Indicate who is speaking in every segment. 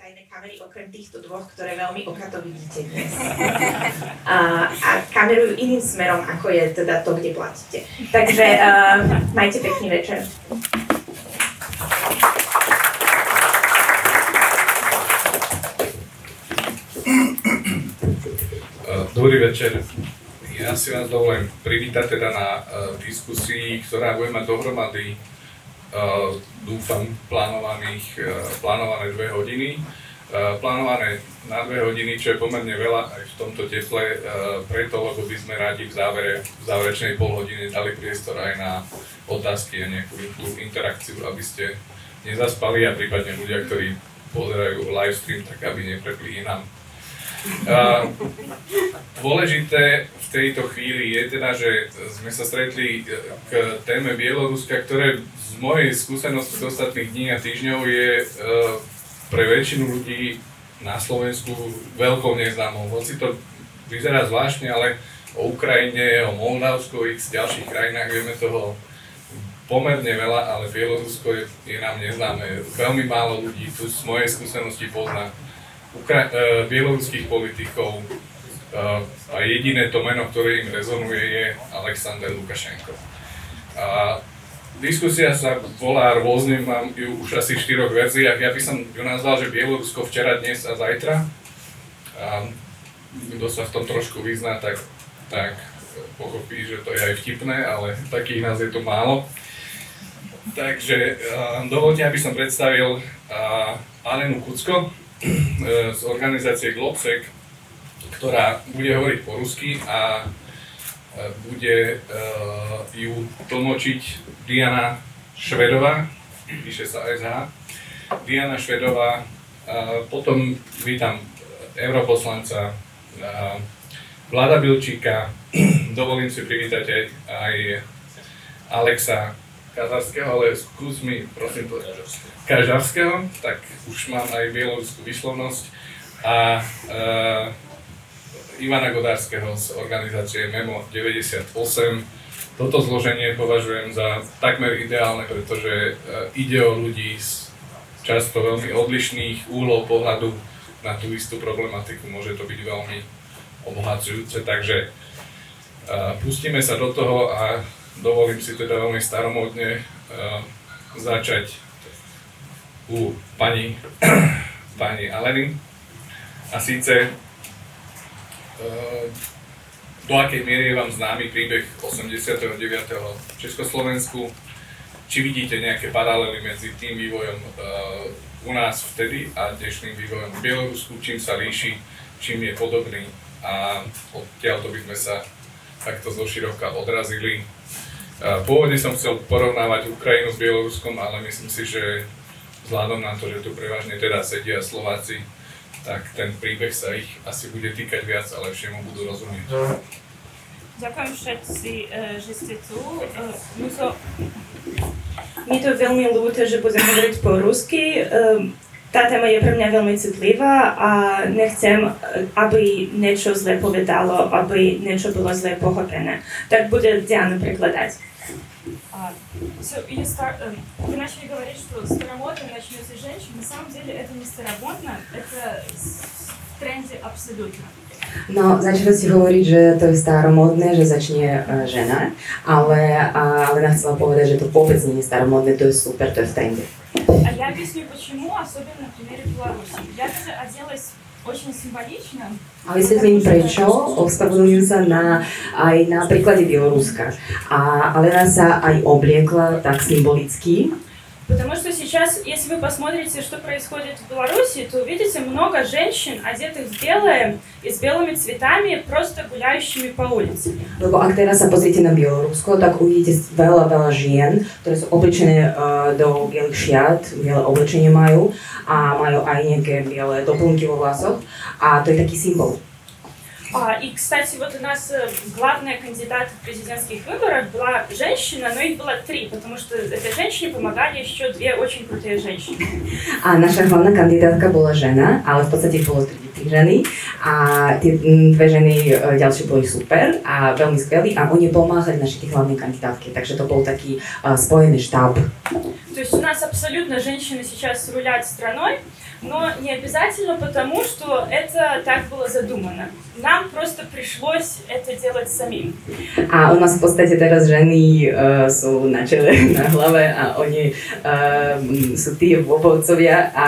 Speaker 1: tajné kamery okrem týchto dvoch, ktoré veľmi okato vidíte dnes. A, a kamerujú iným smerom, ako je teda to, kde platíte. Takže uh, majte pekný večer.
Speaker 2: Dobrý večer. Ja si vás dovolím privítať teda na uh, diskusii, ktorá bude mať dohromady uh, dúfam, plánovaných, uh, plánované dve hodiny. Uh, plánované na dve hodiny, čo je pomerne veľa aj v tomto teple, uh, preto, lebo by sme radi v závere, v záverečnej pol hodine dali priestor aj na otázky a nejakú interakciu, aby ste nezaspali a prípadne ľudia, ktorí pozerajú live stream, tak aby neprepli inám. Uh, dôležité v tejto chvíli je teda, že sme sa stretli k téme Bieloruska, ktoré mojej skúsenosti z ostatných dní a týždňov je uh, pre väčšinu ľudí na Slovensku veľkou neznámou. Hoci to vyzerá zvláštne, ale o Ukrajine, o Moldavsku, x ďalších krajinách vieme toho pomerne veľa, ale Bielorusko je, je nám neznáme. Veľmi málo ľudí tu z mojej skúsenosti pozná ukra- uh, bieloruských politikov uh, a jediné to meno, ktoré im rezonuje, je Alexander Lukašenko. A diskusia sa volá rôzne, mám ju už asi v štyroch verziách. Ja by som ju nazval, že Bielorusko včera, dnes a zajtra. A kto sa v tom trošku vyzná, tak, tak pochopí, že to je aj vtipné, ale takých nás je tu málo. Takže dovolte, aby som predstavil Alenu Kucko, E, z organizácie Globsec, ktorá bude hovoriť po rusky a bude uh, ju tlmočiť Diana Švedová, píše sa SH. Diana Švedová, uh, potom vítam europoslanca uh, Vlada Bilčíka, dovolím si privítať aj, aj Alexa Kazarského, ale skús mi, prosím, Kažarského, tak už mám aj bieloruskú výslovnosť. A uh, Ivana Godárskeho z organizácie MEMO 98. Toto zloženie považujem za takmer ideálne, pretože uh, ide o ľudí z často veľmi odlišných úhlov pohľadu na tú istú problematiku. Môže to byť veľmi obohacujúce, takže uh, pustíme sa do toho a dovolím si teda veľmi staromodne uh, začať u pani, pani Aleny. A síce, do akej miery je vám známy príbeh 89. v Československu, či vidíte nejaké paralely medzi tým vývojom e, u nás vtedy a dnešným vývojom v Bielorusku, čím sa líši, čím je podobný a odtiaľ to by sme sa takto zo široka odrazili. E, pôvodne som chcel porovnávať Ukrajinu s Bieloruskom, ale myslím si, že vzhľadom na to, že tu prevažne teda sedia Slováci, tak ten príbeh sa ich asi bude týkať viac a lepšie mu budú rozumieť.
Speaker 1: Ďakujem všetci, e, že ste tu. My to, mi to veľmi ľúto, že budem hovoriť po rusky. E, tá téma je pre mňa veľmi citlivá a nechcem, aby niečo zle povedalo, aby niečo bolo zle pochopené. Tak bude Diana prekladať.
Speaker 3: А, все, или стар, э, вы начали говорить, что старомодно начнется женщина. На самом деле это не старомодно, это в тренде абсолютно.
Speaker 4: No, začali ste hovoriť, že to je staromodné, že začne uh, žena, ale, uh, ale chcela povedať, že to vôbec nie je staromodné, to je super, to je v trende.
Speaker 3: А я объясню почему, особенно на примере Беларуси. Я даже оделась
Speaker 4: a vysvetlím prečo, ospravedlňujem sa na, aj na príklade Bieloruska. A Alena sa aj obliekla tak symbolicky.
Speaker 3: Потому что сейчас, если вы посмотрите, что происходит в Беларуси, то увидите много женщин, одетых в белое и с белыми цветами, просто гуляющими по улице.
Speaker 4: Sa pozrite na Bielorusko, tak uvidíte veľa, veľa žien, ktoré sú oblečené uh, do bielých šiat, biele oblečenie majú a majú aj nejaké biele doplnky vo vlasoch a to je taký symbol.
Speaker 3: А, и, кстати, вот у нас э, главная кандидат в президентских выборах была женщина, но их было три, потому что этой женщине помогали еще две очень крутые женщины.
Speaker 4: А наша главная кандидатка была жена, ale v podstate bolo tri, ženy a tie dve ženy ďalšie boli super a veľmi skvelí a oni pomáhali našej hlavnej kandidátke, takže to bol taký uh, spojený štáb.
Speaker 3: То есть у нас абсолютно женщины сейчас рулят страной, но не обязательно потому, что это так было задумано. Нам просто пришлось это делать самим.
Speaker 4: A u nás v podstate teraz ženy uh, sú na čele, na hlave a oni uh, sú tí vôvodcovia, a,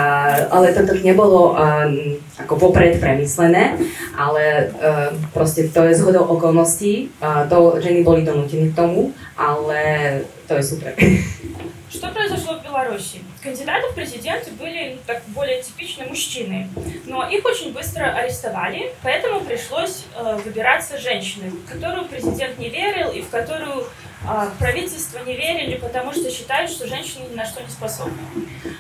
Speaker 4: ale to tak nebolo um, ako popred premyslené, ale uh, proste to je zhodou okolností, uh, to ženy boli donútené k tomu, ale to je super.
Speaker 3: Что произошло в Беларуси? Кандидаты в президенты были ну, так более типичные мужчины, но их очень быстро арестовали, поэтому пришлось э, выбираться женщины, в которую президент не верил и в которую э, правительство не верили, потому что считают, что женщины ни на что не способны.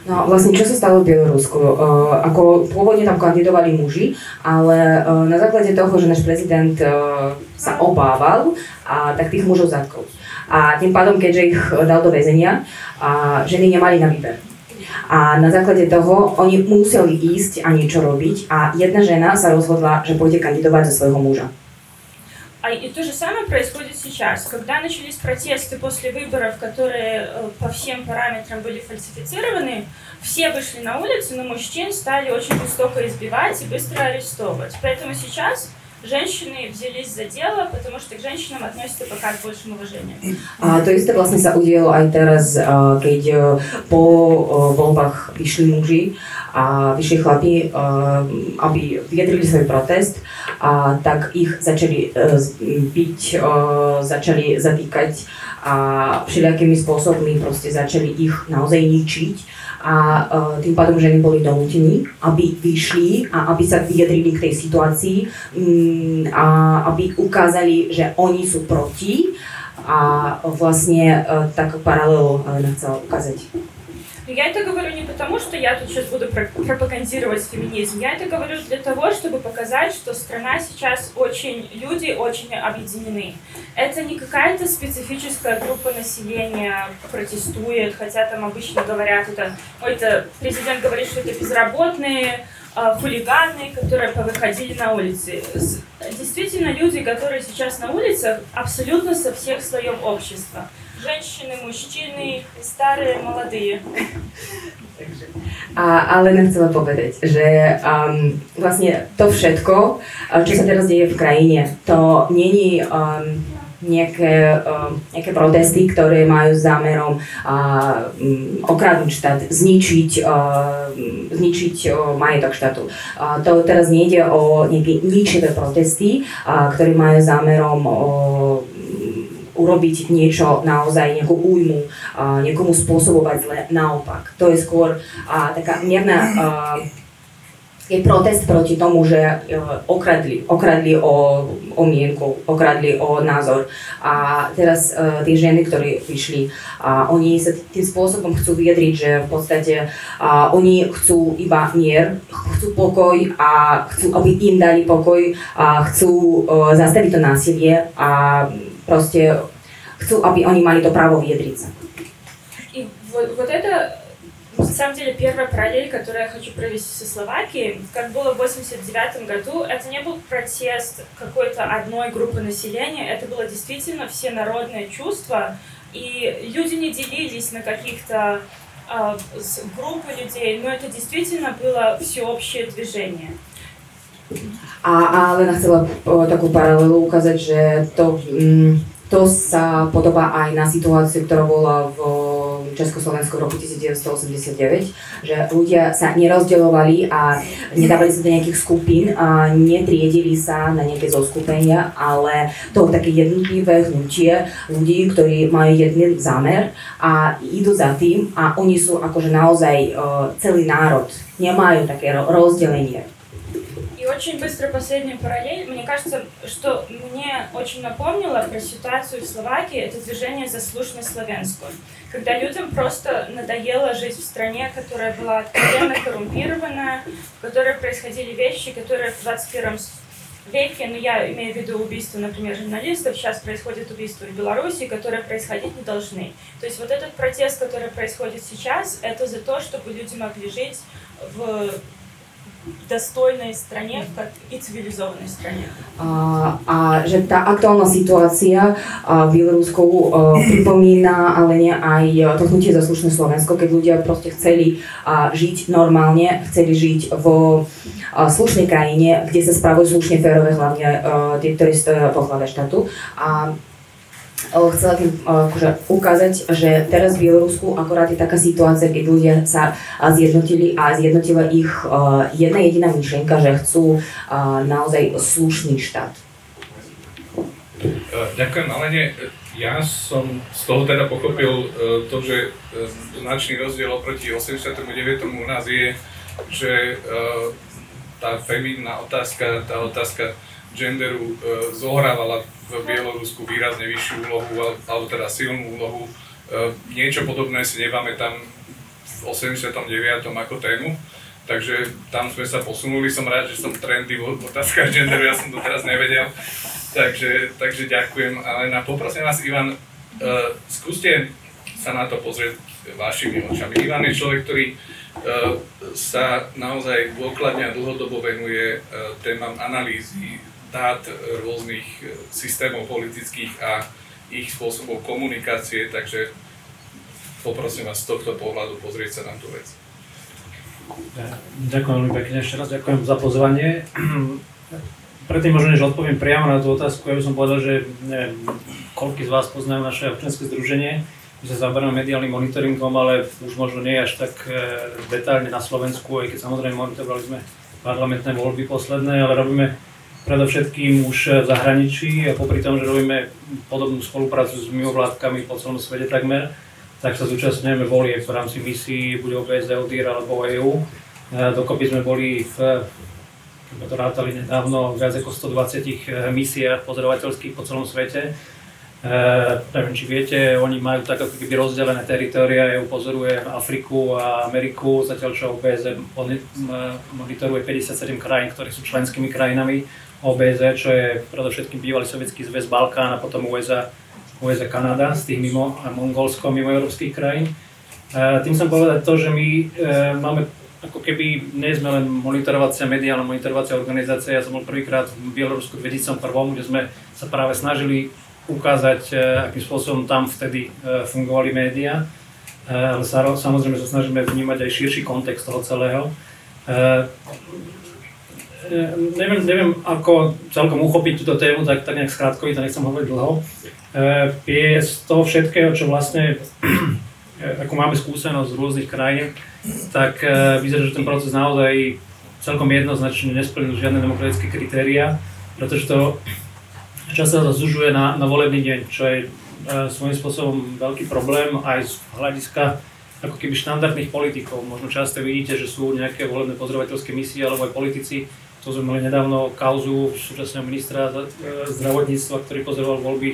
Speaker 4: No vlastne čo sa stalo v Bielorusku? Uh, ako pôvodne tam kandidovali muži, ale uh, na základe toho, že náš prezident uh, sa obával, a tak tých mužov zatkol. A tým pádom, keďže ich dal do väzenia, a ženy nemali na výber. A na základe toho oni museli ísť a niečo robiť a jedna žena sa rozhodla, že pôjde kandidovať za svojho muža.
Speaker 3: А и то же самое происходит сейчас. Когда начались протесты после выборов, которые э, по всем параметрам были фальсифицированы, все вышли на улицу, но мужчин стали очень жестоко избивать и быстро арестовывать. Поэтому сейчас женщины взялись за дело, потому что к женщинам относятся пока с большим уважением.
Speaker 4: A to isté vlastne sa udialo aj teraz, a, keď a, po a, voľbách vyšli muži a vyšli chlapi, a, aby vyjadrili svoj protest, a tak ich začali a, z- byť, a, začali zatýkať a všelijakými spôsobmi proste začali ich naozaj ničiť a uh, tým pádom ženy boli donútení, aby vyšli a aby sa vyjadrili k tej situácii mm, a aby ukázali, že oni sú proti a vlastne uh, tak paralelu Elena chcela ukázať.
Speaker 3: Я это говорю не потому, что я тут сейчас буду про- пропагандировать феминизм. Я это говорю для того, чтобы показать, что страна сейчас очень, люди очень объединены. Это не какая-то специфическая группа населения протестует, хотя там обычно говорят, это, ой, это президент говорит, что это безработные, а, хулиганы, которые повыходили на улицы. Действительно, люди, которые сейчас на улицах, абсолютно со всех слоев общества. Женщины, мужчины, старые, молодые.
Speaker 4: A, ale len chcela povedať, že um, vlastne to všetko, uh, čo sa teraz deje v krajine, to není um, nejaké, um, nejaké protesty, ktoré majú zámerom uh, um, okradnúť štát, zničiť, uh, zničiť uh, majetok štátu. Uh, to teraz nejde o nejaké ničivé protesty, uh, ktoré majú zámerom uh, urobiť niečo naozaj, nejakú újmu, a niekomu spôsobovať zle. Naopak, to je skôr a, taká mierna a, je protest proti tomu, že e, okradli, okradli o, o mienku, okradli o názor. A teraz e, tie ženy, ktoré vyšli, a oni sa tým spôsobom chcú vyjadriť, že v podstate a, oni chcú iba mier, chcú pokoj a chcú, aby im dali pokoj a chcú e, zastaviť to násilie a proste chcú, aby oni mali to právo vyjadriť sa.
Speaker 3: И вот, вот это, на самом деле, первая параллель, которую я хочу провести со Словакией. Как было в 89 году, это не был протест какой-то одной группы населения, это было действительно всенародное чувство, и люди не делились на каких-то с- группы людей, но это действительно было всеобщее движение.
Speaker 4: A, a Lena chcela o, takú paralelu ukázať, že to, mm, to sa podobá aj na situáciu, ktorá bola v Československu v roku 1989, že ľudia sa nerozdeľovali a nedávali sa do nejakých skupín a netriedili sa na nejaké zoskupenia, ale to také jednotlivé hnutie ľudí, ktorí majú jeden zámer a idú za tým a oni sú akože naozaj celý národ, nemajú také ro- rozdelenie.
Speaker 3: Очень быстро последняя параллель. Мне кажется, что мне очень напомнило про ситуацию в Словакии, это движение «Заслушно славянскую». Когда людям просто надоело жить в стране, которая была откровенно коррумпирована, в которой происходили вещи, которые в 21 с- веке, ну я имею в виду убийство, например, журналистов, сейчас происходит убийство в Беларуси, которые происходить не должны. То есть вот этот протест, который происходит сейчас, это за то, чтобы люди могли жить в достойной стране, как и цивилизованной стране.
Speaker 4: A, a že tá aktuálna situácia a, v Bielorusku a, pripomína ale nie aj to hnutie za slušné Slovensko, keď ľudia proste chceli a, žiť normálne, chceli žiť vo a, slušnej krajine, kde sa spravujú slušne férové, hlavne a, tí, ktorí stojí po hlave štátu. A, chcela tým akože ukázať, že teraz v Bielorusku akorát je taká situácia, keď ľudia sa zjednotili a zjednotila ich jedna jediná myšlienka, že chcú naozaj slušný štát.
Speaker 2: Ďakujem, ale ja som z toho teda pochopil to, že značný rozdiel oproti 89. u nás je, že tá feminná otázka, tá otázka genderu zohrávala v Bielorusku výrazne vyššiu úlohu, alebo teda silnú úlohu. E, niečo podobné si nepamätám v 89. ako tému, takže tam sme sa posunuli, som rád, že som trendy v otázkach genderu, ja som to teraz nevedel, takže, takže ďakujem, ale na poprosím vás Ivan, uh, skúste sa na to pozrieť vašimi očami. Ivan je človek, ktorý sa naozaj dôkladne a dlhodobo venuje témam analýzy dát rôznych e, systémov politických a ich spôsobov komunikácie, takže poprosím vás z tohto pohľadu pozrieť sa na tú vec.
Speaker 5: Ďakujem veľmi pekne, ešte raz ďakujem za pozvanie. Predtým možno, než odpoviem priamo na tú otázku, ja by som povedal, že neviem, koľko z vás poznajú naše občianske združenie, my sa zaberáme mediálnym monitoringom, ale už možno nie až tak e, detálne na Slovensku, aj keď samozrejme monitorovali sme parlamentné voľby posledné, ale robíme predovšetkým už v zahraničí a popri tom, že robíme podobnú spoluprácu s mimovládkami po celom svete takmer, tak sa zúčastňujeme volieb v rámci misií, buď OBSD, ODIR alebo EU. Dokopy sme boli v keď to rátali nedávno, viac ako 120 misiách pozorovateľských po celom svete. E, neviem, či viete, oni majú tak ako keby rozdelené teritoria, EU pozoruje Afriku a Ameriku, zatiaľ čo OBSD monitoruje 57 krajín, ktoré sú členskými krajinami OBZ, čo je predovšetkým bývalý sovietský zväz Balkán a potom USA, USA Kanada z tých mimo Mongolsko a mimo európskych krajín. Tým som povedať to, že my e, máme ako keby, nie sme len monitorovacia, mediálna monitorovacia organizácia, ja som bol prvýkrát v Bielorusku v 2001, kde sme sa práve snažili ukázať, e, akým spôsobom tam vtedy e, fungovali médiá. Ale samozrejme sa snažíme vnímať aj širší kontext toho celého. E, neviem, neviem ako celkom uchopiť túto tému, tak, tak nejak skrátkovito, nechcem hovoriť dlho. E, je z toho všetkého, čo vlastne, e, ako máme skúsenosť z rôznych krajín, tak vyzerá, že ten proces naozaj celkom jednoznačne nesplnil žiadne demokratické kritéria, pretože to často sa zužuje na, na volebný deň, čo je svojím spôsobom veľký problém aj z hľadiska ako keby štandardných politikov. Možno často vidíte, že sú nejaké volebné pozorovateľské misie alebo aj politici, to sme mali nedávno kauzu súčasného ministra e, zdravotníctva, ktorý pozoroval voľby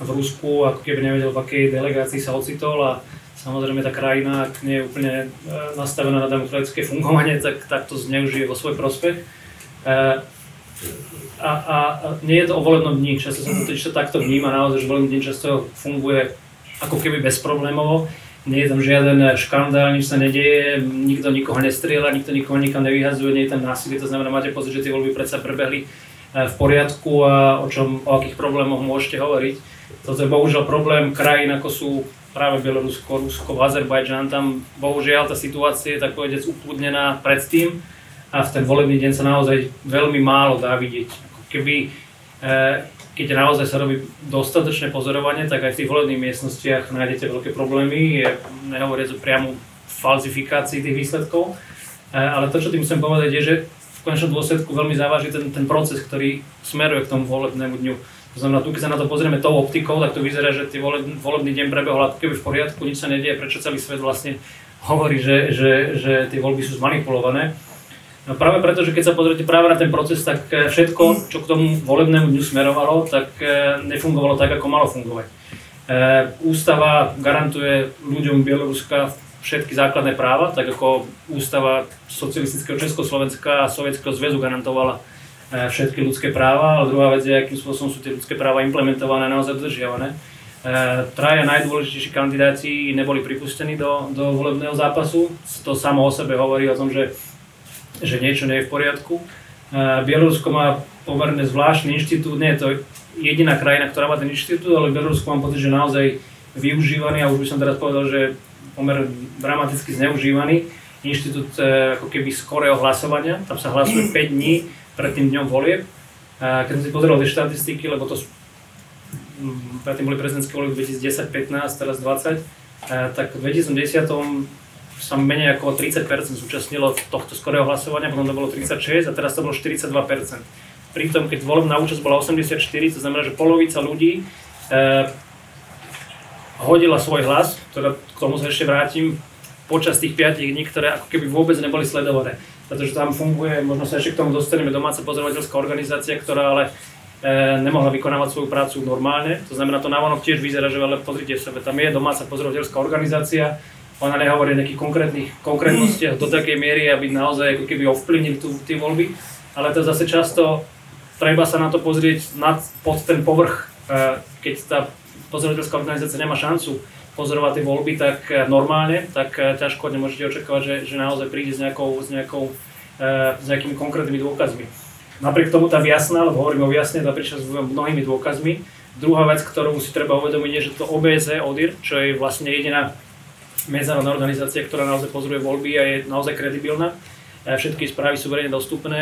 Speaker 5: v Rusku, ako keby nevedel, v akej delegácii sa ocitol a samozrejme tá krajina, ak nie je úplne e, nastavená na demokratické fungovanie, tak, tak to zneužije vo svoj prospech. E, a, a, a nie je to o volebnom dni, často sa to, to takto vníma naozaj, že volebný deň často funguje ako keby bezproblémovo nie je tam žiaden škandál, nič sa nedieje, nikto nikoho nestrieľa, nikto nikoho nikam nevyhazuje, nie je tam násilie, to znamená, máte pocit, že tie voľby predsa prebehli eh, v poriadku a o, čom, o akých problémoch môžete hovoriť. Toto je bohužiaľ problém krajín, ako sú práve Bielorusko, Rusko, Azerbajdžan, tam bohužiaľ tá situácia je tak povedať upludnená predtým a v ten volebný deň sa naozaj veľmi málo dá vidieť. Keby eh, keď naozaj sa robí dostatočné pozorovanie, tak aj v tých volebných miestnostiach nájdete veľké problémy, je nehovoriac o priamu falzifikácii tých výsledkov. E, ale to, čo tým chcem povedať, je, že v konečnom dôsledku veľmi závaží ten, ten proces, ktorý smeruje k tomu volebnému dňu. To znamená, tu keď sa na to pozrieme tou optikou, tak to vyzerá, že tie voleb, volebný deň prebehol ako keby v poriadku, nič sa nedieje, prečo celý svet vlastne hovorí, že, že, že tie voľby sú zmanipulované. No práve preto, že keď sa pozriete práve na ten proces, tak eh, všetko, čo k tomu volebnému dňu smerovalo, tak eh, nefungovalo tak, ako malo fungovať. Eh, ústava garantuje ľuďom Bieloruska všetky základné práva, tak ako ústava socialistického Československa a Sovietskeho zväzu garantovala všetky ľudské práva, ale druhá vec je, akým spôsobom sú tie ľudské práva implementované a naozaj dodržiavané. Traja najdôležitejší kandidáti neboli pripustení do, do volebného zápasu. To samo o sebe hovorí o tom, že že niečo nie je v poriadku. Bielorusko má pomerne zvláštny inštitút, nie je to jediná krajina, ktorá má ten inštitút, ale Bielorusko mám pocit, že naozaj využívaný a už by som teraz povedal, že pomerne dramaticky zneužívaný inštitút e, ako keby skorého hlasovania. Tam sa hlasuje 5 dní pred tým dňom volieb. Keď som si pozeral tie štatistiky, lebo to predtým boli prezidentské voľby 2010, 15, teraz 20, tak v 2010 sa menej ako 30% zúčastnilo tohto skorého hlasovania, potom to bolo 36 a teraz to bolo 42%. Pritom, keď volebná účasť bola 84, to znamená, že polovica ľudí eh, hodila svoj hlas, teda k tomu sa ešte vrátim, počas tých 5 dní, ktoré ako keby vôbec neboli sledované. Pretože tam funguje, možno sa ešte k tomu dostaneme, domáca pozorovateľská organizácia, ktorá ale e, nemohla vykonávať svoju prácu normálne. To znamená, to návonok tiež vyzerá, že ale pozrite sa, tam je domáca pozorovateľská organizácia, ona nehovorí o nejakých konkrétnych konkrétnostiach do takej miery, aby naozaj ako keby ovplyvnili tú, tie voľby, ale to zase často treba sa na to pozrieť nad, pod ten povrch, e, keď tá pozorovateľská organizácia nemá šancu pozorovať tie voľby tak e, normálne, tak e, ťažko nemôžete očakávať, že, že naozaj príde s, nejakou, s, nejakou, s nejakými konkrétnymi dôkazmi. Napriek tomu tá Viasna, lebo hovorím o Viasne, tá prišla s mnohými dôkazmi. Druhá vec, ktorú si treba uvedomiť, je, že to OBZ ODIR, čo je vlastne jediná medzinárodná organizácia, ktorá naozaj pozoruje voľby a je naozaj kredibilná. E, všetky správy sú verejne dostupné,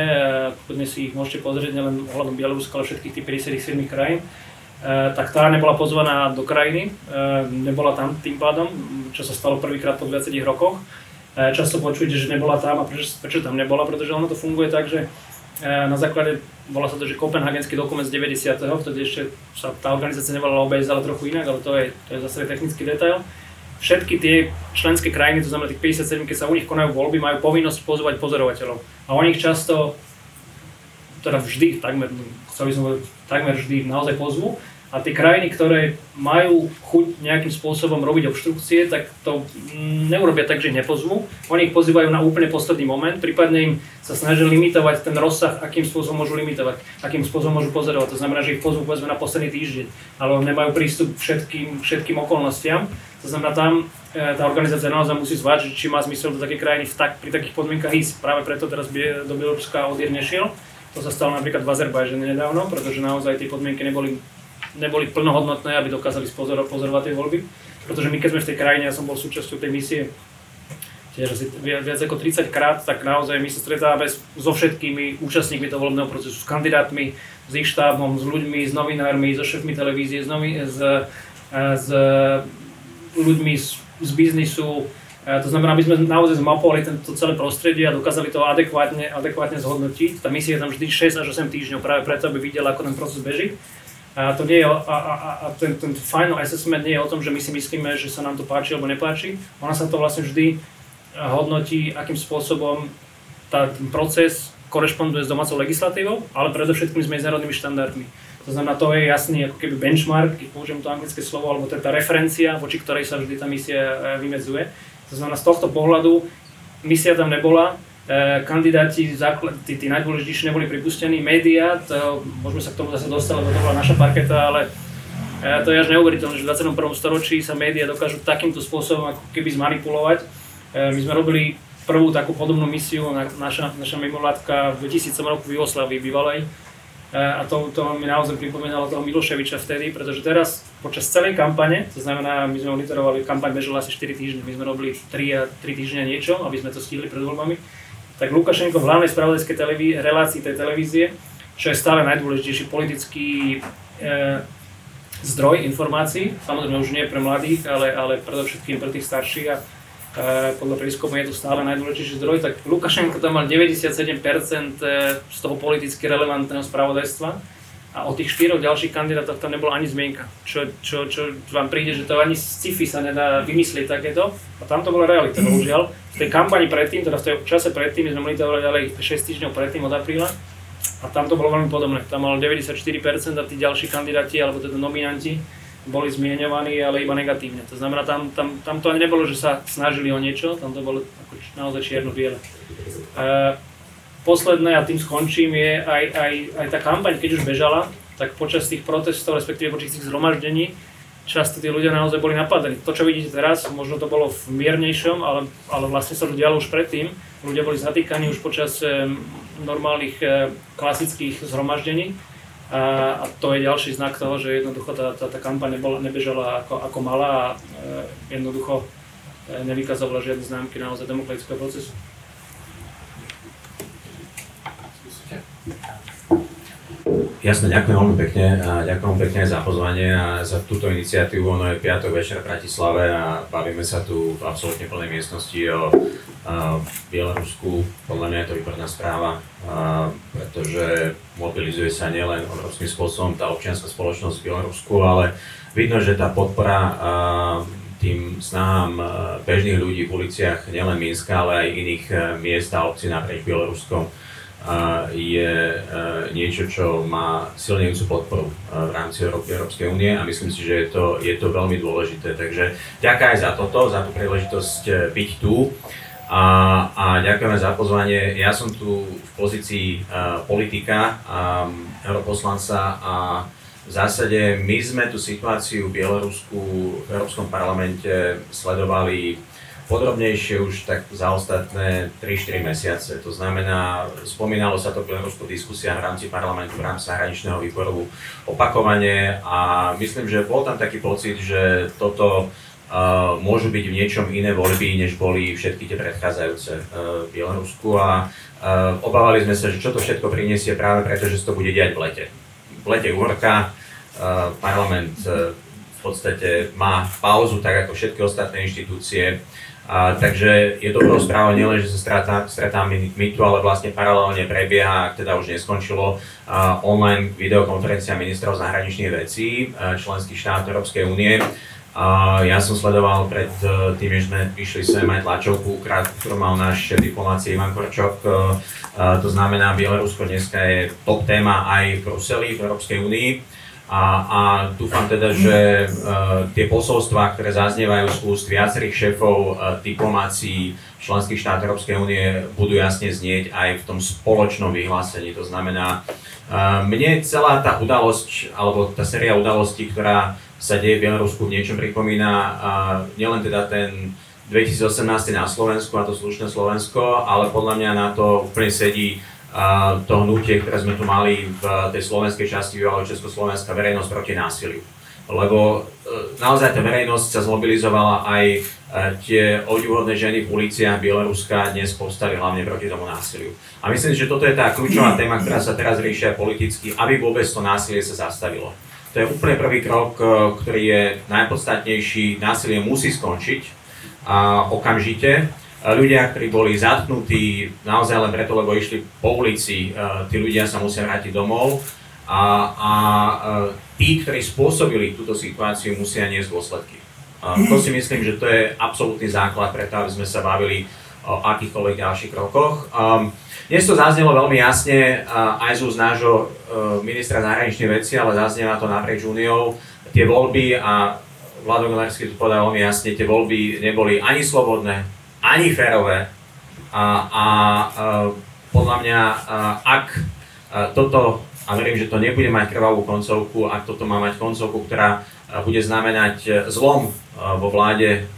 Speaker 5: kľudne si ich môžete pozrieť nielen ohľadom Bieloruska, ale všetkých tých 57 krajín. E, tak tá nebola pozvaná do krajiny, e, nebola tam tým pádom, čo sa stalo prvýkrát po 20 rokoch. Často počujete, že nebola tam a prečo, prečo tam nebola, pretože ono to funguje tak, že na základe, volá sa to, že Kopenhagenský dokument z 90. vtedy ešte sa tá organizácia nevolala OBS, ale trochu inak, ale to je, to je zase technický detail všetky tie členské krajiny, to znamená tých 57, keď sa u nich konajú voľby, majú povinnosť pozvať pozorovateľov. A oni ich často, teda vždy, takmer, chcel by som povedať, takmer vždy naozaj pozvú a tie krajiny, ktoré majú chuť nejakým spôsobom robiť obštrukcie, tak to neurobia tak, že nepozvú. Oni ich pozývajú na úplne posledný moment, prípadne im sa snažia limitovať ten rozsah, akým spôsobom môžu limitovať, akým spôsobom môžu pozorovať. To znamená, že ich pozvú povedzme na posledný týždeň, ale nemajú prístup všetkým, všetkým okolnostiam. To znamená, tam e, tá organizácia naozaj musí zvážiť, či má zmysel do takej krajiny v tak, pri takých podmienkach ísť. Práve preto teraz do Bieloruska odír nešiel. To sa stalo napríklad v Azerbajžane nedávno, pretože naozaj tie podmienky neboli neboli plnohodnotné, aby dokázali spozor- pozorovať tie voľby. Pretože my keď sme v tej krajine, ja som bol súčasťou tej misie tiež asi viac, ako 30 krát, tak naozaj my sa stretávame so všetkými účastníkmi toho volebného procesu, s kandidátmi, s ich štábom, s ľuďmi, s novinármi, so šéfmi televízie, s, novi- s, s ľuďmi z, z biznisu. To znamená, aby sme naozaj zmapovali tento celé prostredie a dokázali to adekvátne, adekvátne zhodnotiť. Tá misia je tam vždy 6 až 8 týždňov práve preto, aby videla, ako ten proces beží. A, to nie je, a, a, a ten, ten final assessment nie je o tom, že my si myslíme, že sa nám to páči alebo nepáči. Ona sa to vlastne vždy hodnotí, akým spôsobom tá, ten proces korešponduje s domácou legislatívou, ale predovšetkým s medzinárodnými štandardmi. To znamená, to je jasný ako keby benchmark, keď použijem to anglické slovo, alebo tá referencia, voči ktorej sa vždy tá misia e, vymedzuje. To znamená, z tohto pohľadu misia tam nebola, E, kandidáti, tí, tí najdôležitejší neboli pripustení, médiá, môžeme sa k tomu zase dostať, lebo to bola naša parketa, ale e, to je až neuveriteľné, že v 21. storočí sa médiá dokážu takýmto spôsobom ako keby zmanipulovať. My sme robili prvú takú podobnú misiu, naša, naša mimovládka v 2000 roku v Jugoslavii bývalej, a to, to mi naozaj pripomínalo toho Miloševiča vtedy, pretože teraz počas celej kampane, to znamená, my sme monitorovali, kampaň bežala asi 4 týždne, my sme robili 3, 3 týždne niečo, aby sme to stihli pred voľbami tak Lukašenko v hlavnej spravodajskej televí- relácii tej televízie, čo je stále najdôležitejší politický e, zdroj informácií, samozrejme už nie pre mladých, ale, ale predovšetkým pre tých starších a e, podľa prieskumu je to stále najdôležitejší zdroj, tak Lukašenko tam mal 97% e, z toho politicky relevantného spravodajstva a o tých štyroch ďalších kandidátoch tam nebola ani zmienka. Čo, čo, čo vám príde, že to ani z sci-fi sa nedá vymyslieť takéto. A tam to bola realita, bohužiaľ v tej kampani predtým, teda v tej čase predtým, my sme monitorovali ďalej 6 týždňov predtým od apríla, a tam to bolo veľmi podobné. Tam mal 94% a tí ďalší kandidáti, alebo teda nominanti, boli zmienovaní, ale iba negatívne. To znamená, tam, tam, tam to ani nebolo, že sa snažili o niečo, tam to bolo ako naozaj čierno-biele. E, posledné, a tým skončím, je aj, aj, aj tá kampaň, keď už bežala, tak počas tých protestov, respektíve počas tých zhromaždení, často tí ľudia naozaj boli napadení. To, čo vidíte teraz, možno to bolo v miernejšom, ale, ale vlastne sa to dialo už predtým. ľudia boli zatýkaní už počas e, normálnych e, klasických zhromaždení. A, a to je ďalší znak toho, že jednoducho tá, tá, tá kampaň nebežala ako, ako malá a e, jednoducho e, nevykazovala žiadne známky naozaj demokratického procesu.
Speaker 6: Jasne, ďakujem veľmi pekne a ďakujem pekne za pozvanie a za túto iniciatívu. Ono je piatok večer v Bratislave a bavíme sa tu v absolútne plnej miestnosti o Bielorusku. Podľa mňa je to výborná správa, a, pretože mobilizuje sa nielen obrovským spôsobom tá občianská spoločnosť v Bielorusku, ale vidno, že tá podpora a, tým snahám bežných ľudí v uliciach nielen Minska, ale aj iných miest a obcí naprieč Bieloruskom je e, niečo, čo má silnejúcu podporu e, v rámci Európskej únie a myslím si, že je to, je to veľmi dôležité. Takže ďakujem aj za toto, za tú príležitosť e, byť tu a, a ďakujeme za pozvanie. Ja som tu v pozícii politika, um, europoslanca a v zásade my sme tú situáciu v Bielorusku v Európskom parlamente sledovali podrobnejšie už tak za ostatné 3-4 mesiace. To znamená, spomínalo sa to Bielorusku diskusia v rámci parlamentu, v rámci zahraničného výboru opakovane a myslím, že bol tam taký pocit, že toto uh, môžu byť v niečom iné voľby, než boli všetky tie predchádzajúce uh, v Bielorusku a uh, obávali sme sa, že čo to všetko priniesie práve preto, že sa to bude diať v lete. V lete uh, parlament uh, v podstate má pauzu, tak ako všetky ostatné inštitúcie. A, takže je dobrou správou nielen, že sa stretá MITu, ale vlastne paralelne prebieha, ak teda už neskončilo, a, online videokonferencia ministrov zahraničných vecí a, členských štátov Európskej únie. A ja som sledoval pred e, tým, že sme išli sem aj tlačovku, ktorú mal náš diplomácie Ivan Korčok. E, to znamená, Bielorusko dneska je top téma aj v Bruseli, v Európskej únii. A, a dúfam teda, že uh, tie posolstvá, ktoré zaznievajú z úst viacerých šéfov uh, diplomácií členských štátov Európskej únie, budú jasne znieť aj v tom spoločnom vyhlásení. To znamená, uh, mne celá tá udalosť, alebo tá séria udalostí, ktorá sa deje v Bielorusku v niečom pripomína uh, nielen teda ten 2018 na Slovensku a to slušné Slovensko, ale podľa mňa na to úplne sedí to hnutie, ktoré sme tu mali v tej slovenskej časti bývalého Československa, verejnosť proti násiliu. Lebo e, naozaj tá verejnosť sa zmobilizovala aj e, tie obdivuhodné ženy v uliciach Bieloruska dnes povstali hlavne proti tomu násiliu. A myslím, že toto je tá kľúčová téma, ktorá sa teraz riešia politicky, aby vôbec to násilie sa zastavilo. To je úplne prvý krok, e, ktorý je najpodstatnejší. Násilie musí skončiť a okamžite ľudia, ktorí boli zatknutí naozaj len preto, lebo išli po ulici, e, tí ľudia sa musia vrátiť domov a, a e, tí, ktorí spôsobili túto situáciu, musia niesť dôsledky. To si myslím, že to je absolútny základ preto, aby sme sa bavili o akýchkoľvek ďalších krokoch. Dnes to zaznelo veľmi jasne aj z nášho e, ministra zahraničných vecí, ale zaznieva to naprieč úniou. Tie voľby a Vlado Golarsky to povedal veľmi jasne, tie voľby neboli ani slobodné, ani férové. A, a, a podľa mňa, a, ak a toto, a verím, že to nebude mať krvavú koncovku, ak toto má mať koncovku, ktorá bude znamenať zlom vo vláde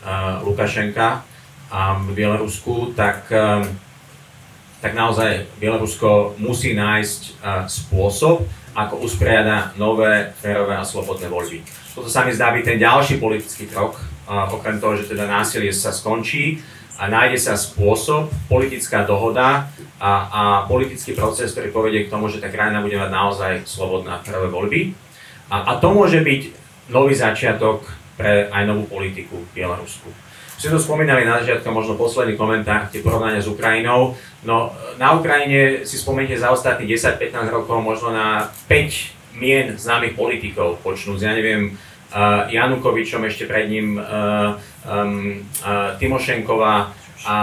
Speaker 6: Lukašenka v Bielorusku, tak, tak naozaj Bielorusko musí nájsť spôsob, ako usporiada nové, férové a slobodné voľby. Toto sa mi zdá byť ten ďalší politický krok, okrem toho, že teda násilie sa skončí, a nájde sa spôsob, politická dohoda a, a politický proces, ktorý povedie k tomu, že tá krajina bude mať naozaj slobodná prvé voľby. A, a to môže byť nový začiatok pre aj novú politiku v Bielorusku. Ste to spomínali na začiatku, možno posledný komentár, tie porovnania s Ukrajinou. No, na Ukrajine si spomeniete za ostatných 10-15 rokov možno na 5 mien známych politikov, počnúť, ja neviem, uh, Janukovičom, ešte pred ním uh, um, uh, Timošenková a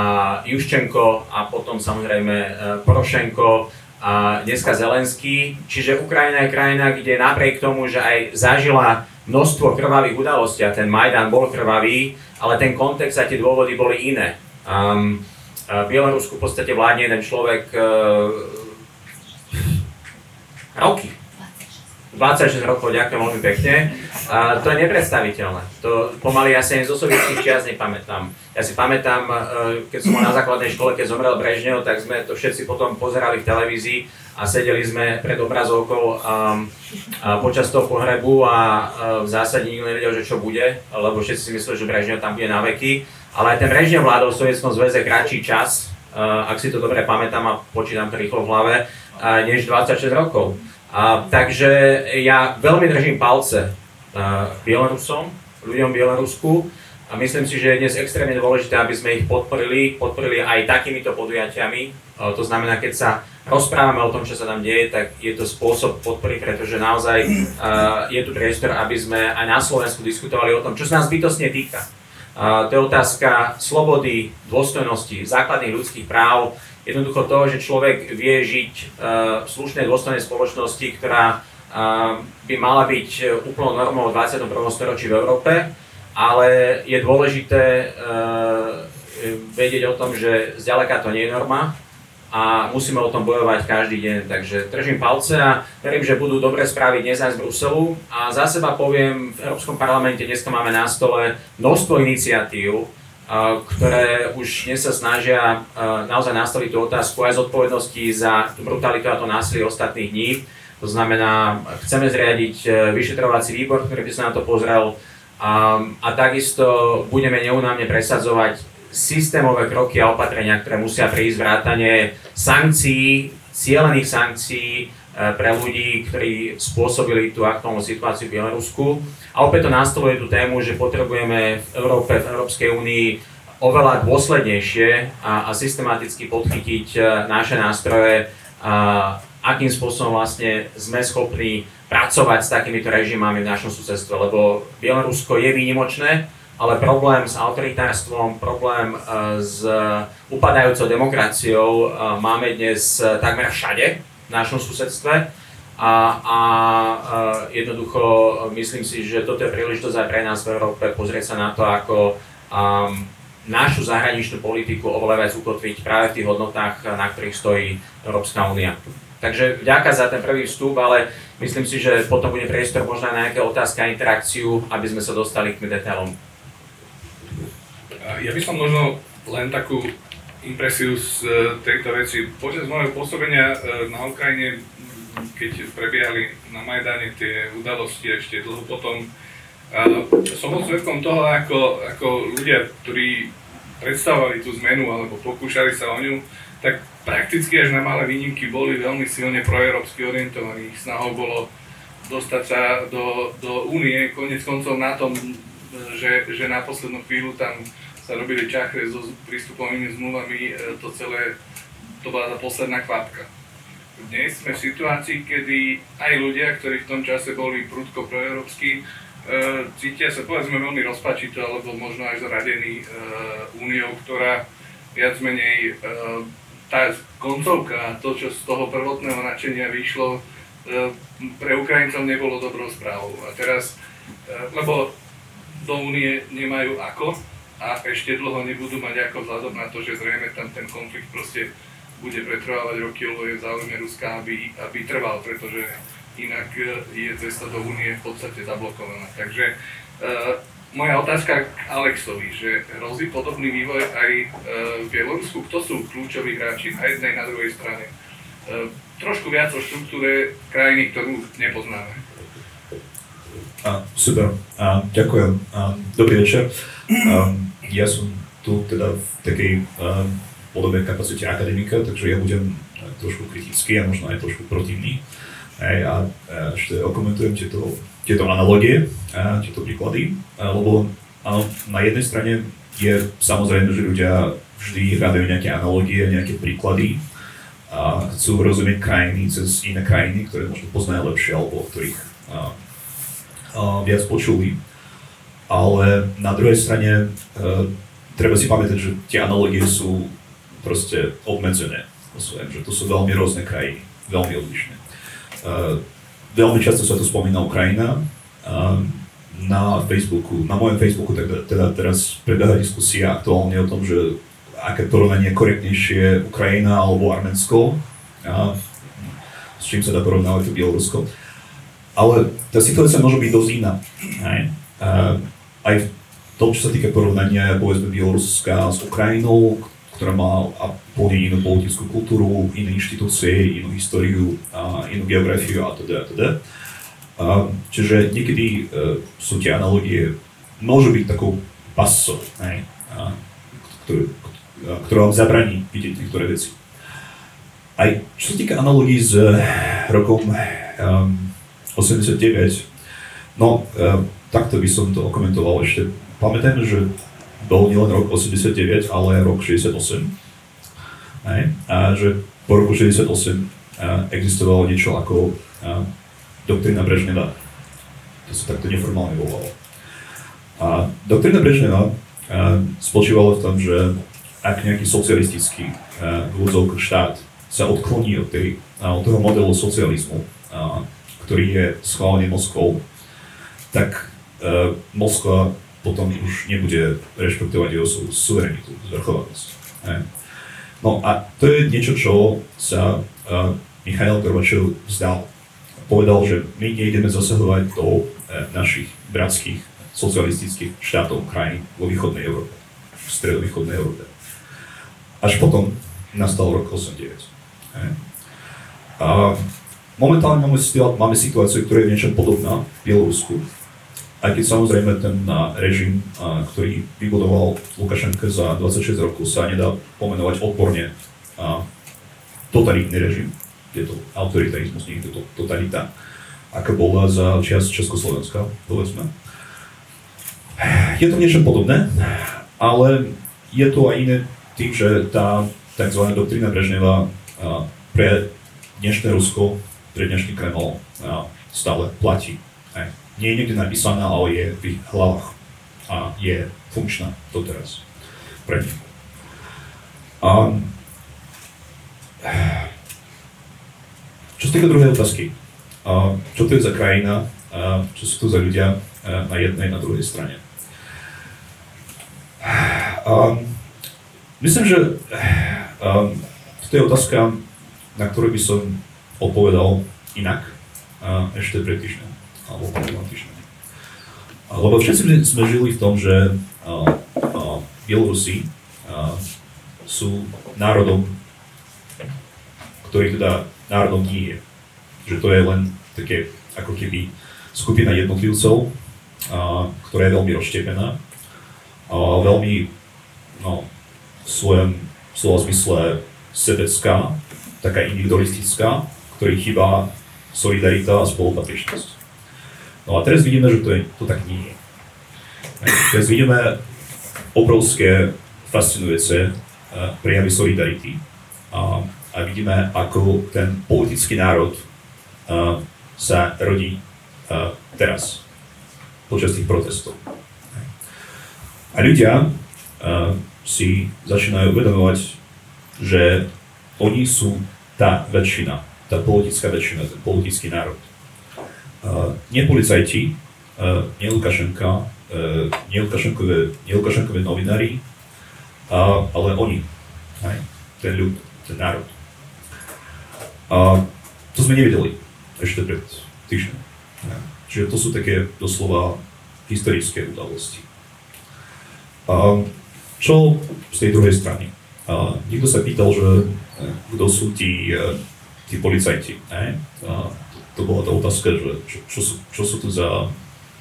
Speaker 6: Juščenko a potom samozrejme uh, Porošenko a dneska Zelenský. Čiže Ukrajina je krajina, kde napriek tomu, že aj zažila množstvo krvavých udalostí a ten Majdan bol krvavý, ale ten kontext a tie dôvody boli iné. Um, v Bielorusku v podstate vládne jeden človek uh, roky. 26 26 rokov, ďakujem veľmi pekne. A to je nepredstaviteľné. To pomaly ja si ani zo sovietských čias nepamätám. Ja si pamätám, e, keď som bol na základnej škole, keď zomrel Brežnev, tak sme to všetci potom pozerali v televízii a sedeli sme pred obrazovkou um, a počas toho pohrebu a uh, v zásade nikto nevedel, že čo bude, lebo všetci si mysleli, že Brežnev tam bude na veky. Ale aj ten Brežnev vládol v Sovietskom zväze kratší čas, uh, ak si to dobre pamätám a počítam to rýchlo v hlave, než 26 rokov. Uh, takže ja veľmi držím palce uh, Bielorusom, ľuďom v Bielorusku a myslím si, že je dnes extrémne dôležité, aby sme ich podporili, podporili aj takýmito podujatiami. Uh, to znamená, keď sa rozprávame o tom, čo sa tam deje, tak je to spôsob podpory, pretože naozaj uh, je tu priestor, aby sme aj na Slovensku diskutovali o tom, čo sa nás bytostne týka. To je otázka slobody, dôstojnosti, základných ľudských práv, jednoducho toho, že človek vie žiť uh, v slušnej, dôstojnej spoločnosti, ktorá uh, by mala byť úplnou normou v 21. storočí v Európe, ale je dôležité uh, vedieť o tom, že zďaleka to nie je norma, a musíme o tom bojovať každý deň. Takže držím palce a verím, že budú dobré správy dnes aj z Bruselu. A za seba poviem, v Európskom parlamente dnes máme na stole množstvo iniciatív, ktoré už dnes sa snažia naozaj nastaviť tú otázku aj zodpovednosti za tú brutalitu a to násilie ostatných dní. To znamená, chceme zriadiť e, vyšetrovací výbor, ktorý by sa na to pozrel a, a takisto budeme neunávne presadzovať systémové kroky a opatrenia, ktoré musia prísť vrátane sankcií, cielených sankcií pre ľudí, ktorí spôsobili tú aktuálnu situáciu v Bielorusku. A opäť to nastoluje tú tému, že potrebujeme v Európe, v Európskej únii oveľa dôslednejšie a, a systematicky podchytiť e, naše nástroje, a, akým spôsobom vlastne sme schopní pracovať s takýmito režimami v našom susedstve, lebo Bielorusko je výnimočné, ale problém s autoritárstvom, problém e, s upadajúcou demokraciou e, máme dnes e, takmer všade našom susedstve a, a jednoducho myslím si, že toto je príležitosť aj pre nás v Európe pozrieť sa na to, ako um, našu zahraničnú politiku oveľa viac ukotviť práve v tých hodnotách, na ktorých stojí Európska únia. Takže ďaká za ten prvý vstup, ale myslím si, že potom bude priestor možno na nejaké otázky a interakciu, aby sme sa dostali k detailom.
Speaker 2: Ja by som možno len takú impresiu z e, tejto veci. Počas môjho pôsobenia e, na Ukrajine, keď prebiehali na Majdane tie udalosti ešte dlho potom, som bol svetkom toho, ako, ako ľudia, ktorí predstavovali tú zmenu alebo pokúšali sa o ňu, tak prakticky až na malé výnimky boli veľmi silne proeurópsky orientovaní. Snahou bolo dostať sa do, do únie, konec koncov na tom, že, že na poslednú chvíľu tam sa robili čachre so prístupovými zmluvami, e, to celé, to bola tá posledná kvapka. Dnes sme v situácii, kedy aj ľudia, ktorí v tom čase boli prudko proeurópsky, e, cítia sa povedzme veľmi rozpačito alebo možno aj zradení e, úniou, ktorá viac menej tá koncovka, to, čo z toho prvotného načenia vyšlo, pre Ukrajincov nebolo dobrou správou. A teraz, lebo do únie nemajú ako, a ešte dlho nebudú mať ako vzhľadom na to, že zrejme tam ten konflikt proste bude pretrvávať roky, lebo je v záujme Ruska, aby, aby trval, pretože inak e, je cesta do únie v podstate zablokovaná. Takže uh, moja otázka k Alexovi, že hrozí podobný vývoj aj uh, v Bielorusku. Kto sú kľúčoví hráči na jednej, na druhej strane? Uh, trošku viac o štruktúre krajiny, ktorú nepoznáme.
Speaker 7: A, super, a, ďakujem. A, dobrý večer. A, ja som tu teda v takej uh, podobe kapacite akademika, takže ja budem trošku kritický a možno aj trošku protivný. Hej, a ešte okomentujem tieto, tieto analogie, a tieto príklady, lebo áno, na jednej strane je samozrejme, že ľudia vždy hľadajú nejaké analogie, nejaké príklady a chcú rozumieť krajiny cez iné krajiny, ktoré možno poznajú lepšie alebo o ktorých a, a, viac počuli. Ale na druhej strane uh, treba si pamätať, že tie analogie sú proste obmedzené. Svojím, že to sú veľmi rôzne krajiny, veľmi odlišné. Uh, veľmi často sa tu spomína Ukrajina. Uh, na Facebooku, na mojom Facebooku teda, teda teraz prebieha diskusia aktuálne o tom, že aké porovnanie je korektnejšie Ukrajina alebo Arménsko, a s čím sa dá porovnávať to Bielorusko. ale tá situácia môže byť dosť iná. Hej. Uh, aj v tom, čo sa týka porovnania povedzme Bieloruska s Ukrajinou, ktorá má úplne inú politickú kultúru, iné inštitúcie, inú históriu, a inú geografiu a teda a teda. Čiže niekedy uh, sú tie analogie, môžu byť takou pasou, hej, a, ktorú, ktorá vám zabraní vidieť niektoré veci. Aj čo sa týka analogií s rokom um, 89, no um, takto by som to okomentoval ešte. Pamätajme, že bol nielen rok 89, ale rok 68. Hej? A že po roku 68 existovalo niečo ako doktrína Brežneva. To sa takto neformálne volalo. A doktrína Brežneva spočívalo v tom, že ak nejaký socialistický uh, štát sa odkloní od, tej, od toho modelu socializmu, ktorý je schválený Moskvou, tak Moskva potom už nebude rešpektovať jeho suverenitu, zvrchovanosť. No a to je niečo, čo sa uh, Michail Gorbačov vzdal. Povedal, že my nejdeme zasahovať do uh, našich bratských socialistických štátov, krajín vo východnej Európe, v stredovýchodnej Európe. Až potom nastal rok 89. A momentálne máme, máme situáciu, ktorá je niečo podobná v Bielorusku, aj keď samozrejme ten režim, ktorý vybudoval Lukašenko za 26 rokov, sa nedá pomenovať odporne totalitný režim. Je to autoritarizmus, nie je to totalita, aká bola za čas Československa, povedzme. Je to niečo podobné, ale je to aj iné tým, že tá tzv. doktrína Brežneva pre dnešné Rusko, pre dnešný Kreml stále platí nie je niekde napísaná, ale je v ich hlavách a je funkčná doteraz pre nich. A, čo sa týka druhej otázky, a, čo to je za krajina, a, čo sú to za ľudia a, na jednej na druhej strane. A, myslím, že a, to je otázka, na ktorú by som odpovedal inak a, ešte pred týždňom alebo problematičné. Lebo všetci sme žili v tom, že Bielorusi sú národom, ktorý teda národom nie je. Že to je len také ako keby skupina jednotlivcov, ktorá je veľmi rozštepená, a veľmi no, v svojom slova zmysle sebecká, taká individualistická, ktorý chýba solidarita a spolupatričnosť. No a teraz vidíme, že to, je, to tak nie je. Teraz vidíme obrovské, fascinujúce uh, prejavy solidarity a, a vidíme, ako ten politický národ uh, sa rodí uh, teraz, počas tých protestov. A ľudia uh, si začínajú uvedomovať, že oni sú tá väčšina, tá politická väčšina, ten politický národ nie policajti, nie Lukašenka, nie Lukašenkové, nie Lukašenkové novinári, ale oni, hej, ten ľud, ten národ. A to sme nevideli ešte pred týždňom. Čiže to sú také doslova historické udalosti. A čo z tej druhej strany? A niekto sa pýtal, že kto sú tí, tí policajti. Ne? A to bola tá otázka, že čo, čo, sú, čo sú to za,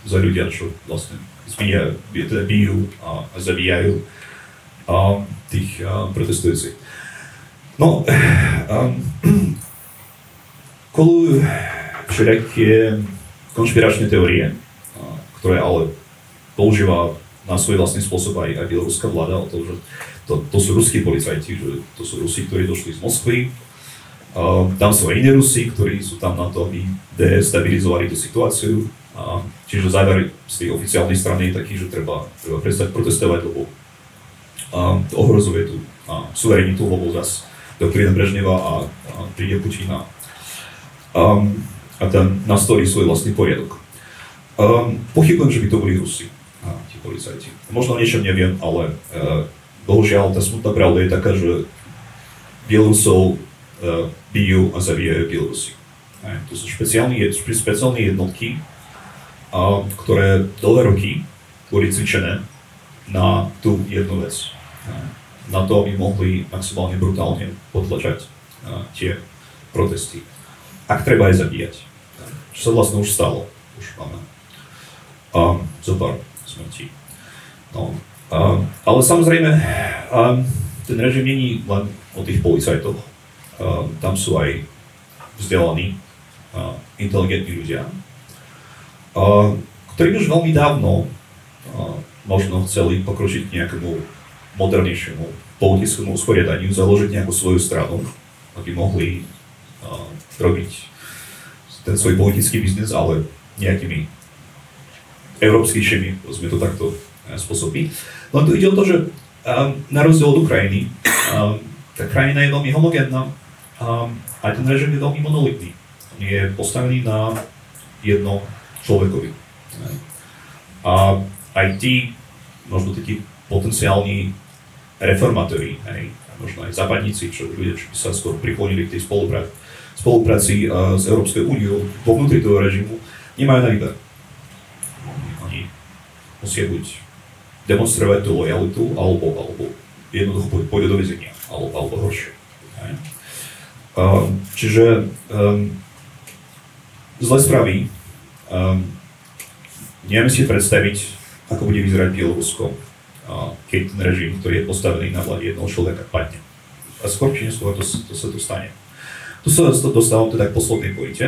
Speaker 7: za ľudia, čo vlastne zbíja, teda bijú a, a zabíjajú a, tých a, protestujúcich. No, um, kolujú všelijaké konšpiračné teórie, a, ktoré ale používa na svoj vlastný spôsob aj, aj bieloruská vláda, o to, že to, to sú ruskí policajti, že to sú Rusi, ktorí došli z Moskvy, tam sú aj iní Rusi, ktorí sú tam na to, aby destabilizovali tú situáciu. čiže záver z tej oficiálnej strany je taký, že treba, treba prestať protestovať, lebo to ohrozuje tú suverenitu, lebo zase doktrína Brežneva a, a príde Putina a, a ten nastolí svoj vlastný poriadok. Um, pochybujem, že by to boli Rusi, a, tí policajti. Možno niečo neviem, ale uh, bohužiaľ tá smutná pravda je taká, že Bielorusov bijú a zabíjajú Bielorusi. Hej. To sú špeciálne, špe- špeciálne jednotky, a, ktoré dlhé roky boli cvičené na tú jednu vec. Na to, aby mohli maximálne brutálne potlačať tie protesty. Ak treba aj zabíjať. Čo sa vlastne už stalo. Už máme zo pár smrti. No. A, ale samozrejme, a, ten režim není len o tých policajtoch. A, tam sú aj vzdelaní, a, inteligentní ľudia, a, ktorí už veľmi dávno možno chceli pokročiť nejakému modernejšiemu politickému usporiadaniu, založiť nejakú svoju stranu, aby mohli robiť ten svoj politický biznes, ale nejakými európskyjšími, sme to takto spôsobí. Len tu ide o to, že na rozdiel od Ukrajiny, tá krajina je veľmi homogénna um, a ten režim je veľmi monolitný. On je postavený na jednom človekovi. A aj tí, možno takí potenciálni reformátori, hej, možno aj západníci, čo ľudia, čo by sa skôr priklonili k tej spolupráci, spolupráci uh, s Európskou úniou vo vnútri toho režimu, nemajú na výber. Oni musia buď demonstrovať tú lojalitu, alebo, alebo jednoducho pôjde do väzenia, alebo, alebo horšie. Hej. Um, čiže um, zle spraví. Um, nevieme si predstaviť, ako bude vyzerať Bielorusko, keď ten režim, ktorý je postavený na vláde jednoho človeka, padne. A skôr či neskôr to, to sa to stane. Tu sa dostávam teda k poslednej pointe.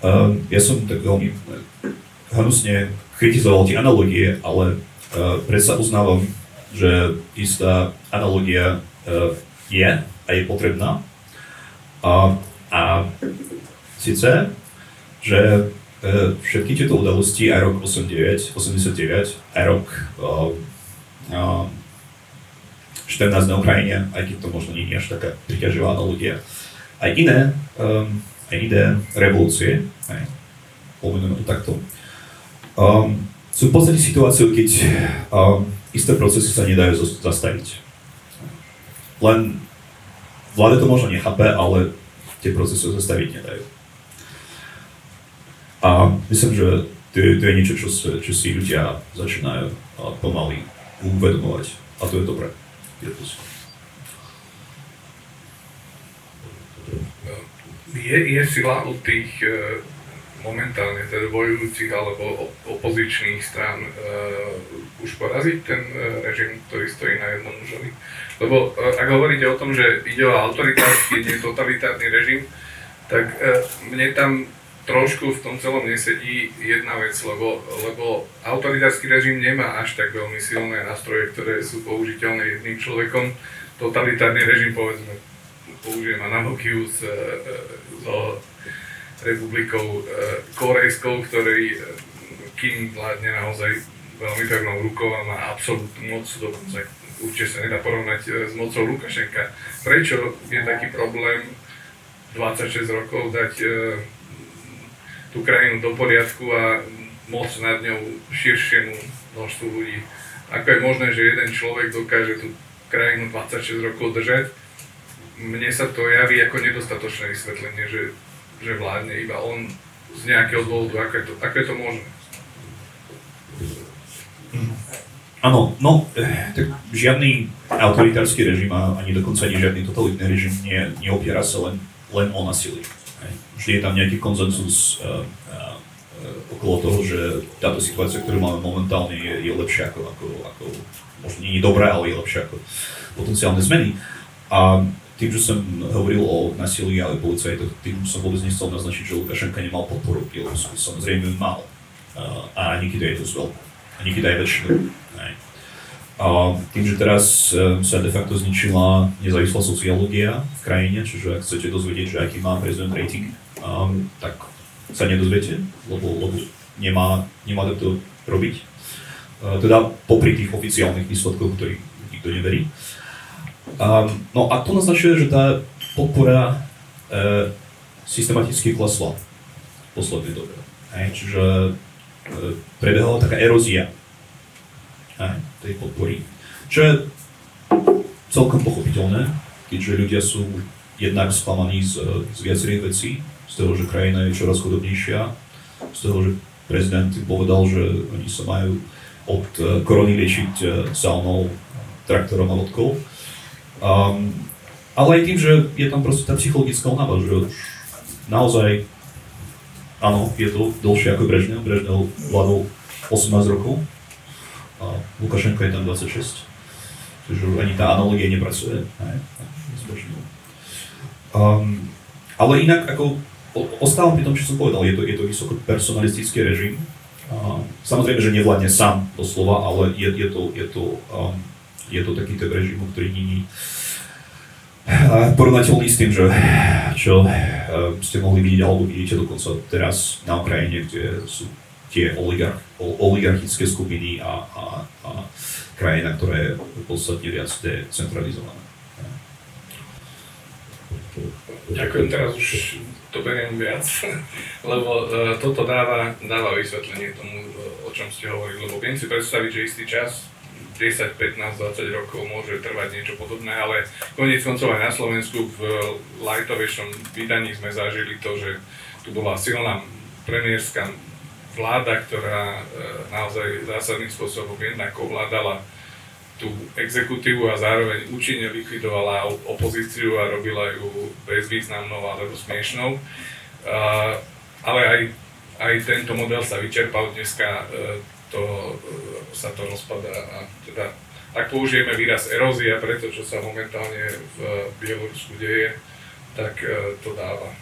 Speaker 7: Um, ja som tak veľmi hnusne kritizoval tie analogie, ale uh, predsa uznávam, že istá analogia uh, je a je potrebná. A, a síce, že uh, všetky tieto udalosti, aj rok 89, 89, aj rok uh, uh, 14 na Ukrajine, aj keď to možno nie je až taká priťaživá analogia, aj iné, um, aj iné revolúcie, aj, pomenujeme to takto, um, sú v podstate situáciou, keď um, isté procesy sa nedajú zastaviť. Len vláda to možno nechápe, ale tie procesy zastaviť nedajú. A myslím, že to je, to je niečo, čo, čo si ľudia začínajú uh, pomaly uvedomovať. A to je dobré. Je to
Speaker 2: Je, je sila u tých e, momentálne teda bojujúcich alebo op- opozičných strán e, už poraziť ten e, režim, ktorý stojí na jednom mužovi? Lebo e, ak hovoríte o tom, že ide o autoritársky, nie totalitárny režim, tak e, mne tam trošku v tom celom nesedí jedna vec, lebo, lebo autoritársky režim nemá až tak veľmi silné nástroje, ktoré sú použiteľné jedným človekom. Totalitárny režim, povedzme, použijem analogiu s, e, so republikou korejskou, ktorej Kim vládne naozaj veľmi pevnou rukou a má absolútnu moc, dokonca určite sa nedá porovnať e, s mocou Lukašenka. Prečo je taký problém 26 rokov dať e, tú krajinu do poriadku a moc nad ňou širšiemu množstvu ľudí? Ako je možné, že jeden človek dokáže tú krajinu 26 rokov držať? Mne sa to javí ako nedostatočné vysvetlenie, že, že vládne iba on z nejakého dôvodu. Ako je to, ako je to možné?
Speaker 7: Áno, no, eh, tak žiadny autoritársky režim a ani dokonca ani žiadny totalitný režim nie, neopiera sa len, len o násilí. hej. Vždy je tam nejaký konzenzus uh, uh, okolo toho, že táto situácia, ktorú máme momentálne, je, je lepšia ako, ako, ako, možno nie je dobrá, ale je lepšia ako potenciálne zmeny. A tým, že som hovoril o násilí ale policajtoch, tým som vôbec nechcel naznačiť, že Lukašenka nemal podporu v Bielorusku. Samozrejme mal. Uh, a nikdy je to veľkú. A nikdy aj väčšinu. A tým, že teraz e, sa de facto zničila nezávislá sociológia v krajine, čiže ak chcete dozvedieť, že aký má prezident rating, um, tak sa nedozviete, lebo, lebo nemá, nemá to robiť. Uh, teda popri tých oficiálnych výsledkov, ktorých nikto neverí. Um, no a to naznačuje, že tá podpora uh, systematicky klesla v poslednej dobe. Hej, čiže uh, prebehla taká erózia tej podpory. Čo je celkom pochopiteľné, keďže ľudia sú jednak sklamaní z, z viacerých vecí, z toho, že krajina je čoraz chudobnejšia, z toho, že prezident povedal, že oni sa majú od eh, korony liečiť saunou, traktorom a vodkou. Um, ale aj tým, že je tam proste tá psychologická únava, že už naozaj, áno, je to dlhšie ako Brežnev, Brežnev vládol 18 rokov, a Lukašenko je tam 26, čiže ani tá analogia nepracuje, Brežnevom. Um, ale inak, ako ostávam pri tom, čo som povedal, je to, je to vysoko personalistický režim. Uh, samozrejme, že nevládne sám doslova, ale je, je, to, je, to, um, je to taký typ režimu, ktorý není uh, porovnateľný s tým, že, čo uh, ste mohli vidieť, alebo vidíte dokonca teraz na Ukrajine, kde sú tie oligarch, ol- oligarchické skupiny a, a, a krajina, ktorá je podstatne viac decentralizovaná.
Speaker 2: Ďakujem, teraz už to beriem viac, lebo uh, toto dáva, dáva vysvetlenie tomu, uh, o čom ste hovorili, lebo viem si predstaviť, že istý čas, 10, 15, 20 rokov môže trvať niečo podobné, ale konec koncov aj na Slovensku v lightovejšom vydaní sme zažili to, že tu bola silná premiérska vláda, ktorá uh, naozaj zásadným spôsobom jednak ovládala tú exekutívu a zároveň účinne likvidovala opozíciu a robila ju bezvýznamnou alebo smiešnou. Uh, ale aj, aj tento model sa vyčerpal dneska, uh, to, sa to rozpadá a teda ak použijeme výraz erózia pre to, čo sa momentálne v Bielorusku deje, tak uh, to dáva,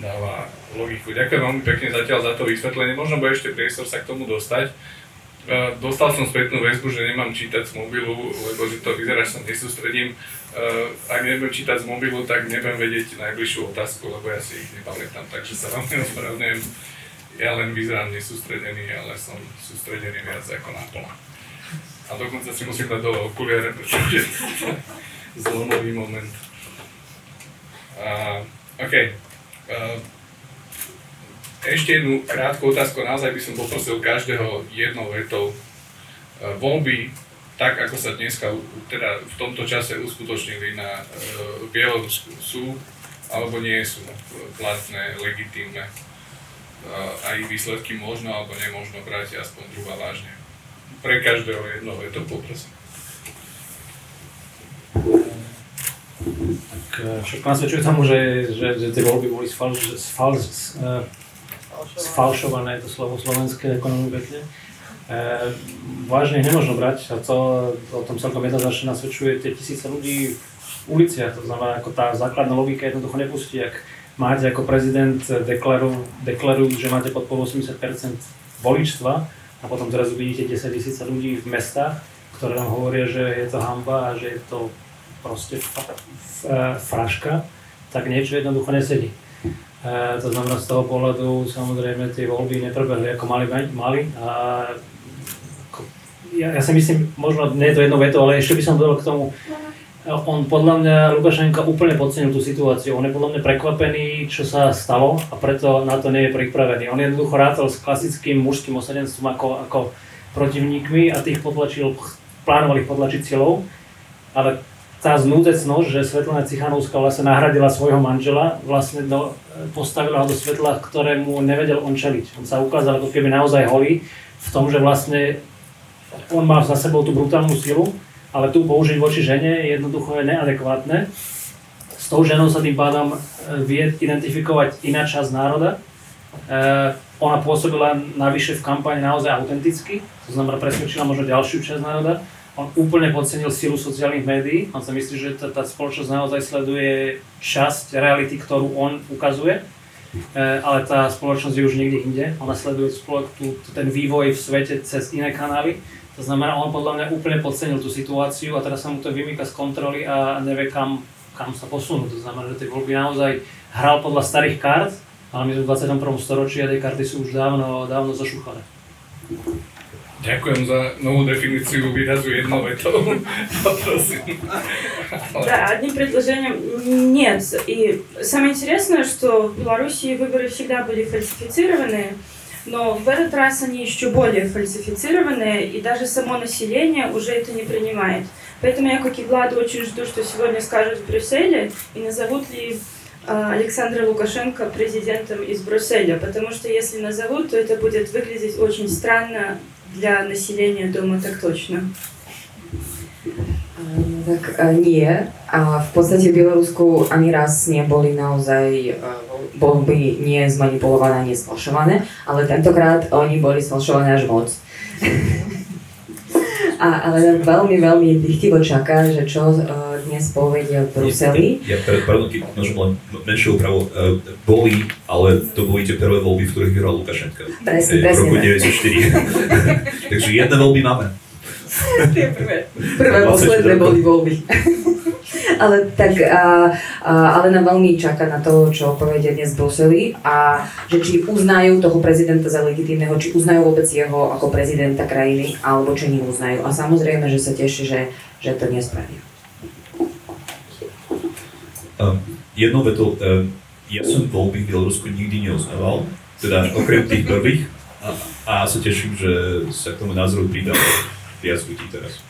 Speaker 2: dáva logiku. Ďakujem veľmi pekne zatiaľ za to vysvetlenie. Možno bude ešte priestor sa k tomu dostať. Uh, dostal som spätnú väzbu, že nemám čítať z mobilu, lebo že to vyzerá, že sa nesústredím. Uh, ak nebudem čítať z mobilu, tak nebudem vedieť najbližšiu otázku, lebo ja si ich nepamätám, takže sa veľmi ospravedlňujem. Ja len vyzerám nesústredený, ale som sústredený viac ako naplno. A dokonca si musím dať do okuliare, pretože zlomový moment. Uh, OK. Uh, ešte jednu krátku otázku, naozaj by som poprosil každého jednou vetou. E, Voľby, tak ako sa dneska teda v tomto čase uskutočnili na e, Bielorusku, sú alebo nie sú platné, legitímne. E, Aj výsledky možno alebo nemôžno brať aspoň druhá vážne. Pre každého jednou vetou poprosím.
Speaker 5: Tak eh, všetko nasvedčuje tomu, že, že, že tie voľby boli sfalš, sfalš, eh, sfalšované, to slovo slovenské, ako nám pekne. E, vážne ich nemôžno brať a to o tom celkom jednoznačne nasvedčuje tie tisíce ľudí v uliciach. To znamená, ako tá základná logika jednoducho nepustí, ak máte ako prezident deklarujú, deklarujú že máte podporu 80% voličstva a potom teraz uvidíte 10 tisíce ľudí v mestách, ktoré nám hovoria, že je to hamba a že je to proste fraška, tak niečo jednoducho nesedí. E, to znamená, z toho pohľadu samozrejme tie voľby neprebehli ako mali, mali a ja, ja si myslím, možno nie je to jedno veto, ale ešte by som dodal k tomu, on podľa mňa, Lukašenka úplne podcenil tú situáciu. On je podľa mňa prekvapený, čo sa stalo a preto na to nie je pripravený. On jednoducho rátal s klasickým mužským osadenstvom ako, ako protivníkmi a tých potlačil, plánoval ich potlačiť silou, ale tá znúdecnosť, že Svetlana Cichanovská vlastne nahradila svojho manžela, vlastne do, postavila ho do svetla, ktorému nevedel on čeliť. On sa ukázal ako keby naozaj holý v tom, že vlastne on má za sebou tú brutálnu silu, ale tu použiť voči žene je jednoducho neadekvátne. S tou ženou sa tým pádom e, vie identifikovať iná časť národa. E, ona pôsobila navyše v kampani naozaj autenticky, to znamená presvedčila možno ďalšiu časť národa. On úplne podcenil silu sociálnych médií. On sa myslí, že tá, tá spoločnosť naozaj sleduje časť reality, ktorú on ukazuje. E, ale tá spoločnosť je už niekde inde. Ona sleduje spolo- tú, ten vývoj v svete cez iné kanály. To znamená, on podľa mňa úplne podcenil tú situáciu a teraz sa mu to vymýka z kontroly a nevie kam, kam sa posunú. To znamená, že tie voľby naozaj hral podľa starých kart, ale my sme v 21. storočí a tie karty sú už dávno, dávno zošúchané.
Speaker 2: Ďakujem za novú definíciu výrazu jednou vetou. Poprosím.
Speaker 1: Да, одним предложением нет. И самое интересное, что в Беларуси выборы всегда были фальсифицированы, Но в этот раз они еще более фальсифицированы, и даже само население уже это не принимает. Поэтому я, как и Влада, очень жду, что сегодня скажут в Брюсселе, и назовут ли а, Александра Лукашенко президентом из Брюсселя, потому что если назовут, то это будет выглядеть очень странно для населения дома, так точно.
Speaker 4: Tak e, nie. A v podstate v Bielorusku ani raz neboli naozaj e, voľby nie zmanipulované, nie sfalšované, ale tentokrát oni boli sfalšované až moc. A, ale veľmi, veľmi dychtivo čaká, že čo uh, dnes povedia v Bruseli.
Speaker 7: Ja, ja pardon, keď môžem len menšiu úpravu. Uh, boli, ale to boli tie prvé voľby, v ktorých vyhral Lukašenka.
Speaker 4: Presne, presne.
Speaker 7: V roku
Speaker 4: tak.
Speaker 7: 94. Takže jedné voľby máme.
Speaker 4: Tie prvé. Prvé
Speaker 7: 24
Speaker 4: posledné boli voľby. ale tak, a, a, ale nám veľmi čaká na to, čo povedia dnes Bruseli a že či uznajú toho prezidenta za legitímneho, či uznajú vôbec jeho ako prezidenta krajiny, alebo či neuznajú. A samozrejme, že sa teší, že, že to nespravia.
Speaker 7: Um, jednou vetou, um, ja som voľby v Bielorusku nikdy neuznával, teda okrem tých prvých, a, a sa teším, že sa k tomu názoru pridá viac ľudí teraz.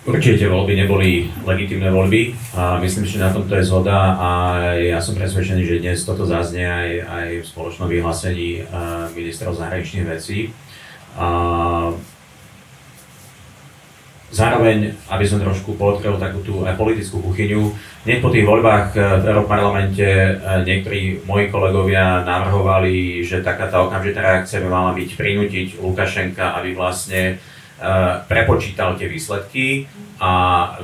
Speaker 6: Určite voľby neboli legitimné voľby a myslím, že na tomto je zhoda a ja som presvedčený, že dnes toto zaznie aj, aj v spoločnom vyhlásení eh, ministrov zahraničných vecí. A zároveň, aby som trošku podkrel takú tú aj politickú kuchyňu, hneď po tých voľbách eh, v Európarlamente eh, niektorí moji kolegovia navrhovali, že taká tá okamžitá reakcia by mala byť prinútiť Lukašenka, aby vlastne eh, prepočítal tie výsledky a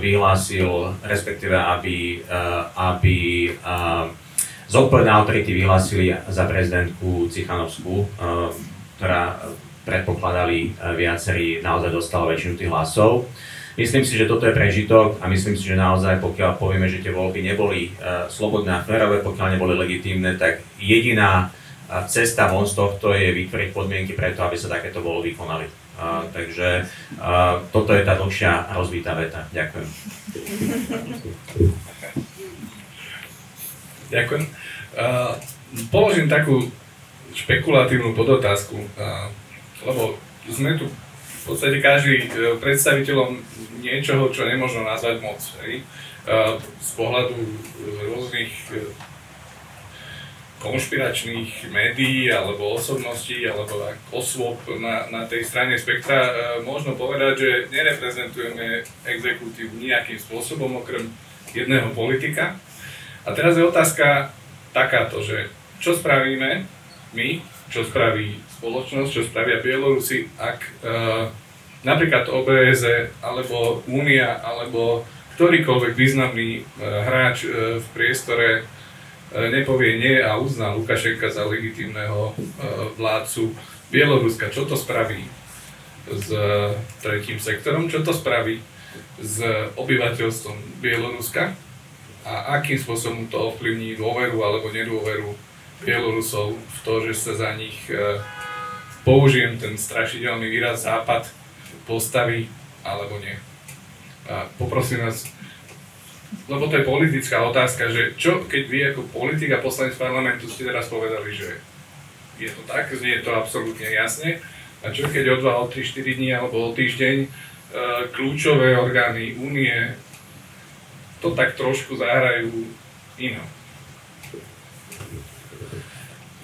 Speaker 6: vyhlásil, respektíve aby, aby zodpovedné autority vyhlásili za prezidentku Cichanovskú, ktorá predpokladali eh, viacerí, naozaj dostala väčšinu tých hlasov. Myslím si, že toto je prežitok a myslím si, že naozaj pokiaľ povieme, že tie voľby neboli uh, slobodné a férové, pokiaľ neboli legitímne, tak jediná uh, cesta von z tohto je vytvoriť podmienky preto, aby sa takéto voľby konali. Uh, takže uh, toto je tá dlhšia rozvítá veta. Ďakujem.
Speaker 2: Ďakujem. Uh, položím takú špekulatívnu podotázku, uh, lebo sme tu v podstate každý uh, predstaviteľom niečoho, čo nemôžno nazvať moc. Hej? Uh, z pohľadu uh, rôznych konšpiračných médií alebo osobností alebo osôb na, na tej strane spektra možno povedať, že nereprezentujeme exekutívu nejakým spôsobom okrem jedného politika. A teraz je otázka takáto, že čo spravíme my, čo spraví spoločnosť, čo spravia Bielorusi, ak uh, napríklad OBS alebo Únia alebo ktorýkoľvek významný uh, hráč uh, v priestore uh, nepovie nie a uzná Lukašenka za legitímneho vládcu Bieloruska. Čo to spraví s tretím sektorom? Čo to spraví s obyvateľstvom Bieloruska? a akým spôsobom to ovplyvní dôveru alebo nedôveru Bielorusov v to, že sa za nich, e, použijem ten strašidelný výraz, západ postaví alebo nie. A poprosím vás, lebo to je politická otázka, že čo keď vy ako politik a poslanec parlamentu ste teraz povedali, že je to tak, znie to absolútne jasne, a čo keď o 2, o 3, 4 dní alebo o týždeň e, kľúčové orgány únie to tak trošku zahrajú inak.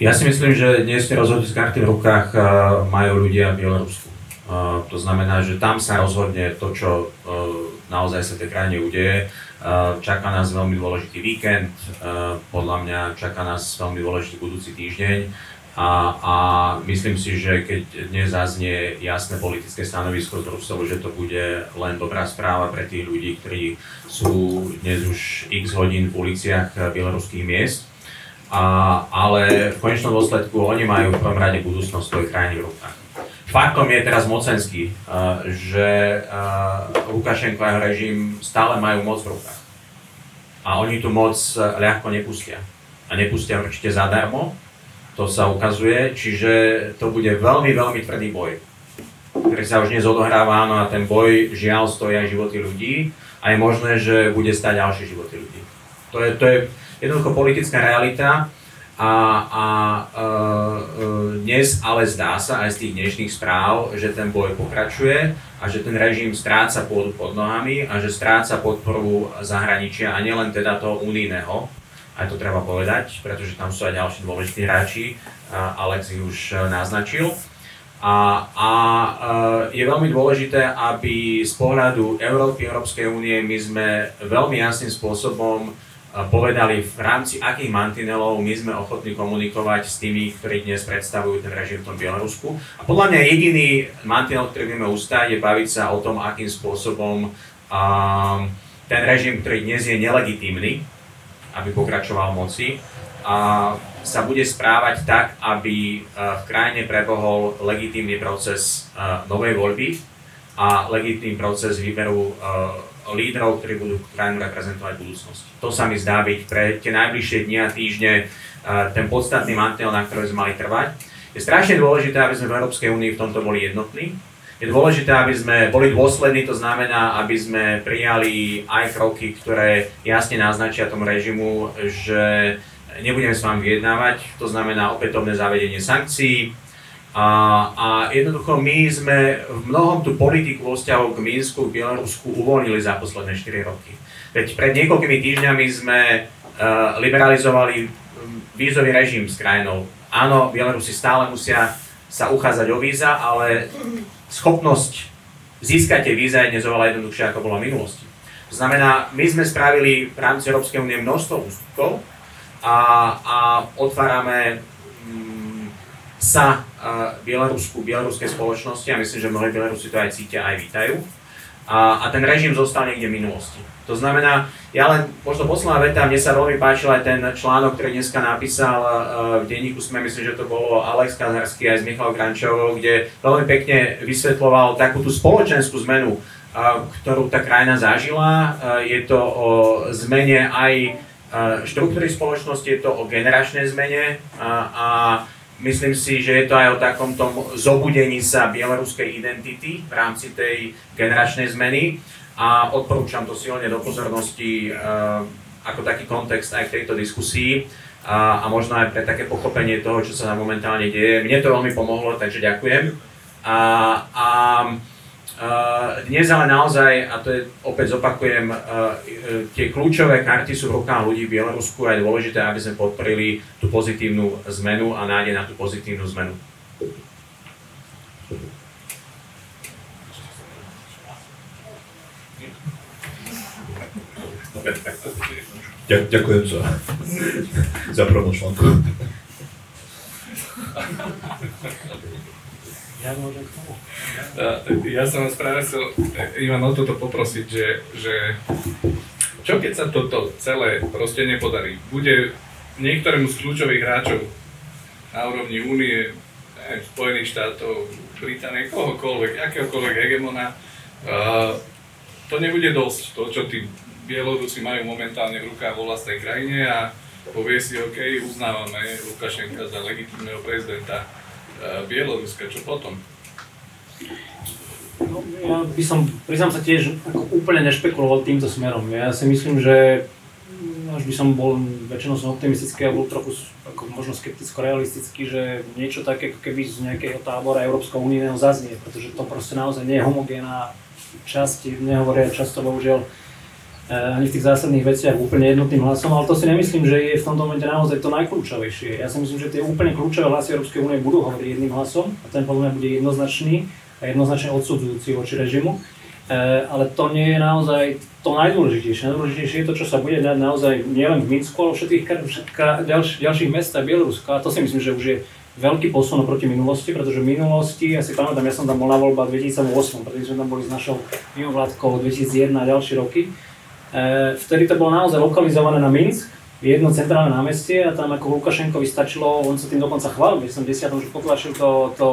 Speaker 6: Ja si myslím, že dnes tie rozhodnutie s karty v rukách uh, majú ľudia v Bielorusku. Uh, to znamená, že tam sa rozhodne to, čo uh, naozaj sa tej krajine udeje. Čaká nás veľmi dôležitý víkend, podľa mňa čaká nás veľmi dôležitý budúci týždeň a, a myslím si, že keď dnes zaznie jasné politické stanovisko z Bruselu, že to bude len dobrá správa pre tých ľudí, ktorí sú dnes už x hodín v uliciach bieloruských miest, a, ale v konečnom dôsledku oni majú v prvom rade budúcnosť svojej krajiny v rukách. Faktom je teraz mocenský, uh, že uh, Lukašenko a jeho režim stále majú moc v rukách. A oni tú moc uh, ľahko nepustia. A nepustia určite zadarmo, to sa ukazuje, čiže to bude veľmi, veľmi tvrdý boj, ktorý sa už dnes odohráva, a ten boj žiaľ stojí aj životy ľudí a je možné, že bude stať ďalšie životy ľudí. To je, to je jednoducho politická realita A, a e, e, dnes ale zdá sa aj z tých dnešných správ, že ten boj pokračuje a že ten režim stráca pôdu pod nohami a že stráca podporu zahraničia a nielen teda toho unijného, aj to treba povedať, pretože tam sú aj ďalší dôležití hráči, Alex ich už naznačil. A, a e, je veľmi dôležité, aby z pohľadu Európy, Európskej únie my sme veľmi jasným spôsobom e, povedali v rámci akých mantinelov my sme ochotní komunikovať s tými, ktorí dnes predstavujú ten režim v tom Bielorusku. A podľa mňa jediný mantinel, ktorý vieme ustať, je baviť sa o tom, akým spôsobom um, ten režim, ktorý dnes je nelegitímny, aby pokračoval moci, a sa bude správať tak, aby e, v krajine prebohol legitímny proces e, novej voľby a legitímny proces výberu e, lídrov, ktorí budú krajinu reprezentovať v budúcnosti. To sa mi zdá byť pre tie najbližšie dni a týždne ten podstatný mantel, na ktorý sme mali trvať. Je strašne dôležité, aby sme v Európskej únii v tomto boli jednotní. Je dôležité, aby sme boli dôslední, to znamená, aby sme prijali aj kroky, ktoré jasne naznačia tomu režimu, že nebudeme s vami vyjednávať, to znamená opätovné zavedenie sankcií. A, a jednoducho my sme v mnohom tú politiku vo k Minsku, k Bielorusku uvoľnili za posledné 4 roky. Veď pred niekoľkými týždňami sme uh, liberalizovali vízový režim s krajinou. Áno, Bielorusi stále musia sa uchádzať o víza, ale schopnosť získať tie víza je dnes oveľa jednoduchšia, ako bola v minulosti. To znamená, my sme spravili v rámci Európskej únie množstvo ústupkov, a, a otvárame sa Bielorusku, bieloruskej spoločnosti a myslím, že mnohí Bielorusi to aj cítia, aj vítajú. A, a ten režim zostal niekde v minulosti. To znamená, ja len, možno posledná veta, mne sa veľmi páčil aj ten článok, ktorý dneska napísal uh, v denníku SME, myslím, že to bolo Alex Kazarský aj s Michal Grančovou, kde veľmi pekne vysvetloval takú tú spoločenskú zmenu, uh, ktorú tá krajina zažila. Je to o zmene aj štruktúry spoločnosti, je to o generačnej zmene a, a myslím si, že je to aj o takom tom zobudení sa bieloruskej identity v rámci tej generačnej zmeny a odporúčam to silne do pozornosti uh, ako taký kontext aj k tejto diskusii a, a možno aj pre také pochopenie toho, čo sa nám momentálne deje. Mne to veľmi pomohlo, takže ďakujem. A, a dnes ale naozaj, a to je, opäť zopakujem, tie kľúčové karty sú v rukách ľudí v Bielorusku a je dôležité, aby sme podporili tú pozitívnu zmenu a nádej na tú pozitívnu zmenu.
Speaker 7: Ďakujem za, za promo článku.
Speaker 5: Ja.
Speaker 2: Ja som vás práve chcel Ivan o toto poprosiť, že, že čo keď sa toto celé proste nepodarí? Bude niektorému z kľúčových hráčov na úrovni únie, Spojených štátov, Británie, kohokoľvek, akéhokoľvek hegemona, to nebude dosť, to čo tí Bielorusi majú momentálne v rukách vo vlastnej krajine a povie si, OK, uznávame Lukašenka za legitímneho prezidenta E, Bieloruska, čo potom?
Speaker 5: No, ja by som, priznám sa tiež, ako úplne nešpekuloval týmto smerom. Ja si myslím, že mm, až by som bol, väčšinou som optimistický a bol trochu ako možno skepticko-realistický, že niečo také, ako keby z nejakého tábora Európskeho únijného zaznie, pretože to proste naozaj nie je homogénna časť, nehovoria často bohužiaľ Eh, ani v tých zásadných veciach úplne jednotným hlasom, ale to si nemyslím, že je v tomto momente naozaj to najkľúčovejšie. Ja si myslím, že tie úplne kľúčové hlasy Európskej únie budú hovoriť jedným hlasom a ten podľa mňa bude jednoznačný a jednoznačne odsudzujúci voči režimu. E, ale to nie je naozaj to najdôležitejšie. Najdôležitejšie je to, čo sa bude dať naozaj nielen v Minsku, ale všetkých ďalších mestách Bieloruska. A to si myslím, že už je veľký posun proti minulosti, pretože v minulosti, ja si pamätám, ja som tam bol na voľbách 2008, pretože sme tam boli s našou mimovládkou 2001 a ďalšie roky E, vtedy to bolo naozaj lokalizované na Minsk, jedno centrálne námestie a tam ako Lukašenkovi stačilo, on sa tým dokonca chválil, som 10. že potlačil to, to,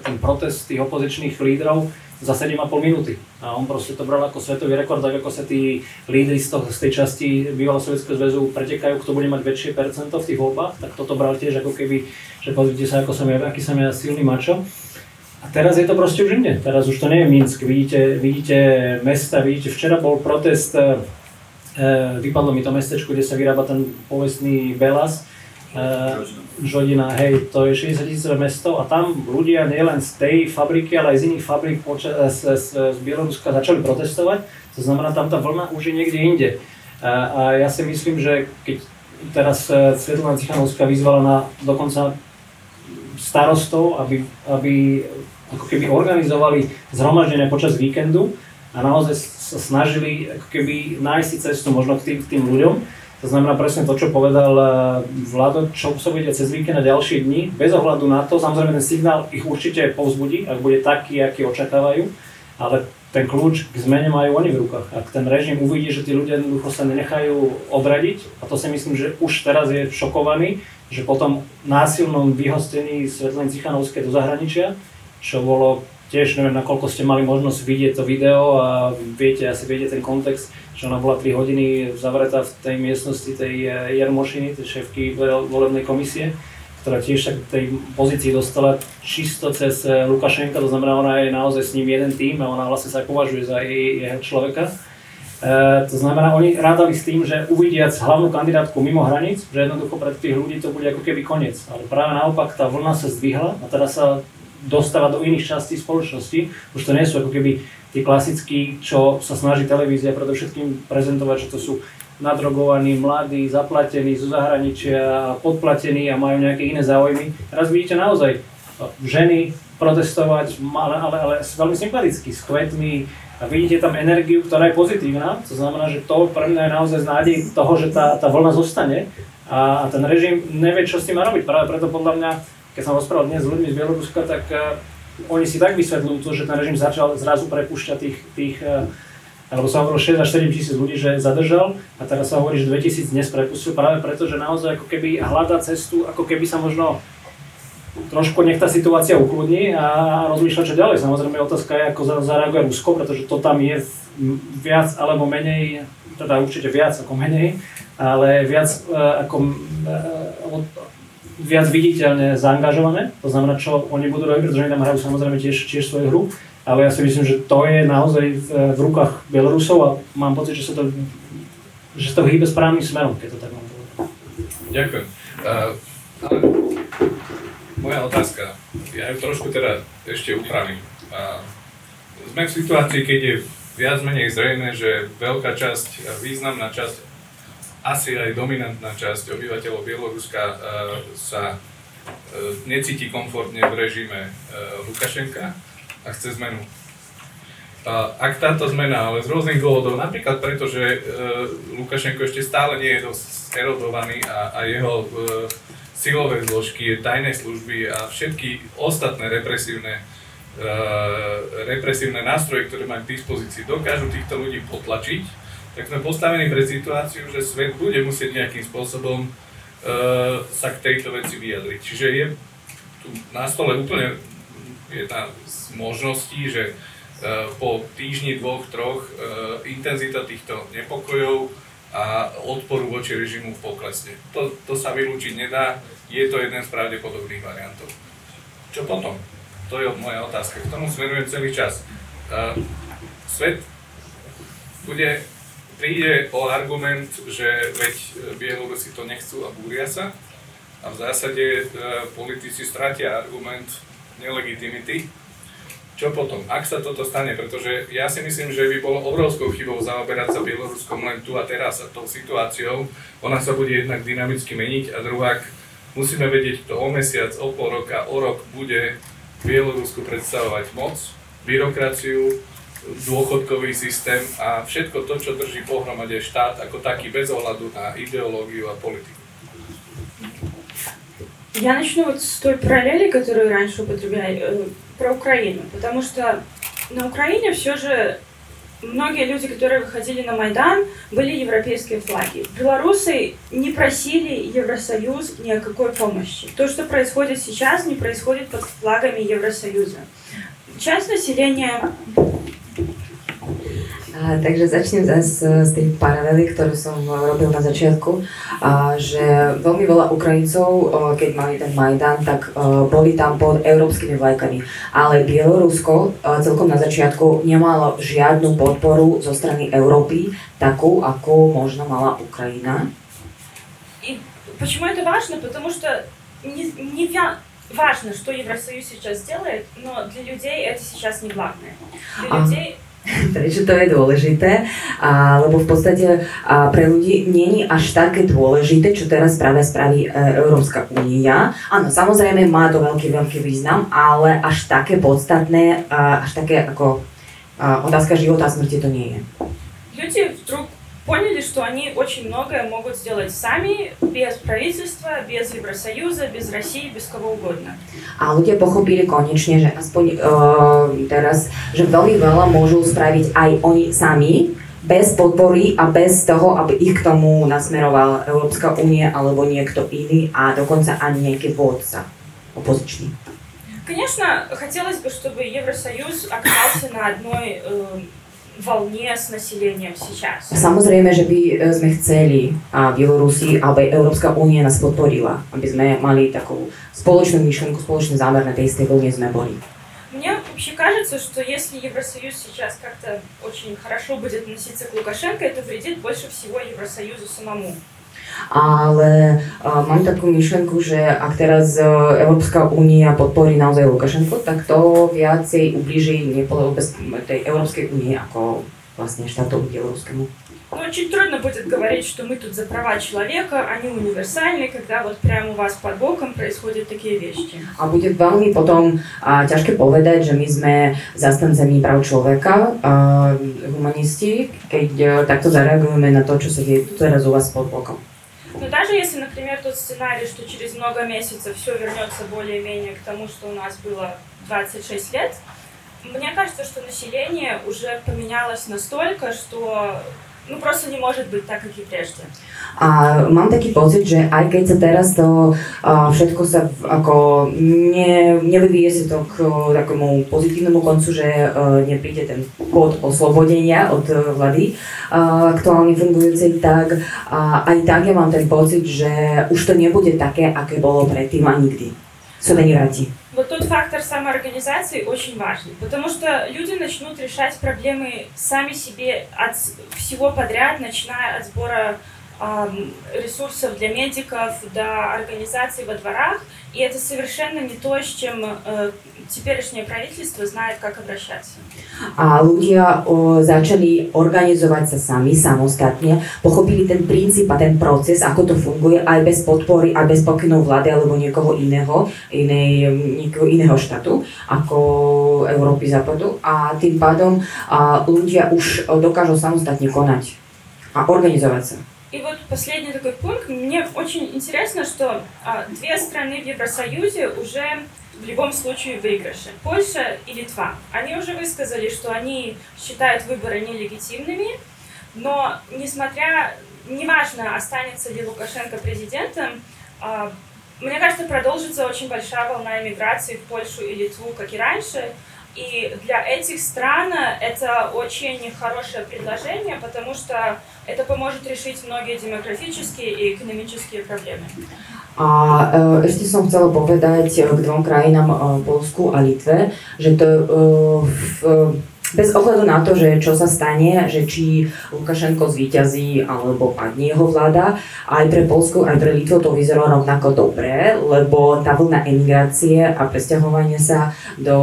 Speaker 5: ten protest tých opozičných lídrov za 7,5 minúty. A on proste to bral ako svetový rekord, tak ako sa tí lídry z, toho, z tej časti bývalého Sovjetského zväzu pretekajú, kto bude mať väčšie percento v tých voľbách, tak toto bral tiež ako keby, že pozrite sa, ako som ja, aký som ja silný mačo. A teraz je to proste už inde. Teraz už to nie je Minsk. Vidíte, vidíte mesta, vidíte, včera bol protest E, vypadlo mi to mestečko, kde sa vyrába ten povestný Belas. Žodina, hej, to je 60 tisícové mesto a tam ľudia nielen z tej fabriky, ale aj z iných fabrik poča- z, z, z Bieloruska začali protestovať, to znamená, tam tá vlna už je niekde inde. A, a ja si myslím, že keď teraz e, Svetlana Cichanovská vyzvala na dokonca starostov, aby, aby ako keby organizovali zhromaždenia počas víkendu a naozaj sa snažili ako keby nájsť cestu možno k tým, k tým ľuďom, to znamená presne to, čo povedal eh, Vlado, čo bude cez víkend a ďalšie dni, bez ohľadu na to, samozrejme ten signál ich určite povzbudí, ak bude taký, aký očakávajú, ale ten kľúč k zmene majú oni v rukách. Ak ten režim uvidí, že tí ľudia jednoducho sa nenechajú obradiť, a to si myslím, že už teraz je šokovaný, že po tom násilnom vyhostení Svetliny Cichanovskej do zahraničia, čo bolo tiež neviem, nakoľko ste mali možnosť vidieť to video a viete, asi viete ten kontext, že ona bola 3 hodiny zavretá v tej miestnosti tej eh, Jarmošiny, tej šéfky volebnej komisie, ktorá tiež sa k tej pozícii dostala čisto cez eh, Lukašenka, to znamená, ona je naozaj s ním jeden tým a ona vlastne sa považuje za jej, jeho človeka. E, to znamená, oni rádali s tým, že uvidiac hlavnú kandidátku mimo hraníc, že jednoducho pre tých ľudí to bude ako keby koniec. Ale práve naopak tá vlna sa zdvihla a teraz sa dostáva do iných častí spoločnosti. Už to nie sú ako keby tí klasickí, čo sa snaží televízia predovšetkým prezentovať, že to sú nadrogovaní, mladí, zaplatení zo zahraničia, podplatení a majú nejaké iné záujmy. Teraz vidíte naozaj ženy protestovať, ale, ale, ale veľmi sympaticky, s kvetmi, a vidíte tam energiu, ktorá je pozitívna, to znamená, že to pre mňa je naozaj nádej toho, že tá, tá vlna zostane a ten režim nevie, čo s tým má robiť. Práve preto podľa mňa, keď som rozprával dnes s ľuďmi z Bieloruska, tak uh, oni si tak vysvetľujú to, že ten režim začal zrazu prepúšťať tých, tých uh, alebo sa hovorilo 6 až 7 tisíc ľudí, že zadržal a teraz sa hovorí, že 2000 dnes prepustil práve preto, že naozaj ako keby hľadá cestu, ako keby sa možno trošku nech tá situácia ukludní a rozmýšľa čo ďalej. Samozrejme otázka je, ako zareaguje Rusko, pretože to tam je viac alebo menej, teda určite viac ako menej, ale viac uh, ako viac viditeľne zaangažované. To znamená, čo oni budú robiť, pretože oni tam hrajú samozrejme tiež, tiež svoju hru ale ja si myslím, že to je naozaj v, v rukách Bielorusov a mám pocit, že sa to, že sa to hýbe správnym smerom, keď to tak mám povedať.
Speaker 2: Ďakujem. Uh, moja otázka, ja ju trošku teda ešte upravím. Uh, sme v situácii, keď je viac menej zrejme, že veľká časť, významná časť, asi aj dominantná časť obyvateľov Bieloruska uh, sa uh, necíti komfortne v režime uh, Lukašenka a chce zmenu. A ak táto zmena, ale z rôznych dôvodov, napríklad preto, že e, Lukašenko ešte stále nie je dosť erodovaný a, a jeho e, silové zložky, tajné služby a všetky ostatné represívne, represívne nástroje, ktoré majú k dispozícii, dokážu týchto ľudí potlačiť, tak sme postavení pre situáciu, že svet bude musieť nejakým spôsobom e, sa k tejto veci vyjadriť. Čiže je tu na stole úplne jedna z možností, že e, po týždni, dvoch, troch e, intenzita týchto nepokojov a odporu voči režimu poklesne. To, to sa vylúčiť nedá, je to jeden z pravdepodobných variantov. Čo potom? To je moja otázka. K tomu smerujem celý čas. E, svet bude, príde o argument, že veď Bielorusi to nechcú a búria sa. A v zásade politici stratia argument nelegitimity. Čo potom, ak sa toto stane? Pretože ja si myslím, že by bolo obrovskou chybou zaoberať sa Bieloruskom len tu a teraz a tou situáciou. Ona sa bude jednak dynamicky meniť a druhák musíme vedieť, kto o mesiac, o pol roka, o rok bude Bielorusku predstavovať moc, byrokraciu, dôchodkový systém a všetko to, čo drží pohromade štát ako taký bez ohľadu na ideológiu a politiku.
Speaker 1: Я начну вот с той параллели, которую раньше употребляли, э, про Украину. Потому что на Украине все же многие люди, которые выходили на Майдан, были европейские флаги. Белорусы не просили Евросоюз ни о какой помощи. То, что происходит сейчас, не происходит под флагами Евросоюза. Часть населения
Speaker 4: A, takže začnem zase z tej paralely, ktorú som robil na začiatku, a, že veľmi veľa Ukrajincov, keď mali ten Majdan, tak a, boli tam pod európskymi vlajkami. Ale Bielorusko a, celkom na začiatku nemalo žiadnu podporu zo strany Európy, takú, ako možno mala Ukrajina.
Speaker 1: И
Speaker 3: почему это важно? Потому что не, не вя- важно, что Евросоюз сейчас делает, но для людей это сейчас не главное. Для
Speaker 4: А.
Speaker 3: людей
Speaker 4: Prečo to je dôležité? A, lebo v podstate a pre ľudí nie je až také dôležité, čo teraz práve spraví e, Európska únia. Áno, samozrejme má to veľký, veľký význam, ale až také podstatné, a, až také ako a, otázka života a smrti to nie je.
Speaker 3: люди вдруг поняли, что они очень многое могут сделать сами, без правительства, без Евросоюза, без России, без кого угодно.
Speaker 4: A ľudia pochopili konečne, že aspoň uh, teraz, že veľmi veľa môžu spraviť aj oni sami, bez podpory a bez toho, aby ich k tomu nasmeroval Európska únie alebo niekto iný a dokonca ani nejaký vodca opozičný.
Speaker 3: Конечно, хотелось бы, чтобы Евросоюз оказался на одной э, волне с населением сейчас.
Speaker 4: Samozrejme, že by e, sme chceli a Bielorusi, aby Európska únia nás podporila, aby sme mali takú spoločnú myšlenku, spoločný zámer na tej istej vlne sme boli.
Speaker 3: Мне вообще кажется, что если Евросоюз сейчас как-то очень хорошо будет относиться к Лукашенко, это вредит больше всего Евросоюзу самому.
Speaker 4: Ale uh, mám takú myšlenku, že ak teraz uh, Európska únia podporí naozaj Lukašenko, tak to viacej ubliží nepolo- bez tej Európskej únie ako vlastne štátu bieloruskému.
Speaker 3: Но очень трудно будет говорить, что мы тут за права человека, они универсальны, когда вот прямо у вас под боком происходят такие вещи.
Speaker 4: A bude veľmi potom uh, ťažké povedať, že my sme zastancami práv človeka, uh, humanisti, keď uh, takto zareagujeme na to, čo sa deje tu teraz u vás pod bokom.
Speaker 3: Но даже если, например, тот сценарий, что через много месяцев все вернется более-менее к тому, что у нас было 26 лет, мне кажется, что население уже поменялось настолько, что ну просто не может быть так, как и прежде.
Speaker 4: A mám taký pocit, že aj keď sa teraz to a, všetko sa v- ako ne, nevyvíje sa to k o, takému pozitívnemu koncu, že uh, nepríde ten kód oslobodenia od uh, vlády uh, aktuálne fungujúcej, tak a aj tak ja mám ten pocit, že už to nebude také, aké bolo predtým a nikdy. Sa to nevráti.
Speaker 3: Вот тот фактор самоорганизации очень важный, потому что люди начнут решать проблемы сами себе от всего подряд, начиная от сбора ресурсов для медиков до организаций во дворах, и это совершенно не то, с чем э, теперешнее правительство знает, как обращаться.
Speaker 4: A ľudia o, začali organizovať sa sami, samostatne, pochopili ten princíp a ten proces, ako to funguje aj bez podpory, aj bez pokynov vlády alebo niekoho iného, inej, niekoho iného štátu, ako Európy západu. A tým pádom a ľudia už o, dokážu samostatne konať a organizovať sa.
Speaker 3: И вот последний такой пункт. Мне очень интересно, что а, две страны в Евросоюзе уже в любом случае в выигрыше. Польша и Литва. Они уже высказали, что они считают выборы нелегитимными, но несмотря, неважно, останется ли Лукашенко президентом, а, мне кажется, продолжится очень большая волна иммиграции в Польшу и Литву, как и раньше. И для этих стран это очень хорошее предложение, потому что это поможет решить многие демографические и экономические проблемы.
Speaker 4: A ešte som chcela povedať k dvom krajinám, Polsku a Litve, že to v, bez ohľadu na to, že čo sa stane, že či Lukašenko zvíťazí alebo padne jeho vláda, aj pre Polsku, aj pre Litvu to vyzerá rovnako dobre, lebo tá vlna emigrácie a presťahovanie sa do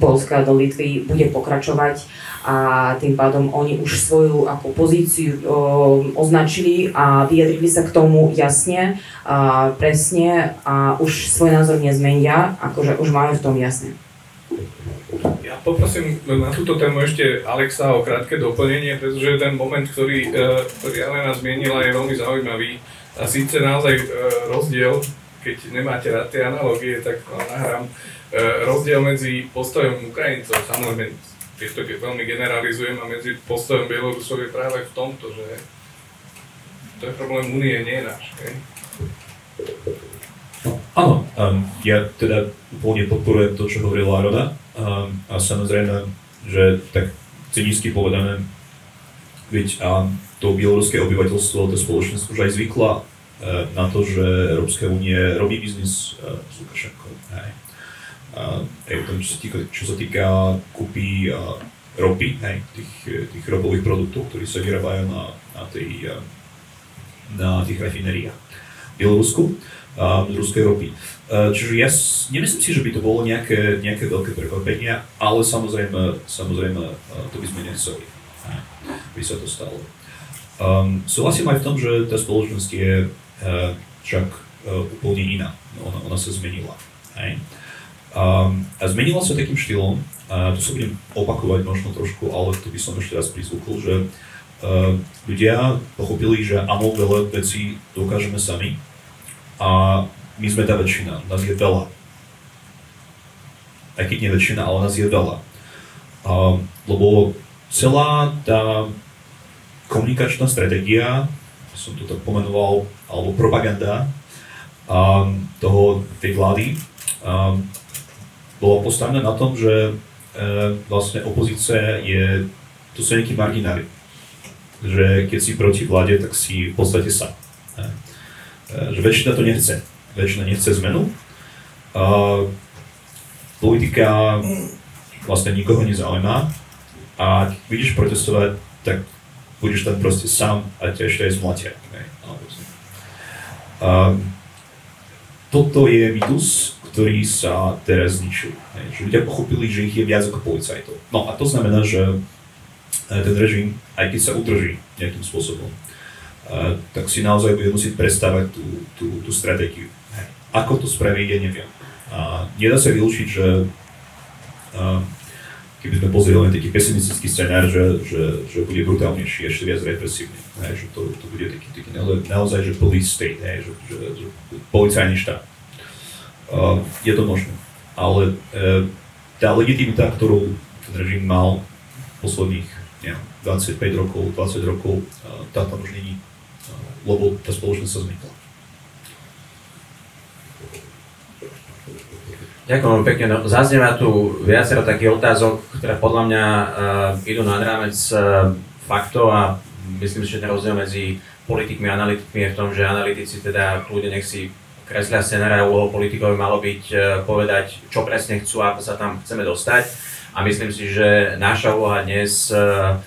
Speaker 4: Polska, do Litvy bude pokračovať a tým pádom oni už svoju ako pozíciu o, označili a vyjadrili sa k tomu jasne a presne a už svoj názor nezmenia, akože už majú v tom jasne.
Speaker 2: Poprosím na túto tému ešte Alexa o krátke doplnenie, pretože ten moment, ktorý, e, ktorý Alena zmienila, je veľmi zaujímavý. A síce naozaj e, rozdiel, keď nemáte rád tie analogie, tak vám nahrám, e, rozdiel medzi postojom Ukrajincov, samozrejme, keď veľmi generalizujem, a medzi postojom Bielorusov je práve v tomto, že to je problém Unie, nie je náš. hej?
Speaker 7: No, áno, um, ja teda úplne podporujem to, čo hovorila Roda. Um, a samozrejme, že tak cynicky povedané, veď um, to bieloruské obyvateľstvo, tá spoločnosť už aj zvykla uh, na to, že Európska únie robí biznis uh, s Lukašenkom. Hej. Uh, aj tom, čo sa týka, čo sa týka kúpy uh, ropy, hej, tých, tých ropových produktov, ktorí sa vyrábajú na, na, tej, uh, na tých rafinériách. Bielorusku, uh, z ruskej ropy. Uh, čiže ja nemyslím si, že by to bolo nejaké, nejaké veľké prekvapenie, ale samozrejme, samozrejme uh, to by sme nechceli, uh, by sa to stalo. Um, súhlasím aj v tom, že tá spoločnosť je uh, však uh, úplne iná. Ona, ona sa zmenila. Hej? Um, a zmenila sa takým štýlom, a tu sa budem opakovať možno trošku, ale to by som ešte raz prizvukol, že uh, ľudia pochopili, že áno, veľa vecí dokážeme sami a my sme tá väčšina, nás je veľa. Aj keď nie väčšina, ale nás je veľa. Um, lebo celá tá komunikačná stratégia, som to tak pomenoval, alebo propaganda um, toho, tej vlády, um, bola postavená na tom, že uh, vlastne opozícia je, to sú nejakí marginári. Že keď si proti vláde, tak si v podstate sám. Uh, že väčšina to nechce. Väčšina nechce zmenu. Uh, politika vlastne nikoho nezaujíma a ak vidíš protestovať, tak budeš tam proste sám a ťa ešte aj zmlatia. toto je mýtus, ktorý sa teraz zničil. Že ľudia pochopili, že ich je viac ako policajtov. No a to znamená, že eh, ten režim, aj keď sa udrží nejakým spôsobom, tak si naozaj bude musieť prestávať tú, tú, tú stratégiu. Ako to spraví, ja neviem. A nedá sa vylúčiť, že keby sme pozreli len taký pesimistický scenár, že, že, že bude brutálnejší, ešte viac represívny. Hej, že to, to bude taký, taký naozaj, že police state, hej, že, že, že policajný štát. Uh, je to možné. Ale uh, tá legitimita, ktorú ten režim mal posledných neviem, 25 rokov, 20 rokov, uh, tá tam už není, lebo tá spoločnosť sa zmenila.
Speaker 6: Ďakujem veľmi pekne. No, zaznieva tu viacero takých otázok, ktoré podľa mňa uh, idú nad rámec uh, faktov a myslím si, že ten rozdiel medzi politikmi a analytikmi je v tom, že analytici teda kľudne nech si kreslia scenára úlohou politikov malo byť uh, povedať, čo presne chcú ako sa tam chceme dostať. A myslím si, že naša úloha dnes uh,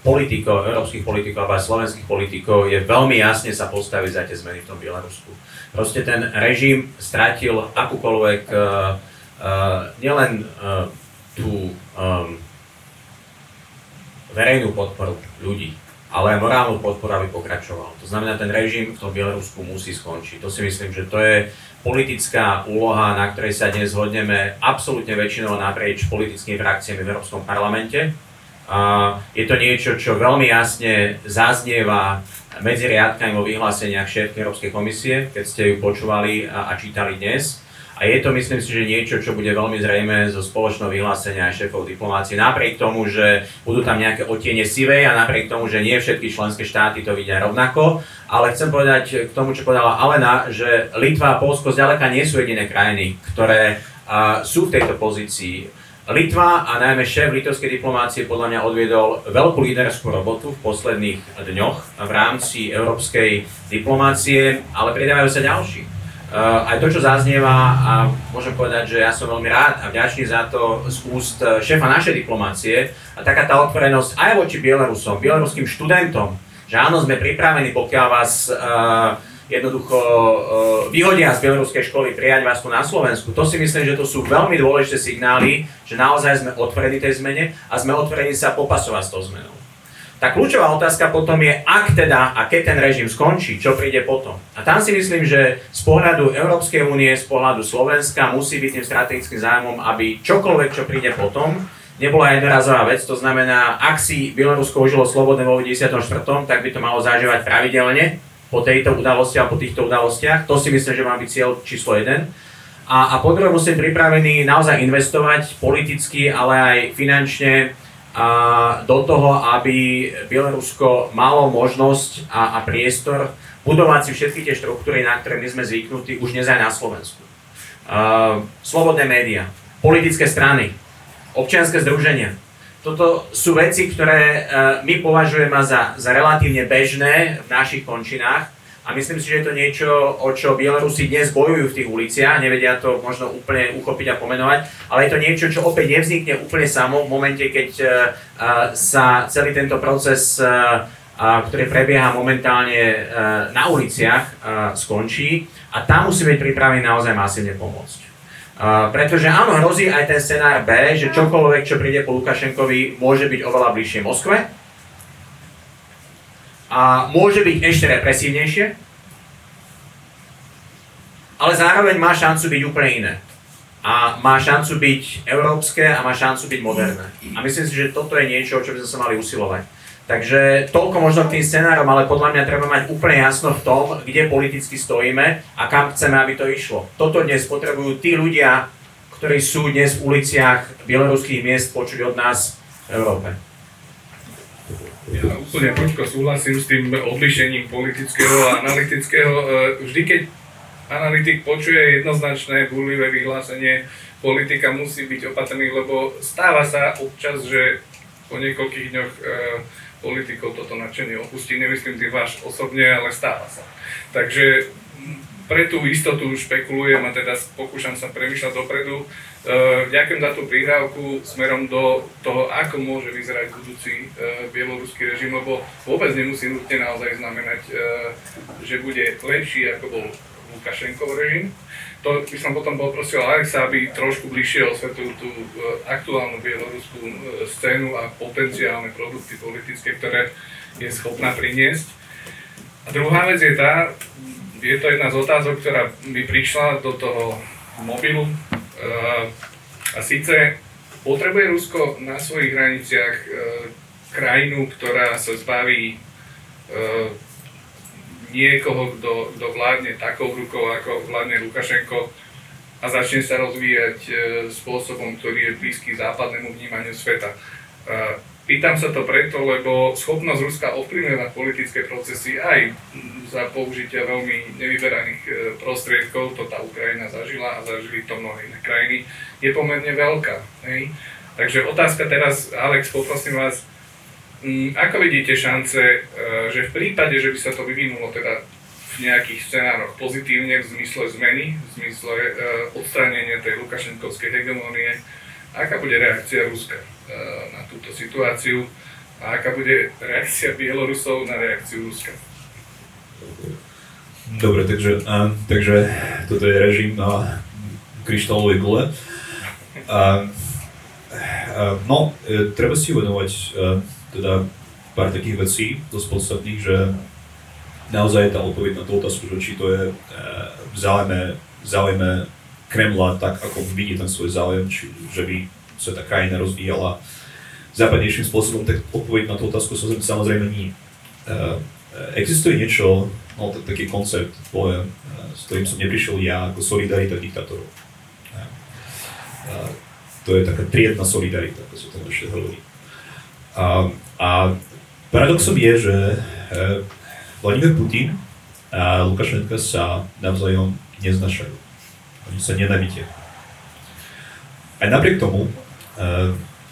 Speaker 6: politikov, európskych politikov alebo aj slovenských politikov je veľmi jasne sa postaviť za tie zmeny v tom Bielorusku. Proste ten režim stratil akúkoľvek uh, uh, nielen uh, tú um, verejnú podporu ľudí, ale aj morálnu podporu, aby pokračoval. To znamená, ten režim v tom Bielorusku musí skončiť. To si myslím, že to je politická úloha, na ktorej sa dnes zhodneme absolútne väčšinou naprieč politickými frakciami v Európskom parlamente. Je to niečo, čo veľmi jasne zaznieva medzi riadkami vo vyhláseniach šéfky Európskej komisie, keď ste ju počúvali a, a čítali dnes. A je to, myslím si, že niečo, čo bude veľmi zrejme zo spoločného vyhlásenia aj šéfov diplomácie. Napriek tomu, že budú tam nejaké otiene sivej a napriek tomu, že nie všetky členské štáty to vidia rovnako. Ale chcem povedať k tomu, čo povedala Alena, že Litva a Polsko zďaleka nie sú jediné krajiny, ktoré sú v tejto pozícii. Litva a najmä šéf litovskej diplomácie podľa mňa odviedol veľkú líderskú robotu v posledných dňoch v rámci európskej diplomácie, ale pridávajú sa ďalší. Uh, aj to, čo zaznieva, a môžem povedať, že ja som veľmi rád a vďačný za to z úst šéfa našej diplomácie a taká tá otvorenosť aj voči Bielorusom, bieloruským študentom, že áno, sme pripravení, pokiaľ vás uh, jednoducho uh, vyhodia z bieloruskej školy, prijať vás tu na Slovensku. To si myslím, že to sú veľmi dôležité signály, že naozaj sme otvorení tej zmene a sme otvorení sa popasovať s tou zmenou. Tá kľúčová otázka potom je, ak teda a keď ten režim skončí, čo príde potom. A tam si myslím, že z pohľadu Európskej únie, z pohľadu Slovenska musí byť tým strategickým zájmom, aby čokoľvek, čo príde potom, nebola jednorazová vec. To znamená, ak si Bielorusko užilo slobodné vo 94., tak by to malo zažívať pravidelne po tejto udalosti a po týchto udalostiach. To si myslím, že má byť cieľ číslo 1. A, a po druhé musím pripravený naozaj investovať politicky, ale aj finančne a do toho, aby Bielorusko malo možnosť a, a priestor budovať si všetky tie štruktúry, na ktoré my sme zvyknutí už dnes na Slovensku. Uh, slobodné médiá, politické strany, občianske združenia. Toto sú veci, ktoré uh, my považujeme za, za relatívne bežné v našich končinách a myslím si, že je to niečo, o čo Bielorusi dnes bojujú v tých uliciach, nevedia to možno úplne uchopiť a pomenovať, ale je to niečo, čo opäť nevznikne úplne samo v momente, keď uh, sa celý tento proces a, ktoré prebieha momentálne e, na uliciach, e, skončí a tam musí byť pripravený naozaj masívne pomôcť. Pretože áno, hrozí aj ten scenár B, že čokoľvek, čo príde po Lukašenkovi, môže byť oveľa bližšie Moskve a môže byť ešte represívnejšie, ale zároveň má šancu byť úplne iné. A má šancu byť európske a má šancu byť moderné. A myslím si, že toto je niečo, čo by sme sa mali usilovať. Takže toľko možno k tým scenárom, ale podľa mňa treba mať úplne jasno v tom, kde politicky stojíme a kam chceme, aby to išlo. Toto dnes potrebujú tí ľudia, ktorí sú dnes v uliciach bieloruských miest počuť od nás v Európe.
Speaker 2: Ja úplne prudko súhlasím s tým odlišením politického a analytického. E, vždy, keď analytik počuje jednoznačné burlivé vyhlásenie, politika musí byť opatrný, lebo stáva sa občas, že po niekoľkých dňoch e, politikov toto nadšenie opustí. Nemyslím tým váš osobne, ale stáva sa. Takže pre tú istotu špekulujem a teda pokúšam sa premýšľať dopredu. E, ďakujem za tú prihrávku smerom do toho, ako môže vyzerať budúci e, bieloruský režim, lebo vôbec nemusí nutne naozaj znamenať, e, že bude lepší, ako bol Lukašenkov režim to by som potom poprosil Alexa, aby trošku bližšie osvetlil tú e, aktuálnu bieloruskú e, scénu a potenciálne produkty politické, ktoré je schopná priniesť. A druhá vec je tá, je to jedna z otázok, ktorá mi prišla do toho mobilu. E, a síce potrebuje Rusko na svojich hraniciach krajinu, ktorá sa zbaví niekoho, kto, kto vládne takou rukou, ako vládne Lukašenko a začne sa rozvíjať e, spôsobom, ktorý je blízky západnému vnímaniu sveta. E, pýtam sa to preto, lebo schopnosť Ruska ovplyvňovať politické procesy aj za použitia veľmi nevyberaných e, prostriedkov, to tá Ukrajina zažila a zažili to mnohé iné krajiny, je pomerne veľká. Hej? Takže otázka teraz, Alex, poprosím vás, ako vidíte šance, e, že v prípade, že by sa to vyvinulo teda v nejakých scenároch pozitívne v zmysle zmeny, v zmysle e, odstránenia tej lukašenkovskej hegemónie, aká bude reakcia Ruska e, na túto situáciu a aká bude reakcia Bielorusov na reakciu Ruska?
Speaker 7: Dobre, takže, takže toto je režim na kryštálovej gule. No, treba si uvedomať, teda pár takých vecí dosť podstatných, že naozaj tá odpoveď na tú otázku, že či to je v záujme, záujme Kremla tak, ako vidí ten svoj záujem, či, že by sa tá krajina rozvíjala západnejším spôsobom, tak odpoveď na tú otázku sa samozrejme nie. Existuje niečo, no taký koncept, pojem, s ktorým som neprišiel ja, ako solidarita diktátorov. To je taká triedna solidarita, ako sa to ešte hovorí. A, a paradoxom je, že e, Vladimír Putin a Lukašenka sa navzájom neznašajú. Oni sa nenavidia. Aj napriek tomu e,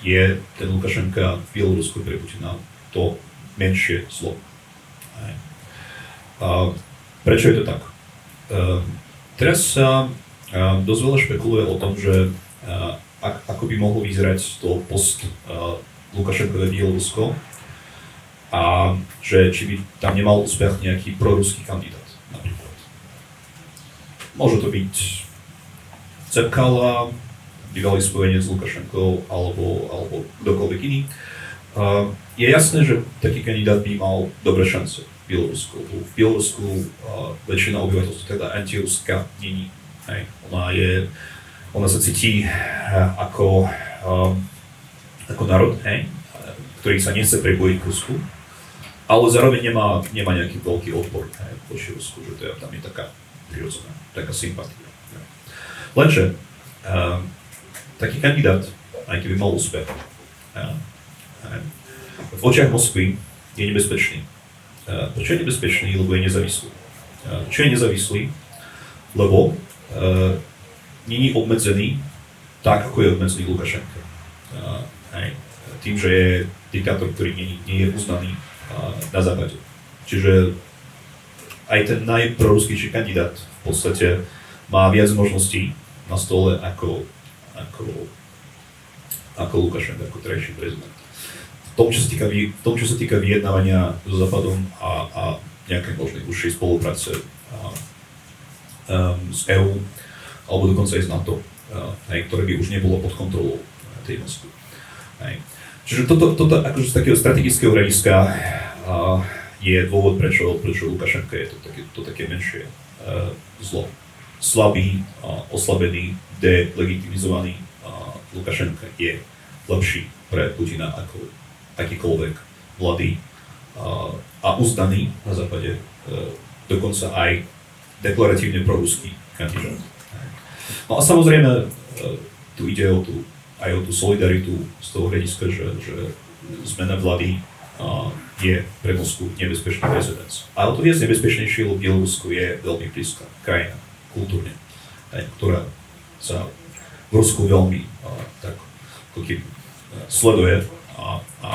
Speaker 7: je ten Lukašenka v Bielorusku pre Putina to menšie zlo. A prečo je to tak? E, teraz sa dosť veľa špekuluje o tom, že ako by mohlo vyzerať to post Lukašenkové Bielorusko a že či by tam nemal úspech nejaký proruský kandidát napríklad. Môže to byť Cepkala, bývalý spojenec s Lukašenkou alebo, alebo kdokoľvek iný. Uh, je jasné, že taký kandidát by mal dobré šance v Bielorusku. V Bielorusku uh, väčšina obyvateľstva teda antiruská není. Ona, je, ona sa cíti uh, ako uh, ako národ, hej, ktorý sa nechce pripojiť k Rusku, ale zároveň nemá, nemá nejaký veľký odpor hej, voči Rusku, že to je, tam je taká prirodzená, taká sympatia. Lenže uh, taký kandidát, aj keby mal úspech, uh, v očiach Moskvy je nebezpečný. Uh, prečo je nebezpečný? Lebo je nezávislý. Uh, čo je nezávislý? Lebo uh, není obmedzený tak, ako je obmedzený Lukašenko. Uh, hej, tým, že je diktátor, ktorý nie, nie je uznaný na západe. Čiže aj ten najproruskejší kandidát v podstate má viac možností na stole ako, ako, ako Lukašenko, ako terajší prezident. tom, čo sa týka, v tom, čo sa týka vyjednávania so Západom a, a nejakej možnej užšej spolupráce a, um, s EÚ, alebo dokonca aj s NATO, uh, hej, ktoré by už nebolo pod kontrolou tej Moskvy. Hej. Čiže toto, toto akože z takého strategického hľadiska je dôvod, prečo, prečo Lukašenka je to také, to také menšie uh, zlo. Slabý, oslabený, delegitimizovaný Lukašenka je lepší pre Putina ako akýkoľvek mladý a uznaný na západe, uh, dokonca aj deklaratívne proruský kandidát. No a samozrejme, uh, tu ide o tú, aj o tú solidaritu z toho hľadiska, že, že zmena vlády uh, je pre Moskvu nebezpečný prezident. Ale to viac nebezpečnejšie, lebo Bielorusko je veľmi blízka krajina, kultúrne, aj, ktorá sa v Rusku veľmi uh, tak uh, sleduje a, a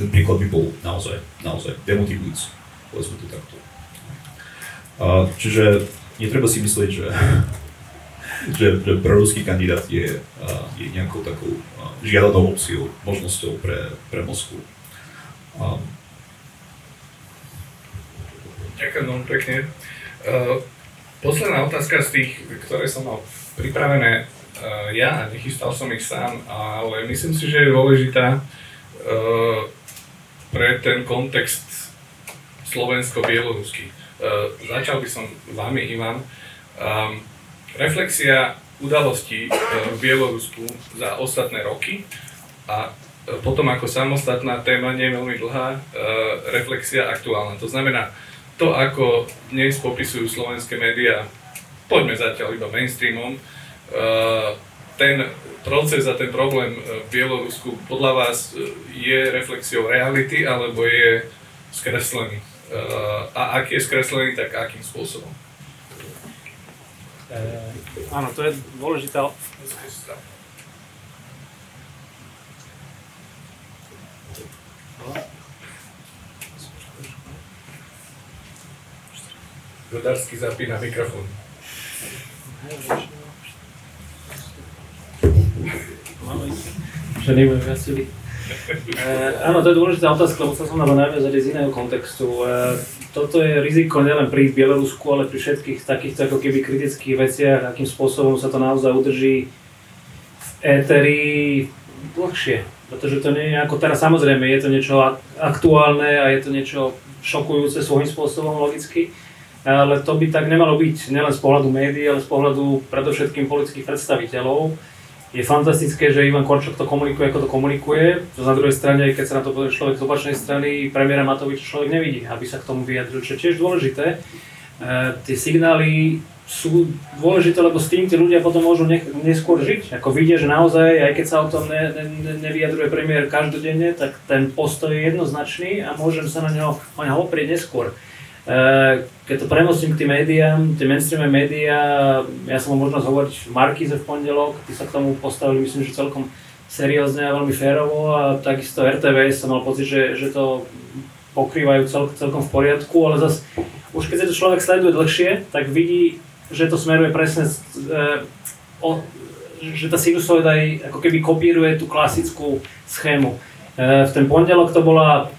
Speaker 7: ten príklad by bol naozaj, naozaj demotivujúci, povedzme to takto. Uh, čiže netreba si myslieť, že, že, že proruský kandidát je, je nejakou takou žiadanou opciou, možnosťou pre, pre Moskvu.
Speaker 2: Ďakujem veľmi pekne. Posledná otázka z tých, ktoré som mal pripravené ja, nechystal som ich sám, ale myslím si, že je dôležitá pre ten kontext slovensko-bieloruský. Začal by som vami, Ivan. Reflexia udalostí uh, v Bielorusku za ostatné roky a uh, potom ako samostatná téma, nie veľmi dlhá, uh, reflexia aktuálna. To znamená, to, ako dnes popisujú slovenské médiá, poďme zatiaľ iba mainstreamom, ten proces a ten problém v Bielorusku podľa vás je reflexiou reality alebo je skreslený? A ak je skreslený, tak akým spôsobom?
Speaker 5: Uh, áno, to je dôležitá...
Speaker 2: Godarsky zapína mikrofón.
Speaker 5: Že nebudem viac sily. E, áno, to je dôležitá otázka, lebo sa som na to naviazať z iného kontextu. E, toto je riziko nielen pri Bielorusku, ale pri všetkých takýchto ako keby kritických veciach, akým spôsobom sa to naozaj udrží v éteri dlhšie. Pretože to nie je ako teraz, samozrejme, je to niečo aktuálne a je to niečo šokujúce svojím spôsobom logicky, ale to by tak nemalo byť nielen z pohľadu médií, ale z pohľadu predovšetkým politických predstaviteľov. Je fantastické, že Ivan Korčok to komunikuje, ako to komunikuje. To na druhej strane, aj keď sa na to pozrie človek z opačnej strany, premiéra Matoviča človek nevidí, aby sa k tomu vyjadril, čo je tiež dôležité. E, tie signály sú dôležité, lebo s tým tí ľudia potom môžu nech, neskôr žiť. Ako vidia, že naozaj, aj keď sa o tom ne, ne, nevyjadruje premiér každodenne, tak ten postoj je jednoznačný a môžem sa na ňo, o ňo oprieť neskôr. Keď to premostím k tým médiám, tie mainstreamové médiá, ja som mal možnosť hovoriť v Markize v pondelok, tí sa k tomu postavili myslím, že celkom seriózne a veľmi férovo a takisto RTVS som mal pocit, že, že to pokrývajú cel, celkom v poriadku, ale zase už keď sa to človek sleduje dlhšie, tak vidí, že to smeruje presne, e, o, že tá sinusoida ako keby kopíruje tú klasickú schému. E, v ten pondelok to bola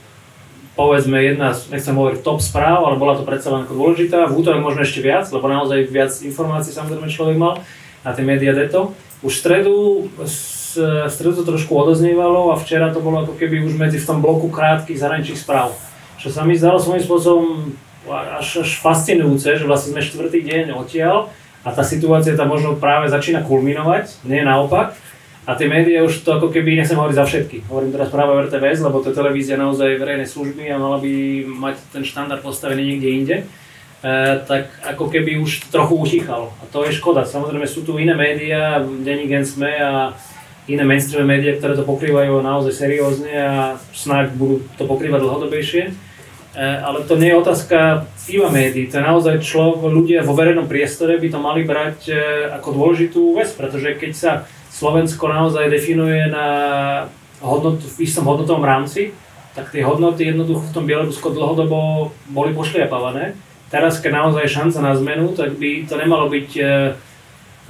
Speaker 5: povedzme jedna, nechcem hovoriť top správ, ale bola to predsa len ako dôležitá. V útorok možno ešte viac, lebo naozaj viac informácií samozrejme človek mal na tie médiá deto. Už v stredu, v stredu to trošku odoznievalo a včera to bolo ako keby už medzi v tom bloku krátkých zahraničných správ. Čo sa mi zdalo svojím spôsobom až, až fascinujúce, že vlastne sme štvrtý deň odtiaľ a tá situácia tam možno práve začína kulminovať, nie naopak. A tie médiá už to ako keby, nechcem hovoriť za všetky, hovorím teraz práve o RTVS, lebo to je televízia naozaj verejnej služby a mala by mať ten štandard postavený niekde inde, e, tak ako keby už trochu utichal. A to je škoda. Samozrejme sú tu iné médiá, Denní Gen Sme a iné mainstreamové médiá, ktoré to pokrývajú naozaj seriózne a snáď budú to pokrývať dlhodobejšie. E, ale to nie je otázka iba médií, to je naozaj človek, ľudia vo verejnom priestore by to mali brať e, ako dôležitú vec, pretože keď sa Slovensko naozaj definuje na hodnotu, v istom hodnotovom rámci, tak tie hodnoty jednoducho v tom Bielorusku dlhodobo boli pošliapavané. Teraz, keď naozaj šanca na zmenu, tak by to nemalo byť e,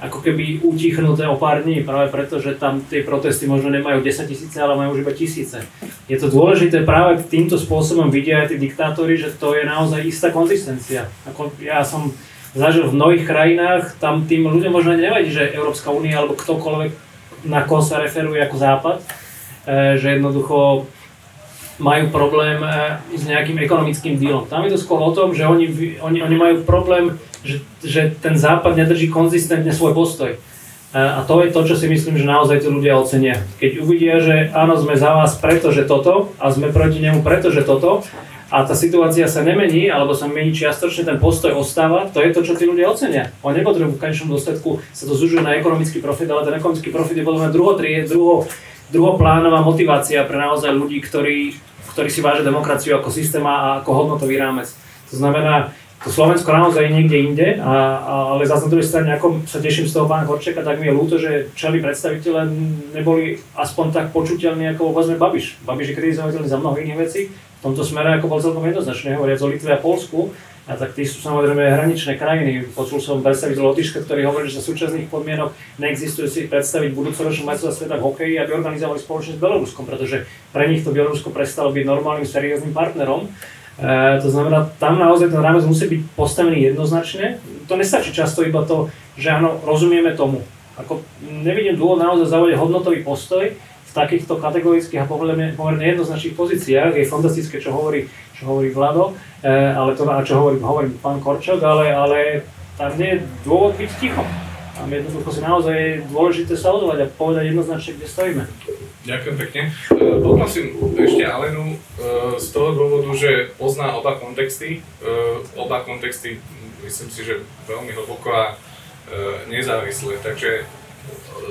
Speaker 5: ako keby utichnuté o pár dní, práve preto, že tam tie protesty možno nemajú 10 tisíce, ale majú už iba tisíce. Je to dôležité práve týmto spôsobom vidia aj tí diktátori, že to je naozaj istá konzistencia. Ako ja som zažil v mnohých krajinách, tam tým ľuďom možno nevadí, že Európska únia alebo ktokoľvek na koho sa referuje ako Západ, e, že jednoducho majú problém e, s nejakým ekonomickým dílom. Tam je to skôr o tom, že oni, oni, oni majú problém že, že ten západ nedrží konzistentne svoj postoj. A to je to, čo si myslím, že naozaj tí ľudia ocenia. Keď uvidia, že áno, sme za vás pretože toto a sme proti nemu pretože toto a tá situácia sa nemení, alebo sa mení čiastočne, ten postoj ostáva, to je to, čo tí ľudia ocenia. Oni nepotrebujú v konečnom dôsledku sa to zužuje na ekonomický profit, ale ten ekonomický profit je podľa mňa druho, druho, druhoplánová motivácia pre naozaj ľudí, ktorí, ktorí si vážia demokraciu ako systém a ako hodnotový rámec. To znamená, to Slovensko naozaj je niekde inde, a, a, ale zase na druhej strane, ako sa teším z toho pána Korčeka, tak mi je ľúto, že čeli predstaviteľe neboli aspoň tak počuteľní ako povedzme Babiš. Babiš je kritizovateľný za mnoho iných vecí, v tomto smere ako bol celkom jednoznačne, hovoriac o Litve a Polsku, a tak tí sú samozrejme hraničné krajiny. Počul som predstaviteľ Lotyšska, ktorý hovorí, že za súčasných podmienok neexistuje si predstaviť budúcoročnú majstrovstvá sveta v hokeji, aby organizovali spoločne s Bieloruskom, pretože pre nich to Bielorusko prestalo byť normálnym, serióznym partnerom E, to znamená, tam naozaj ten rámec musí byť postavený jednoznačne. To nestačí často iba to, že áno, rozumieme tomu. Ako nevidím dôvod naozaj zaujať hodnotový postoj takýchto kategorických a pomerne, pomerne jednoznačných pozíciách. Je fantastické, čo hovorí, čo hovorí Vlado, e, ale to, a čo hovorí, hovorí pán Korčok, ale, ale tam nie je dôvod byť ticho. Tam jednoducho si naozaj je dôležité sa odvolať a povedať jednoznačne, kde stojíme.
Speaker 2: Ďakujem pekne. E, poprosím ešte Alenu e, z toho dôvodu, že pozná oba kontexty. Oba kontexty, myslím si, že veľmi hlboko a nezávisle. Takže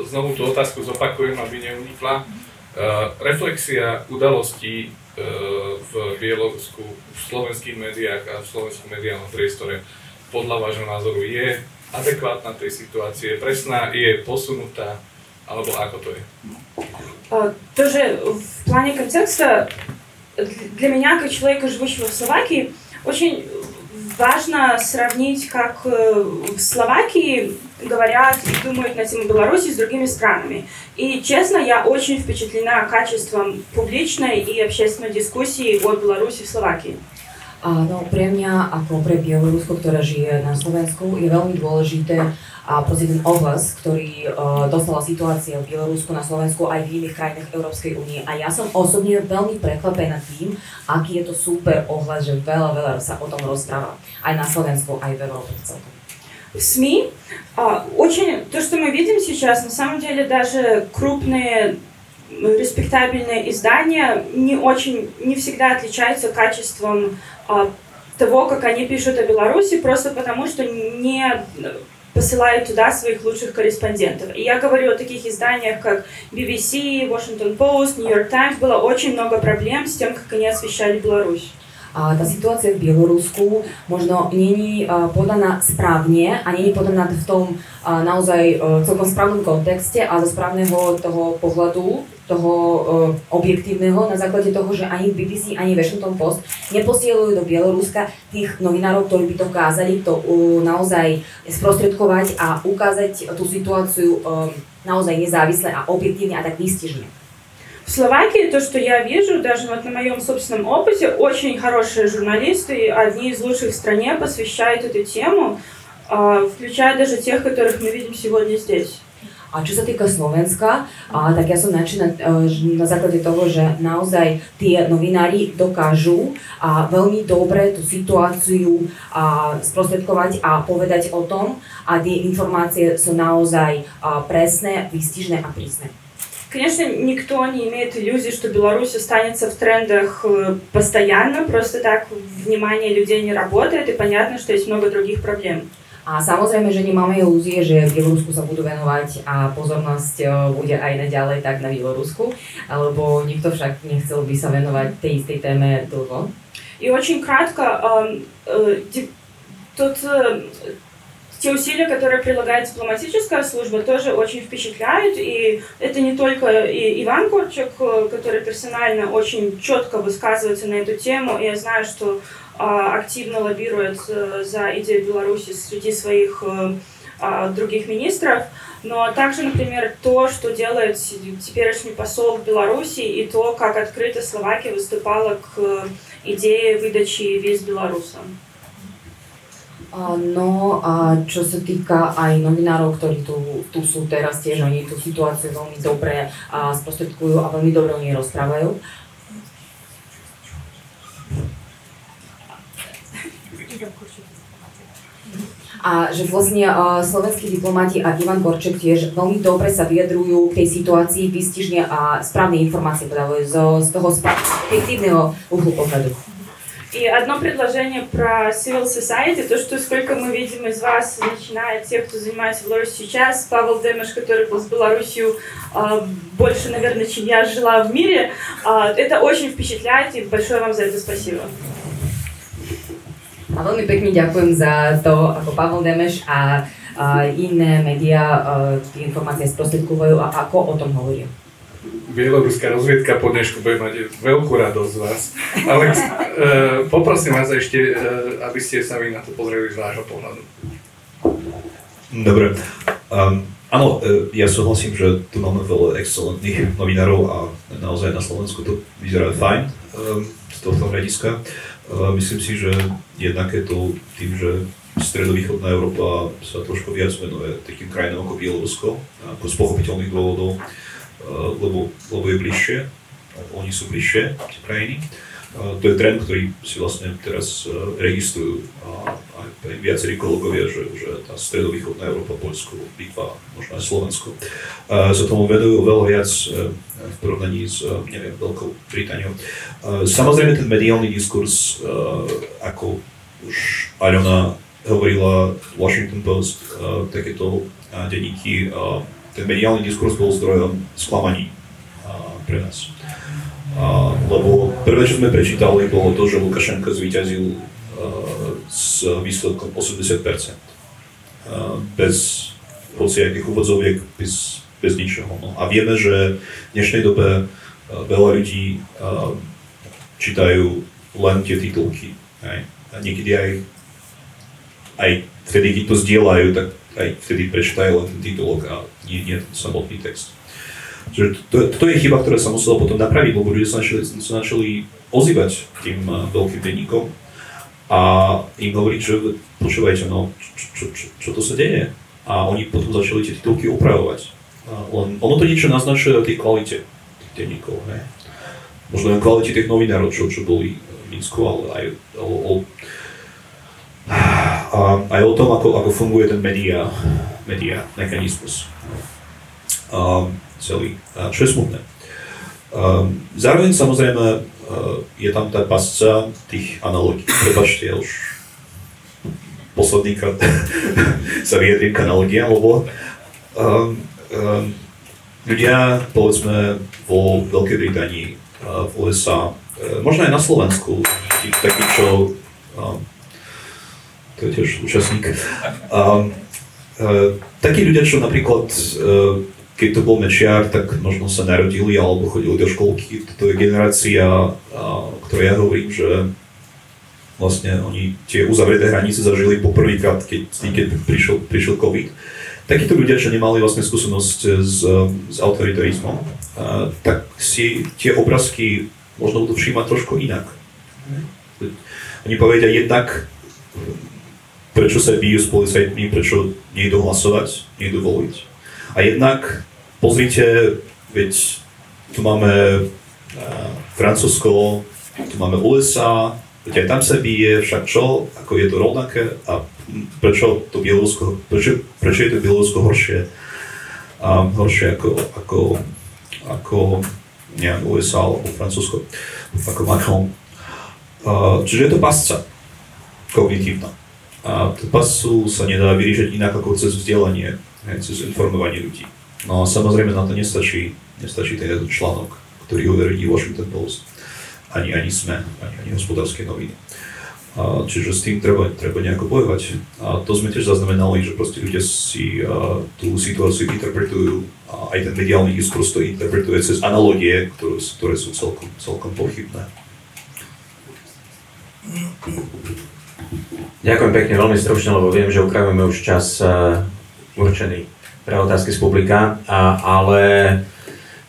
Speaker 2: znovu tú otázku zopakujem, aby neunikla. Reflexia udalostí v Bielorusku, v slovenských médiách a v slovenskom mediálnom priestore podľa vášho názoru je adekvátna tej situácie, presná, je posunutá, alebo ako to je?
Speaker 3: Тоже в плане контекста для меня, как человека, живущего в Словакии, очень важно сравнить, как э, в Словакии говорят и думают на тему Беларуси с другими странами. И, честно, я очень впечатлена качеством публичной и общественной дискуссии о Беларуси в Словакии.
Speaker 4: Áno, pre mňa ako pre Bielorusko, ktoré žije na Slovensku, je veľmi dôležité a proste ten ohlas, ktorý uh, dostala situácia v Bielorusku, na Slovensku aj v iných krajinách Európskej únie. A ja som osobne veľmi prekvapená tým, aký je to super ohlas, že veľa, veľa sa o tom rozpráva. Aj na Slovensku, aj v Európe celkom.
Speaker 3: В СМИ а, очень то, что мы видим сейчас, на самом деле даже крупные респектабельные издания не очень, не всегда отличаются качеством а, того, как они пишут о Беларуси, просто потому что не посылают туда своих лучших корреспондентов. И я говорю о таких изданиях, как BBC, Washington Post, New York Times. Было очень много проблем с тем, как они освещали Беларусь.
Speaker 4: А, та ситуація в Білоруську, можна не, не а, подана справні, а не, не подана в тому а, наузай э, цілком справному контексті, а за справного того погляду toho objektívneho, na základe toho, že ani BBC, ani Washington Post neposielujú do Bieloruska tých novinárov, ktorí by to kázali to naozaj sprostredkovať a ukázať tú situáciu naozaj nezávisle a objektívne a tak výstižne.
Speaker 3: В Словакии то, что я вижу, даже вот на моем собственном опыте, очень хорошие журналисты, одни из лучших в стране посвящают эту тему, включая даже тех, которых мы видим сегодня здесь.
Speaker 4: A čo sa týka Slovenska, a, tak ja som nadšená na základe toho, že naozaj tie novinári dokážu a veľmi dobre tú situáciu a, sprostredkovať a povedať o tom a tie informácie sú naozaj a, presné, výstižné a prísne.
Speaker 3: Конечно, никто не имеет иллюзии, что Беларусь останется в трендах э, постоянно, просто так внимание людей не работает, и понятно, что есть много других проблем.
Speaker 4: A samozrejme, že nemáme ilúzie, že v Bielorusku sa budú venovať a pozornosť e, bude aj naďalej tak na Bielorusku, alebo nikto však nechcel by sa venovať tej istej téme dlho.
Speaker 3: И очень кратко, э, э, тут те усилия, которые прилагает дипломатическая служба, тоже очень впечатляют. И это не только и Иван Корчик, э, который персонально очень четко высказывается на эту тему. И я знаю, что а, активно лоббирует э, за идею Беларуси среди своих э, а, других министров, но также, например, то, что делает теперешний посол Беларуси и то, как открыто Словакия выступала к идее выдачи виз белорусам.
Speaker 4: No a čo sa týka aj novinárov, ktorí tu, tu sú teraz tiež, oni tú situáciu veľmi dobre a sprostredkujú a veľmi dobre o nej rozprávajú. A že vlastne slovenskí diplomati a Ivan Korček tiež veľmi dobre sa vyjadrujú k tej situácii, výstižne a správne informácie podávajú z, z toho efektívneho uhlu pohľadu.
Speaker 3: И одно предложение про civil society, то, что сколько мы видим из вас, начиная от тех, кто занимается Беларусью сейчас, Павел Демеш, который был с Беларусью э, больше, наверное, чем я жила в мире, э, это очень впечатляет, и большое вам за это спасибо.
Speaker 4: A veľmi pekne ďakujem za to, ako Pavel Demeš a, a iné médiá tie informácie sprostredkujú a ako o tom hovoria.
Speaker 2: Bieloruská rozviedka po dnešku bude mať veľkú radosť z vás. Alex, e, poprosím vás ešte, e, aby ste sa vy na to pozreli z vášho pohľadu.
Speaker 7: Dobre. Um, áno, e, ja súhlasím, že tu máme veľa excelentných novinárov a naozaj na Slovensku to vyzerá fajn um, z tohto hľadiska. Uh, myslím si, že jednak je to tým, že stredovýchodná Európa sa trošku viac venuje takým krajinám ako Bielorusko, ako z pochopiteľných dôvodov Eh, lebo, lebo je bližšie, oni sú bližšie, tie krajiny. To je trend, ktorý si vlastne teraz eh, registrujú aj viacerí kolegovia, že, že tá stredovýchodná Európa, Polsko, Litva, možno aj Slovensko, sa tomu vedujú veľa viac v porovnaní s, neviem, Veľkou Britániou. Samozrejme ten mediálny diskurs, ako už Aľona hovorila, Washington Post, takéto denníky, ten mediálny diskurs bol zdrojom sklamaní pre nás. A, lebo prvé, čo sme prečítali, bolo to, že Lukašenko zvíťazil s výsledkom 80%. A, bez hociakých úvodzoviek, bez, bez ničoho. No. A vieme, že v dnešnej dobe veľa ľudí čítajú len tie titulky. Hej. A niekedy aj, aj vtedy, keď to zdieľajú, tak aj vtedy prečítajú len ten titulok a nie, nie samotný text. Čiže to, to je chyba, ktorá sa musela potom napraviť, lebo ľudia sa začali, sa začali ozývať tým veľkým denníkom a im hovoriť, že počúvajte, no, čo, čo, čo, čo to sa deje? A oni potom začali tie titulky upravovať. Len ono to niečo naznačuje o tej kvalite tých denníkov, ne? Možno aj kvalite tých novinárov, čo, čo boli v Minsku, ale aj o, o, aj o tom, ako, ako funguje ten media, media mechanizmus um, celý, čo je smutné. Um, zároveň samozrejme uh, je tam tá pasca tých analógií. Prepačte, ja už posledný krát sa vyjadrím k analogiám, lebo um, um, ľudia, povedzme, vo Veľkej Británii, uh, v USA, uh, možno aj na Slovensku, takí, čo um, to je tiež účastník. Um, uh, takí ľudia, čo napríklad uh, keď to bol Mečiar, tak možno sa narodili alebo chodili do školky. To je generácia, ktorej ja hovorím, že vlastne oni tie uzavreté hranice zažili poprvýkrát, keď, keď prišiel, prišiel COVID. Takíto ľudia, čo nemali vlastne skúsenosť s, s autoritarizmom, tak si tie obrázky možno budú všímať trošku inak. Oni povedia jednak, prečo sa bijú s policajtmi, prečo nejdu hlasovať, nejdu voliť. A jednak pozrite, veď tu máme uh, Francúzsko, tu máme USA, veď aj tam sa bije, však čo, ako je to rovnaké a prečo to prečo, prečo je to Bielorusko horšie, a horšie ako, ako, ako neviem, USA alebo Francúzsko, ako Macron. Uh, čiže je to pasca kognitívna. A tú pascu sa nedá vyriešiť inak ako cez vzdelanie, cez informovanie ľudí. No a samozrejme na to nestačí, nestačí ten jeden článok, ktorý uverejní Washington Post, ani, ani SME, ani, ani hospodárske noviny. A, čiže s tým treba, treba nejako bojovať. A to sme tiež zaznamenali, že proste ľudia si a, tú situáciu interpretujú, a aj ten mediálny diskurs to interpretuje cez analogie, ktoré, ktoré sú celkom, celkom pochybné.
Speaker 6: Ďakujem pekne, veľmi stručne, lebo viem, že ukravujeme už čas určený pre otázky z publika, a, ale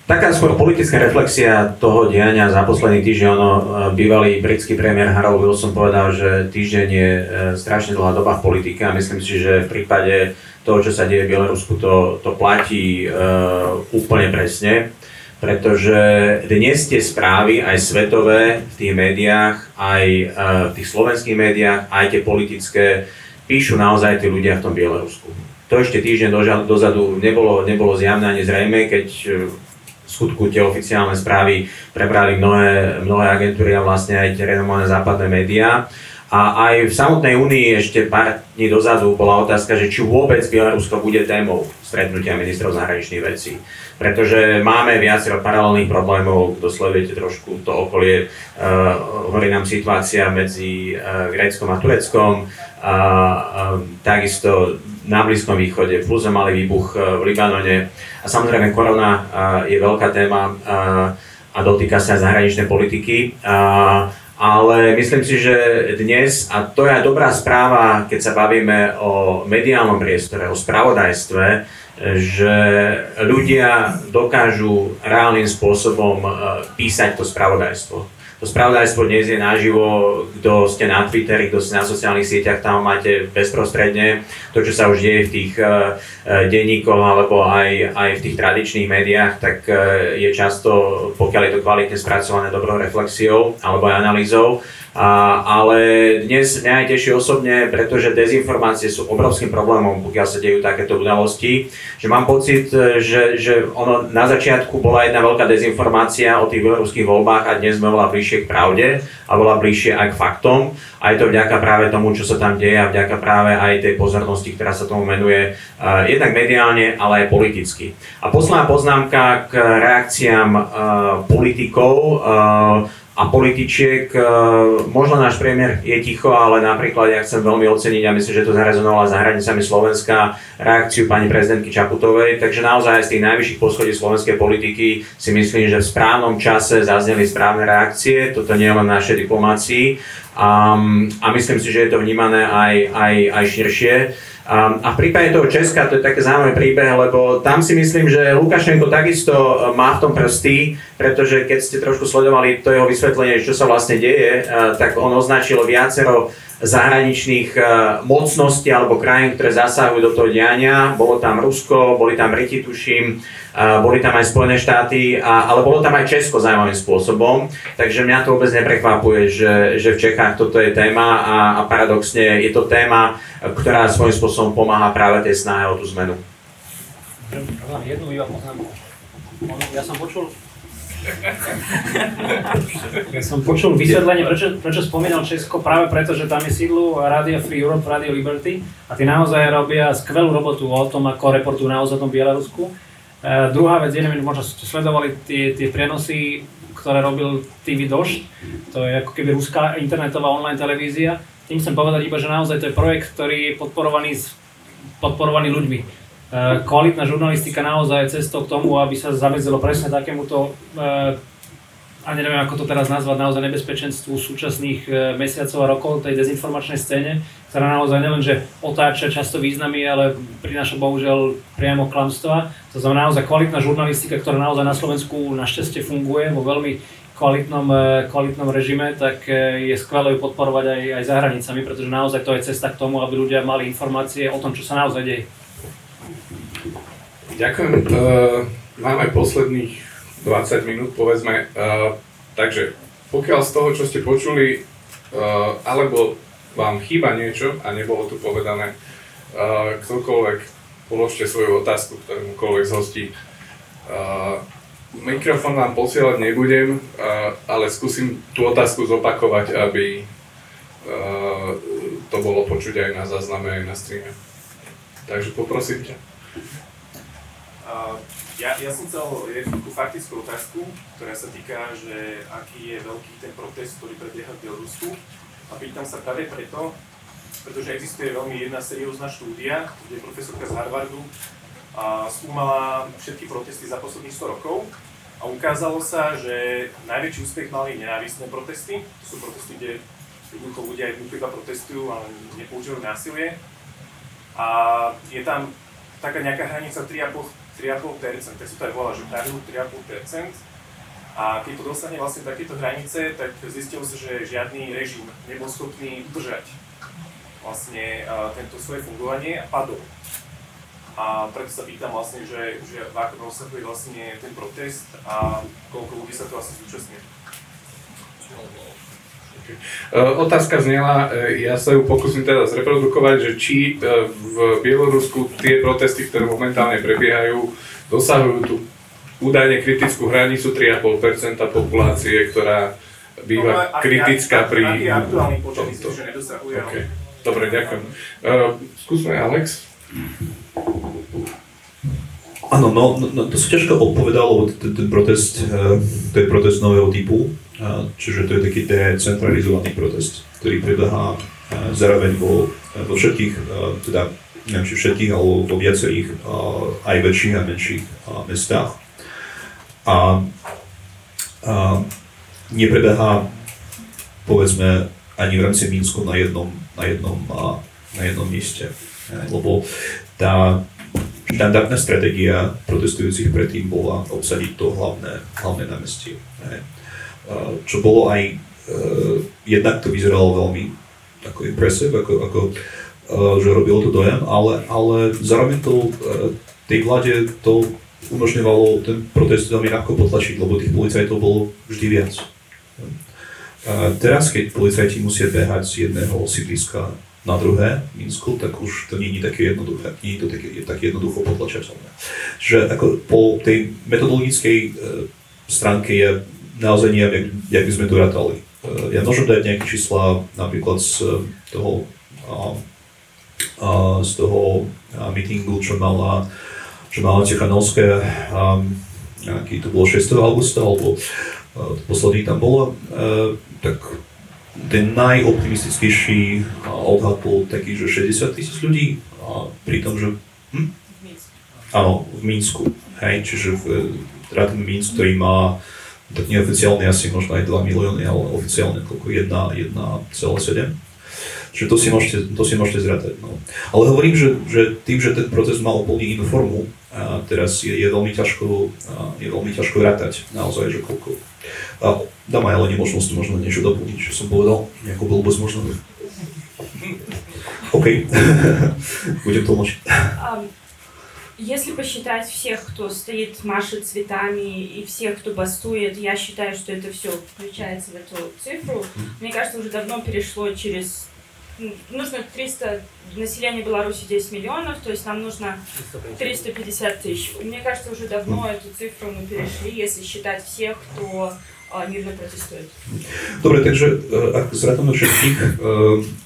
Speaker 6: taká skôr politická reflexia toho diania za posledný týždeň, ono, e, bývalý britský premiér Harold Wilson povedal, že týždeň je e, strašne dlhá doba v politike a myslím si, že v prípade toho, čo sa deje v Bielorusku, to, to platí uh, úplne presne pretože dnes tie správy, aj svetové, v tých médiách, aj e, v tých slovenských médiách, aj tie politické, píšu naozaj tí ľudia v tom Bielorusku. To ešte týždeň dozadu nebolo, nebolo zjavné ani zrejme, keď e, v skutku tie oficiálne správy prebrali mnohé, mnohé agentúry a vlastne aj tie renomované západné médiá. A aj v samotnej únii ešte pár dní dozadu bola otázka, že či vôbec Bielorusko bude témou stretnutia ministrov zahraničných vecí. Pretože máme viacero paralelných problémov, kto trošku to okolie, uh, hovorí nám situácia medzi uh, Gréckom a Tureckom, a uh, takisto na Blízkom východe, plus malý výbuch uh, v Libanone a samozrejme korona uh, je veľká téma uh, a dotýka sa zahraničnej politiky. Ale myslím si, že dnes, a to je dobrá správa, keď sa bavíme o mediálnom priestore, o spravodajstve, že ľudia dokážu reálnym spôsobom e, písať to spravodajstvo. To spravodajstvo dnes je naživo, kto ste na Twitteri, kto ste na sociálnych sieťach, tam máte bezprostredne to, čo sa už deje v tých uh, denníkoch alebo aj, aj v tých tradičných médiách, tak uh, je často, pokiaľ je to kvalitne spracované dobrou reflexiou alebo aj analýzou, a, ale dnes mňa osobne, pretože dezinformácie sú obrovským problémom, pokiaľ sa dejú takéto udalosti, že mám pocit, že, že ono na začiatku bola jedna veľká dezinformácia o tých bieloruských voľbách a dnes sme oveľa bližšie k pravde a oveľa bližšie aj k faktom. A je to vďaka práve tomu, čo sa tam deje a vďaka práve aj tej pozornosti, ktorá sa tomu menuje uh, jednak mediálne, ale aj politicky. A posledná poznámka k reakciám uh, politikov. Uh, a političiek. E, možno náš premiér je ticho, ale napríklad ja chcem veľmi oceniť a myslím, že to zarezonovalo za hranicami Slovenska reakciu pani prezidentky Čaputovej. Takže naozaj z tých najvyšších poschodí slovenskej politiky si myslím, že v správnom čase zazneli správne reakcie. Toto nie je len našej diplomácii. A, a myslím si, že je to vnímané aj, aj, aj širšie. A v prípade toho Česka to je také zaujímavý príbeh, lebo tam si myslím, že Lukašenko takisto e, má v tom prsty, pretože keď ste trošku sledovali to jeho vysvetlenie, čo sa vlastne deje, e, tak on označil viacero zahraničných e, mocností alebo krajín, ktoré zasahujú do toho diania. Bolo tam Rusko, boli tam Briti, tuším, boli tam aj Spojené štáty, ale bolo tam aj Česko zaujímavým spôsobom. Takže mňa to vôbec neprekvapuje, že, že v Čechách toto je téma a, a paradoxne je to téma, ktorá svojím spôsobom pomáha práve tej snahe o tú zmenu.
Speaker 5: Jednu iba poznámku. Ja som počul ja som počul vysvetlenie, prečo, prečo spomínal Česko, práve preto, že tam je sídlo Radio Free Europe, Radio Liberty a tí naozaj robia skvelú robotu o tom, ako reportujú naozaj o tom Bielorusku Uh, druhá vec, neviem, možno ste sledovali tie, tie prenosy, ktoré robil TV Doš, to je ako keby ruská internetová online televízia. Tým chcem povedať iba, že naozaj to je projekt, ktorý je podporovaný, podporovaný ľuďmi. Uh, kvalitná žurnalistika naozaj je cestou k tomu, aby sa zamedzilo presne takémuto uh, a neviem ako to teraz nazvať, naozaj nebezpečenstvu súčasných e, mesiacov a rokov tej dezinformačnej scéne, ktorá naozaj nielenže otáča často významy, ale prináša bohužiaľ priamo klamstva. To znamená naozaj kvalitná žurnalistika, ktorá naozaj na Slovensku našťastie funguje vo veľmi kvalitnom, kvalitnom režime, tak je skvelé ju podporovať aj, aj za hranicami, pretože naozaj to je cesta k tomu, aby ľudia mali informácie o tom, čo sa naozaj deje.
Speaker 2: Ďakujem. Máme posledných 20 minút, povedzme. Uh, takže pokiaľ z toho, čo ste počuli, uh, alebo vám chýba niečo a nebolo tu povedané, uh, ktokoľvek položte svoju otázku ktorémukoľvek z hostí. Uh, mikrofón vám posielať nebudem, uh, ale skúsim tú otázku zopakovať, aby uh, to bolo počuť aj na zázname, aj na streame. Takže poprosím ťa.
Speaker 8: Uh, ja, ja som chcel jednu takú faktickú otázku, ktorá sa týka, že aký je veľký ten protest, ktorý prebieha v Bielorusku. A pýtam sa práve preto, pretože existuje veľmi jedna seriózna štúdia, kde profesorka z Harvardu a skúmala všetky protesty za posledných 100 rokov a ukázalo sa, že najväčší úspech mali nenávistné protesty. To sú protesty, kde jednoducho ľudia jednoducho iba protestujú, ale nepoužívajú násilie. A je tam taká nejaká hranica 3,5%, 3,5% tak sa to aj volá, že pravidlo 3,5%. A keď to dostane vlastne takéto hranice, tak zistilo sa, že žiadny režim nebol schopný udržať vlastne tento svoje fungovanie a padol. A preto sa pýtam vlastne, že, že v akom rozsahu je vlastne ten protest a koľko ľudí sa to vlastne zúčastňuje.
Speaker 2: Okay. Otázka znela, e, ja sa ju pokúsim teda zreprodukovať, že či e, v Bielorusku tie protesty, ktoré momentálne prebiehajú, dosahujú tú údajne kritickú hranicu 3,5% populácie, ktorá býva no, kritická pri...
Speaker 8: Aký aktuálny počet myslím, že nedosahuje. Okay.
Speaker 2: Dobre, ďakujem. Uh, skúsme Alex.
Speaker 7: Áno, no, no, no to sa ťažko odpovedalo, lebo ten, protest, to je protest nového typu, čiže to je taký decentralizovaný protest, ktorý prebieha zároveň vo, vo všetkých, teda neviem či všetkých, ale vo viacerých aj väčších a menších mestách a, a neprebehá povedzme ani v rámci Minsku na jednom, na jednom, na jednom mieste. Lebo tá štandardná stratégia protestujúcich predtým bola obsadiť to hlavné, hlavné námestie. Čo bolo aj, uh, jednak to vyzeralo veľmi ako impressive, ako, ako uh, že robilo to dojem, ale, ale zároveň to uh, tej vláde to umožňovalo ten protest veľmi ľahko potlačiť, lebo tých policajtov bolo vždy viac. A teraz, keď policajti musia behať z jedného sídliska na druhé Minsku, tak už to nie je také jednoduché, nie je to také, je také jednoducho potlačateľné. Čiže ako po tej metodologickej e, stránke je naozaj neviem, jak, jak by sme to rátali. E, ja môžem dať nejaké čísla napríklad z toho, a, a, z toho a, meetingu, čo mala že máme Tichanovské, um, aký to bolo 6. augusta, alebo posledný tam bolo, tak ten najoptimistickejší odhad bol taký, že 60 tisíc ľudí, a pri tom, že... Hm? Áno, v Mínsku. Hej, čiže v, teda ten Mínsk, ktorý má tak neoficiálne asi možno aj 2 milióny, ale oficiálne koľko 1,7. Čiže to si môžete, to si môžete zrátať. No. Ale hovorím, že, že tým, že ten proces mal úplne inú formu, a teraz je, je, veľmi ťažko, je veľmi ťažko rátať naozaj, že koľko. A dám aj ale nemožnosť možno niečo doplniť, čo som povedal, nejakú blbosť možno. OK, budem tlmočiť.
Speaker 3: Если посчитать всех, кто стоит, машет цветами, и всех, кто бастует, я считаю, что это все включается в эту цифру. Мне кажется, уже давно перешло через нужно 300, население Беларуси 10 миллионов, то есть нам нужно 350 тысяч. Мне кажется, уже давно эту цифру мы перешли, если считать всех, кто mírne protestujú.
Speaker 7: Dobre, takže ak zrátame všetkých,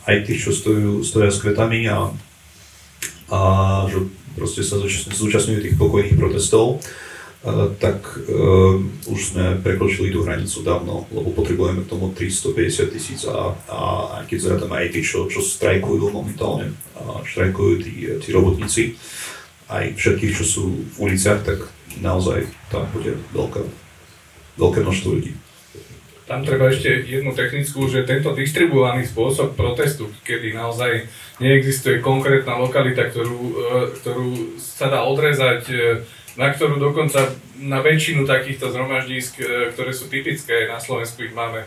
Speaker 7: aj tých, čo stojú, stoja s kvetami a, a že proste sa zúčastňujú tých pokojných protestov, tak uh, už sme prekročili tú hranicu dávno, lebo potrebujeme k tomu 350 tisíc a, a, a keď zrátame aj tí, čo, čo strajkujú momentálne, a štrajkujú tí, tí robotníci, aj všetkých, čo sú v uliciach, tak naozaj tam bude veľké, veľké množstvo ľudí.
Speaker 2: Tam treba ešte jednu technickú, že tento distribuovaný spôsob protestu, kedy naozaj neexistuje konkrétna lokalita, ktorú, e, ktorú sa dá odrezať e, na ktorú dokonca na väčšinu takýchto zhromaždísk, e, ktoré sú typické, na Slovensku ich máme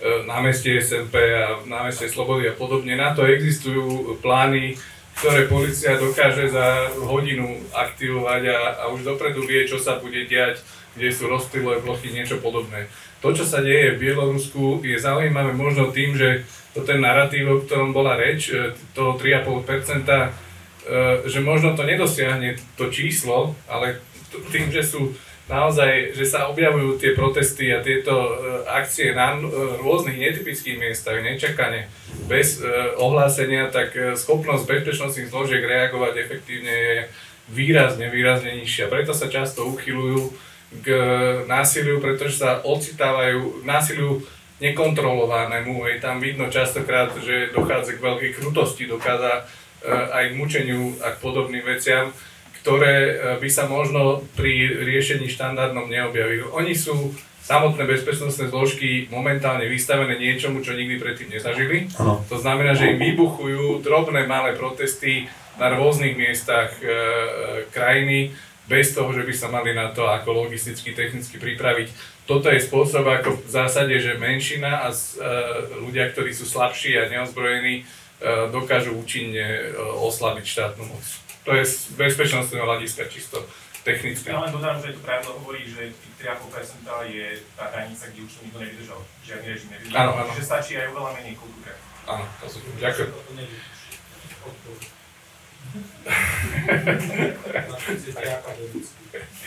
Speaker 2: na meste SMP a na meste Slobody a podobne. Na to existujú plány, ktoré policia dokáže za hodinu aktivovať a, a už dopredu vie, čo sa bude diať, kde sú rozptylové plochy, niečo podobné. To, čo sa deje v Bielorusku, je zaujímavé možno tým, že to ten narratív, o ktorom bola reč, e, toho 3,5%, že možno to nedosiahne to číslo, ale tým, že sú naozaj, že sa objavujú tie protesty a tieto uh, akcie na rôznych netypických miestach, nečakane, bez ohlásenia, tak schopnosť bezpečnostných zložiek reagovať efektívne je výrazne, výrazne nižšia. Preto sa často uchylujú k násiliu, pretože sa ocitávajú násiliu nekontrolovanému. Je tam vidno častokrát, že dochádza k veľkej krutosti, dochádza uh, aj k mučeniu a k podobným veciam ktoré e, by sa možno pri riešení štandardnom neobjavili. Oni sú samotné bezpečnostné zložky momentálne vystavené niečomu, čo nikdy predtým nezažili.
Speaker 7: Áno.
Speaker 2: To znamená, že im vybuchujú drobné malé protesty na rôznych miestach e, e, krajiny, bez toho, že by sa mali na to ako logisticky, technicky pripraviť. Toto je spôsob, ako v zásade, že menšina a e, ľudia, ktorí sú slabší a neozbrojení, e, dokážu účinne e, oslabiť štátnu moc. To je z bezpečnostného hľadiska čisto technické.
Speaker 8: Ja len dodám, že to pravidlo hovorí, že tých 3,5% je tá hranica, kde už to nikto nevydržal. Žiadny režim nevydržal.
Speaker 2: Áno, áno.
Speaker 8: Čiže stačí aj oveľa menej kultúre.
Speaker 2: Áno, to sú, ďakujem.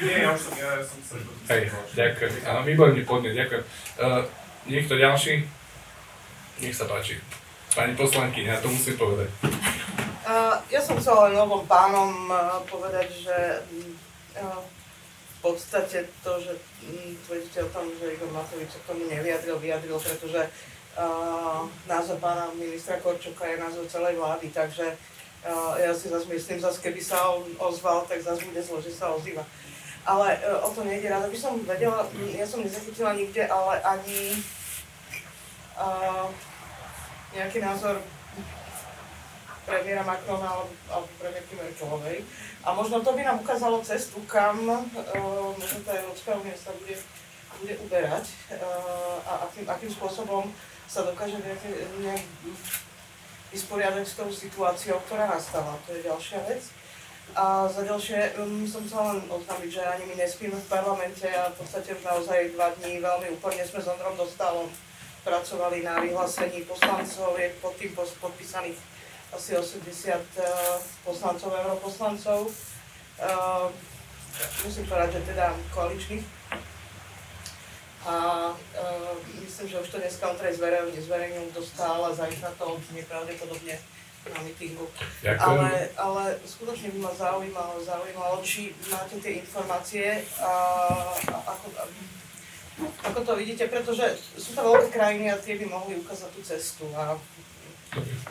Speaker 8: Nie, ja už som, ja som sa
Speaker 2: Hej, ďakujem. Áno, výborný podnet, ďakujem. Uh, niekto ďalší? Nech sa páči. Pani poslanky, ja to musím povedať.
Speaker 9: Uh, ja som chcela len obom pánom uh, povedať, že uh, v podstate to, že um, tvrdíte o tom, že Igor Matovič sa k tomu nevyjadril, vyjadril, pretože uh, názor pána ministra Korčoka je názor celej vlády, takže uh, ja si zase myslím, zase keby sa on ozval, tak zase bude zlo, že sa ozýva. Ale uh, o to nejde, rada by som vedela, ja som nezachytila nikde, ale ani uh, nejaký názor premiéra Macrona alebo, alebo premiérky Merkelovej. A možno to by nám ukázalo cestu, kam uh, možno tá Európska únia sa bude, bude uberať uh, a akým, akým spôsobom sa dokáže nejak, nejak vysporiadať s tou situáciou, ktorá nastala. To je ďalšia vec. A za ďalšie um, som chcela len oznámiť, že ani my nespíme v parlamente a v podstate už naozaj dva dní veľmi úplne sme s Ondrom Dostalom pracovali na vyhlásení poslancov, je pod tým podpísaných asi 80 uh, poslancov, europoslancov. Uh, musím povedať, že teda koaličných. A uh, myslím, že už to dneska on teda zverejnil, zverejnil dostal a zajtra to odznie pravdepodobne na mítingu. Ale, ale skutočne by ma zaujímalo, zaujímalo, či máte tie informácie a, a ako, a, ako to vidíte, pretože sú to veľké krajiny a tie by mohli ukázať tú cestu. A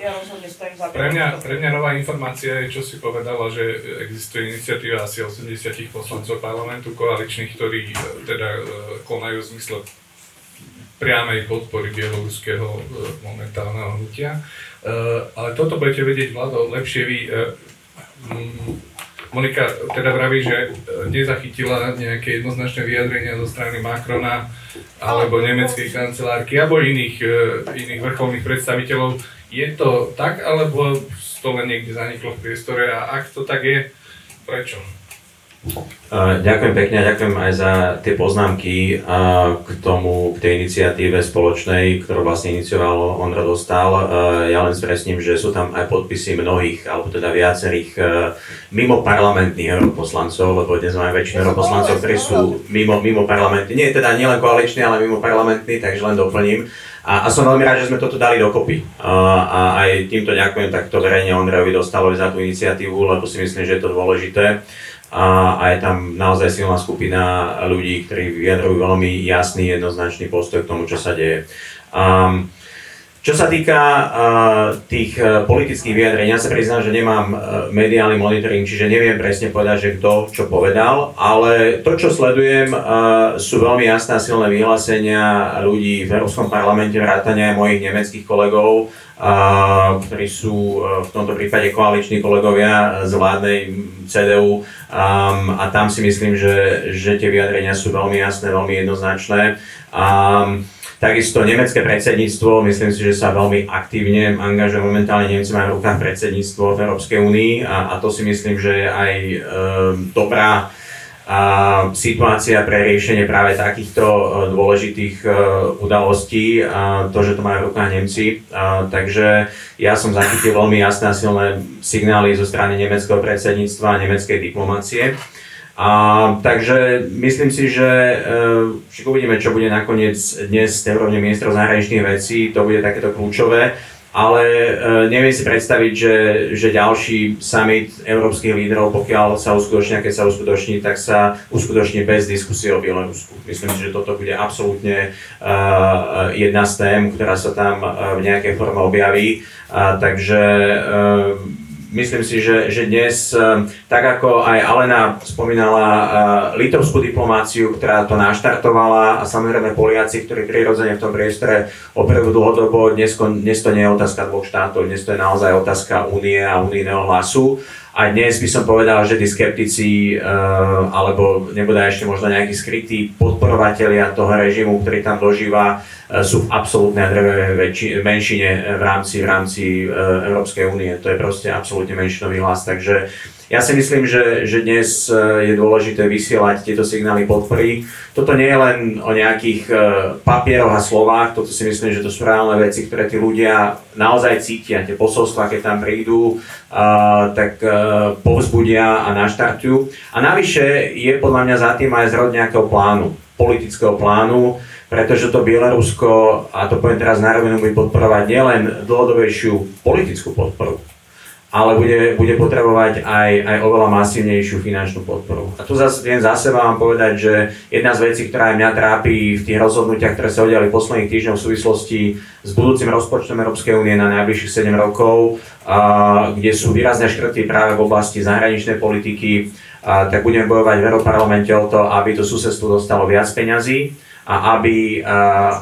Speaker 9: ja rozhodne stojím za
Speaker 2: Pre mňa, pre mňa nová informácia je, čo si povedala, že existuje iniciatíva asi 80 poslancov parlamentu koaličných, ktorí e, teda e, konajú v zmysle priamej podpory bieloruského e, momentálneho hnutia. Ale toto budete vedieť, Vlado, lepšie vy. Monika teda vraví, že nezachytila nejaké jednoznačné vyjadrenia zo strany Macrona alebo nemeckej kancelárky alebo iných, iných vrcholných predstaviteľov je to tak, alebo to len niekde zaniklo v priestore a ak to tak je, prečo?
Speaker 6: Ďakujem pekne a ďakujem aj za tie poznámky k tomu, k tej iniciatíve spoločnej, ktorú vlastne inicioval Ondra Dostal. Ja len spresním, že sú tam aj podpisy mnohých, alebo teda viacerých mimo parlamentných europoslancov, lebo dnes máme väčšinu europoslancov, ktorí sú mimo, mimo parlamentní. Nie teda nielen koaliční, ale mimo parlamentní, takže len doplním. A, a som veľmi rád, že sme toto dali dokopy. A, a aj týmto ďakujem takto verejne Ondrejovi Dostalovi za tú iniciatívu, lebo si myslím, že je to dôležité a, a je tam naozaj silná skupina ľudí, ktorí vyjadrujú veľmi jasný, jednoznačný postoj k tomu, čo sa deje. Um, čo sa týka uh, tých uh, politických vyjadrení, ja sa priznám, že nemám uh, mediálny monitoring, čiže neviem presne povedať, že kto čo povedal, ale to, čo sledujem, uh, sú veľmi jasné a silné vyhlásenia ľudí v Európskom parlamente, vrátane mojich nemeckých kolegov, uh, ktorí sú uh, v tomto prípade koaliční kolegovia z vládnej CDU, Um, a tam si myslím, že, že tie vyjadrenia sú veľmi jasné, veľmi jednoznačné. Um, takisto nemecké predsedníctvo, myslím si, že sa veľmi aktívne angažuje. Momentálne Nemci majú v rukách predsedníctvo v Európskej únii a, a to si myslím, že je aj um, dobrá a situácia pre riešenie práve takýchto e, dôležitých e, udalostí, a to, že to majú v rukách Nemci. A, takže ja som zachytil veľmi jasné a silné signály zo strany nemeckého predsedníctva a nemeckej diplomácie. A, takže myslím si, že e, uvidíme, čo bude nakoniec dnes z úrovne ministrov zahraničných vecí, to bude takéto kľúčové ale e, neviem si predstaviť, že, že ďalší summit európskych lídrov, pokiaľ sa uskutoční, keď sa uskutoční, tak sa uskutoční bez diskusie o Bielorusku. Myslím si, že toto bude absolútne uh, jedna z tém, ktorá sa tam uh, v nejakej forme objaví. Uh, takže uh, myslím si, že, že dnes, e, tak ako aj Alena spomínala e, litovskú diplomáciu, ktorá to naštartovala a samozrejme Poliaci, ktorí prirodzene v tom priestore operujú dlhodobo, dnes, dnes to nie je otázka dvoch štátov, dnes to je naozaj otázka únie a unijného hlasu. A dnes by som povedal, že tí skeptici, alebo nebude ešte možno nejakí skrytí podporovatelia toho režimu, ktorý tam dožíva, sú v absolútnej drevej menšine v rámci, v rámci e, Európskej únie. To je proste absolútne menšinový hlas. Takže ja si myslím, že, že dnes e, je dôležité vysielať tieto signály podpory. Toto nie je len o nejakých e, papieroch a slovách, toto si myslím, že to sú reálne veci, ktoré tí ľudia naozaj cítia, tie posolstva, keď tam prídu, tak povzbudia a naštartujú. A navyše je podľa mňa za tým aj zrod nejakého plánu, politického plánu, pretože to Bielorusko, a to poviem teraz na rovinu, bude podporovať nielen dlhodobejšiu politickú podporu, ale bude, bude potrebovať aj, aj oveľa masívnejšiu finančnú podporu. A tu zase viem za seba vám povedať, že jedna z vecí, ktorá aj mňa trápi v tých rozhodnutiach, ktoré sa udiali posledných týždňoch v súvislosti s budúcim rozpočtom Európskej únie na najbližších 7 rokov, a, kde sú výrazné škrty práve v oblasti zahraničnej politiky, a, tak budeme bojovať v Európarlamente o to, aby to susedstvo dostalo viac peňazí a aby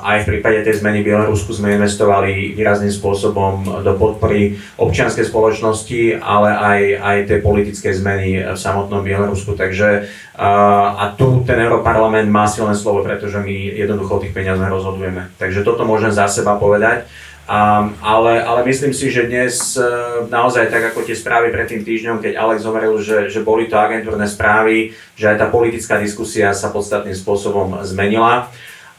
Speaker 6: aj v prípade tej zmeny v Bielorusku sme investovali výrazným spôsobom do podpory občianskej spoločnosti, ale aj, aj tej politickej zmeny v samotnom Bielorusku. Takže a tu ten Európarlament má silné slovo, pretože my jednoducho o tých peniazoch rozhodujeme. Takže toto môžem za seba povedať. Um, ale, ale myslím si, že dnes uh, naozaj tak ako tie správy pred tým týždňom, keď Alex hovoril, že, že boli to agentúrne správy, že aj tá politická diskusia sa podstatným spôsobom zmenila.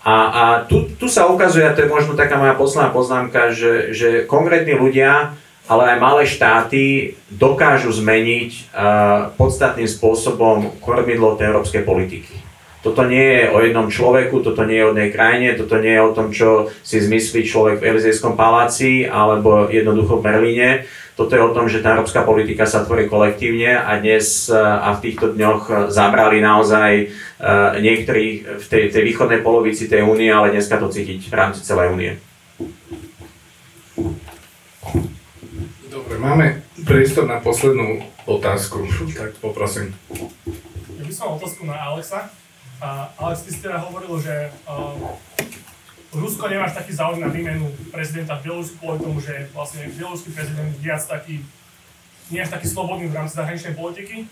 Speaker 6: A, a tu, tu sa ukazuje, a to je možno taká moja posledná poznámka, že, že konkrétni ľudia, ale aj malé štáty dokážu zmeniť uh, podstatným spôsobom kormidlo tej európskej politiky. Toto nie je o jednom človeku, toto nie je o jednej krajine, toto nie je o tom, čo si zmyslí človek v Elizejskom paláci alebo jednoducho v Berlíne. Toto je o tom, že tá európska politika sa tvorí kolektívne a dnes e, a v týchto dňoch e, zabrali naozaj e, niektorí v tej, tej východnej polovici tej únie, ale dneska to cítiť v rámci celej únie.
Speaker 2: Dobre, máme priestor na poslednú otázku, tak poprosím.
Speaker 10: Ja by som otázku na Alexa. Uh, Alex, ty si teda hovoril, že uh, Rusko nemáš taký záujem na výmenu prezidenta v Bielorusku kvôli tomu, že vlastne bieloruský prezident viac taký, nie až taký slobodný v rámci zahraničnej politiky,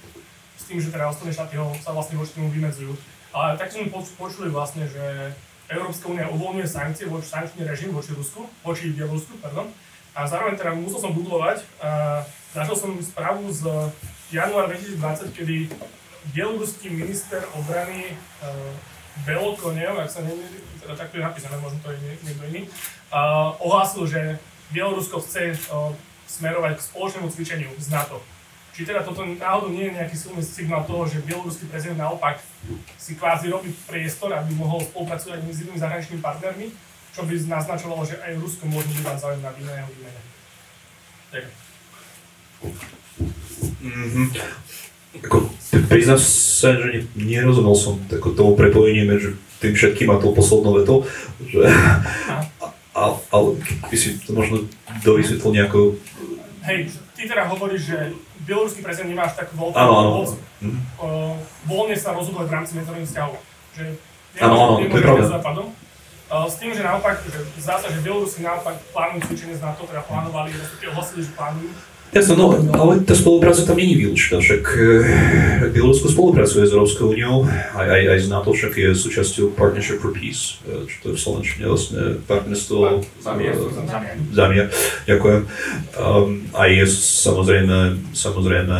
Speaker 10: s tým, že teda ostatné štáty ho sa vlastne voči tomu vymedzujú. Ale tak sme počuli vlastne, že Európska únia uvoľňuje sankcie voči sankčný režim voči Rusku, voči Bielorusku, pardon. A zároveň teda musel som googlovať a našiel som správu z januára 2020, kedy bieloruský minister obrany uh, Belokonev, ak sa neviem, teda takto je napísané, možno to je niekto iný, uh, ohlásil, že Bielorusko chce uh, smerovať k spoločnému cvičeniu z NATO. Či teda toto náhodou nie je nejaký silný signál toho, že bieloruský prezident naopak si kvázi robí priestor, aby mohol spolupracovať s inými zahraničnými partnermi, čo by naznačovalo, že aj Rusko môže byť záujem na výmene.
Speaker 7: Mm-hmm. Ako, priznám sa, že nerozumel som tako, tomu prepojení medzi tým všetkým a tou poslednou vetou, že, a, ale by si to možno dovysvetlil nejako...
Speaker 10: Hej, ty teda hovoríš, že bieloruský prezident nemá až tak veľkú
Speaker 7: áno, áno.
Speaker 10: Mhm. voľne sa rozhoduje v rámci medzinárodných vzťahov. Že
Speaker 7: áno, áno, to je pravda.
Speaker 10: S tým, že naopak, že zdá sa, že Bielorusi naopak plánujú cvičenie z NATO, teda plánovali, respektíve ohlasili, že plánujú
Speaker 7: Jasno, no, ale tá spolupráca tam není výlučná, však e, Bielorusko spolupracuje s Európskou úniou, aj, aj, aj z NATO však je súčasťou Partnership for Peace, e, čo to je v Slovenčine vlastne partnerstvo
Speaker 2: Zamier.
Speaker 7: Zamier, ďakujem. Um, aj je samozrejme, samozrejme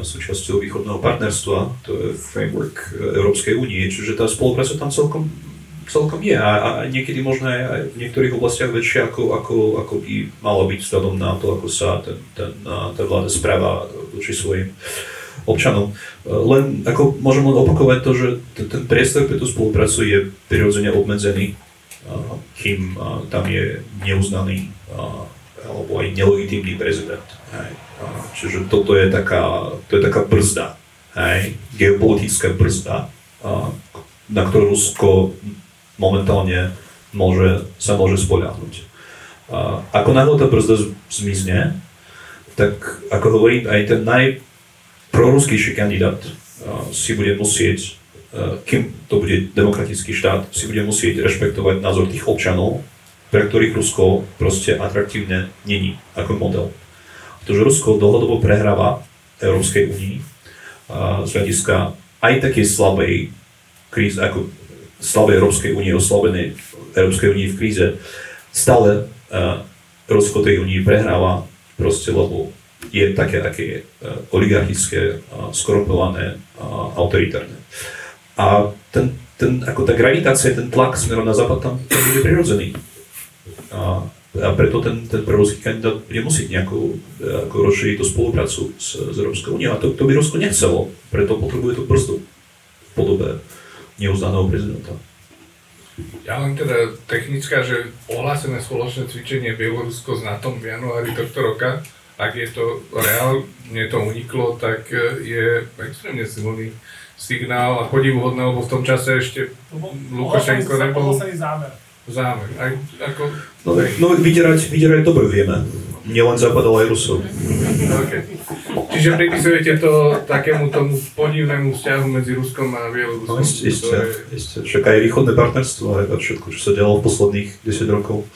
Speaker 7: súčasťou východného partnerstva, to je framework Európskej únie, čiže tá spolupráca tam celkom celkom je. A, a niekedy možno aj v niektorých oblastiach väčšia ako, ako, ako by malo byť vzhľadom na to, ako sa ten, ten, tá vláda správa voči svojim občanom. Len ako môžem len opakovať to, že ten, ten priestor pre tú spoluprácu je prirodzene obmedzený, kým tam je neuznaný alebo aj nelegitímny prezident. Čiže toto je taká, to je taká brzda, hej, geopolitická brzda, na ktorú Rusko momentálne môže, sa môže spoľahnúť. Ako náhle tá brzda zmizne, tak ako hovorím, aj ten najproruskejší kandidát si bude musieť, kým to bude demokratický štát, si bude musieť rešpektovať názor tých občanov, pre ktorých Rusko proste atraktívne není ako model. Pretože Rusko dlhodobo prehráva Európskej únii z hľadiska aj takej slabej kríze, ako slabej Európskej únie, oslabenej Európskej únie v kríze, stále uh, Rusko tej únii prehráva proste, lebo je také, aké uh, oligarchické, uh, skorumpované, uh, autoritárne. A ten, ten, ako tá gravitácia, ten tlak smerom na západ tam je prirodzený. A, a preto ten, ten prerovský kandidát bude musieť nejakú ako rozšíriť tú spoluprácu s, s Európskou úniou. A to, to by Rusko nechcelo, preto potrebuje tú brzdu v podobe neuznaného prezidenta.
Speaker 2: Ja len teda technická, že ohlásené spoločné cvičenie Bielorusko s NATO v januári tohto roka, ak je to reálne to uniklo, tak e, je extrémne silný signál a podivuhodné, lebo v tom čase ešte Lukašenko nebol
Speaker 10: zámer.
Speaker 2: zámer. Aj, ako,
Speaker 7: No, no vydierať, vydierať dobre vieme. Nielen Západ, ale aj Rusov.
Speaker 2: okay. Čiže pripisujete to takému tomu podivnému vzťahu medzi Ruskom a Bieloruskom?
Speaker 7: No isté, isté,
Speaker 2: je-
Speaker 7: isté. Však aj východné partnerstvo, to všetko, čo sa dialo v posledných 10 rokov.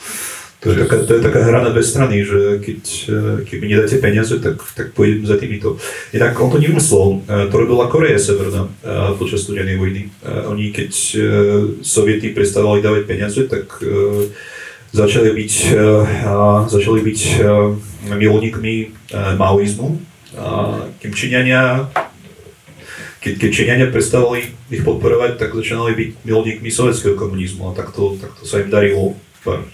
Speaker 7: To je, taká, to je taká hra na dve strany, že keď, eh, keď mi nedáte peniaze, tak, tak pôjdem za týmito. Inak on to nevymyslel, eh, to robila Korea Severná eh, počas studenej vojny. Oni, keď Sovieti prestávali dávať peniaze, tak začali byť, eh, a začali byť eh, milovníkmi eh, maoizmu. Kým Číňania keď, keď Číňania prestávali ich podporovať, tak začínali byť milovníkmi sovietského komunizmu a takto, takto sa im darilo pár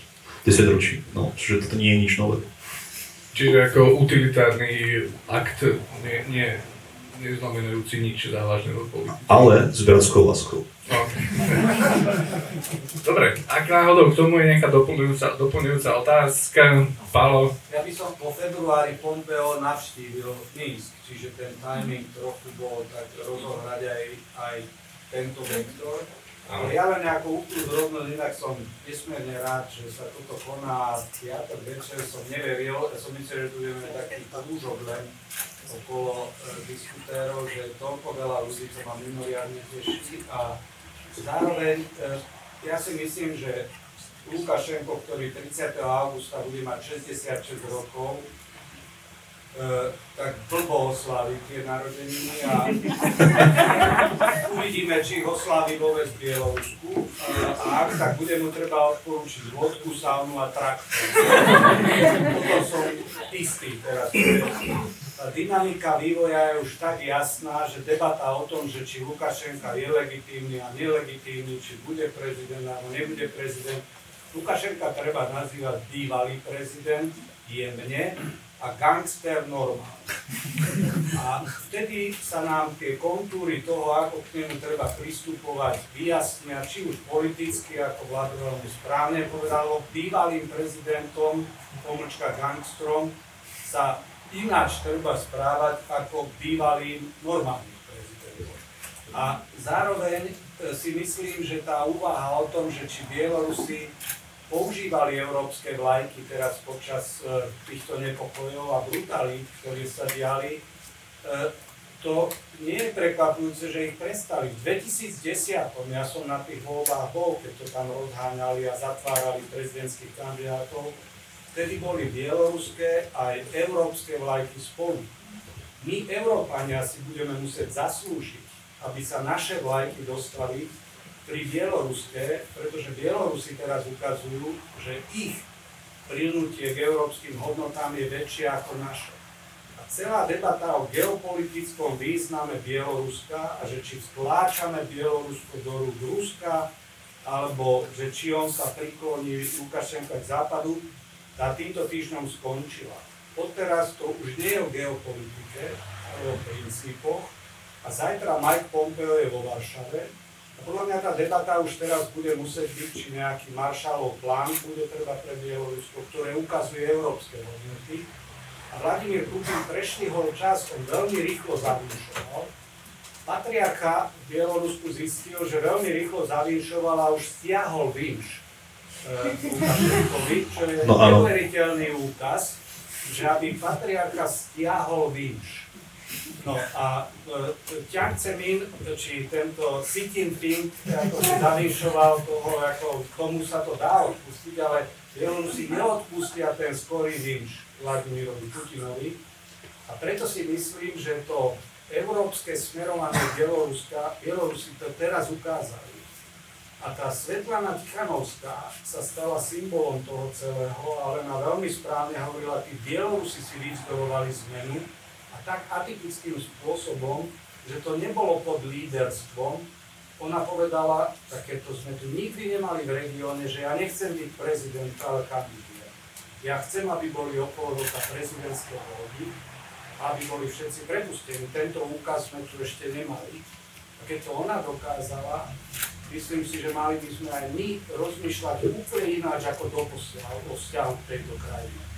Speaker 7: desaťročí. No, čiže toto nie je nič nové.
Speaker 2: Čiže ako utilitárny akt, nie, nie, neznamenajúci nič závažné do politiky.
Speaker 7: Ale s bratskou láskou.
Speaker 2: Dobre, ak náhodou k tomu je nejaká doplňujúca, doplňujúca otázka, Palo,
Speaker 11: Ja by som po februári Pompeo navštívil Minsk, čiže ten timing trochu bol tak rozohrať aj, aj tento vektor. Ale ja len ako úplnú drobnosť, inak som nesmierne rád, že sa toto koná piatok večer, som neveril, ja som myslel, že tu budeme taký krúžok len okolo e, diskutérov, že toľko veľa ľudí, čo ma mimoriadne teší a zároveň e, ja si myslím, že Lukašenko, ktorý 30. augusta bude mať 66 rokov, e, tak blbo oslaví tie narodeniny a uvidíme, či ich oslaví vôbec v Bielorusku. A, a ak tak bude mu treba odporúčiť vodku, saunu a traktor. Potom som istý teraz. Tá dynamika vývoja je už tak jasná, že debata o tom, že či Lukašenka je legitímny a nelegitímny, či bude prezident alebo nebude prezident, Lukašenka treba nazývať bývalý prezident, jemne, a gangster normálne. A vtedy sa nám tie kontúry toho, ako k nemu treba pristupovať, vyjasnia, či už politicky, ako Vlado veľmi správne povedalo, bývalým prezidentom, pomlčka gangstrom, sa ináč treba správať ako bývalým normálnym prezidentom. A zároveň e, si myslím, že tá úvaha o tom, že či Bielorusi používali európske vlajky teraz počas e, týchto nepokojov a brutalít, ktoré sa diali, e, to nie je prekvapujúce, že ich prestali. V 2010, ja som na tých voľbách bol, keď to tam rozháňali a zatvárali prezidentských kandidátov, vtedy boli bieloruské aj európske vlajky spolu. My, Európania, si budeme musieť zaslúžiť, aby sa naše vlajky dostali pri bieloruské, pretože Bielorusi teraz ukazujú, že ich prilnutie k európskym hodnotám je väčšie ako naše. A celá debata o geopolitickom význame Bieloruska a že či vtláčame Bielorusko do rúk Ruska, alebo že či on sa prikloní Lukašenka k západu, tá týmto týždňom skončila. Odteraz to už nie je o geopolitike, ale o princípoch. A zajtra Mike Pompeo je vo Varšave podľa mňa tá debata už teraz bude musieť byť, či nejaký Marshallov plán bude treba pre Bielorusko, ktoré ukazuje európske hodnoty. A Vladimír Putin prešli ho čas, on veľmi rýchlo zavinšoval. Patriarcha v Bielorusku zistil, že veľmi rýchlo zavinšoval a už stiahol vinš e, čo je
Speaker 7: No
Speaker 11: neuveriteľný úkaz. že aby patriarcha stiahol vinč. No a e, Ťang Cemin, či tento Xi Jinping, ako si zavinšoval toho, ako komu sa to dá odpustiť, ale Bielorusi neodpustia ten skorý vinč Vladimirovi Putinovi. A preto si myslím, že to európske smerovanie Bieloruska, Bielorusi to teraz ukázali. A tá Svetlana Tichanovská sa stala symbolom toho celého, ale na veľmi správne hovorila, tí Bielorusi si vyzdobovali zmenu tak atypickým spôsobom, že to nebolo pod líderstvom. Ona povedala, takéto sme tu nikdy nemali v regióne, že ja nechcem byť prezident, ale kandidujem. Ja chcem, aby boli okolo roka prezidentské voľby, aby boli všetci prepustení. Tento úkaz sme tu ešte nemali. A keď to ona dokázala, myslím si, že mali by sme aj my rozmýšľať úplne ináč ako doposiaľ o vzťahu k tejto krajine.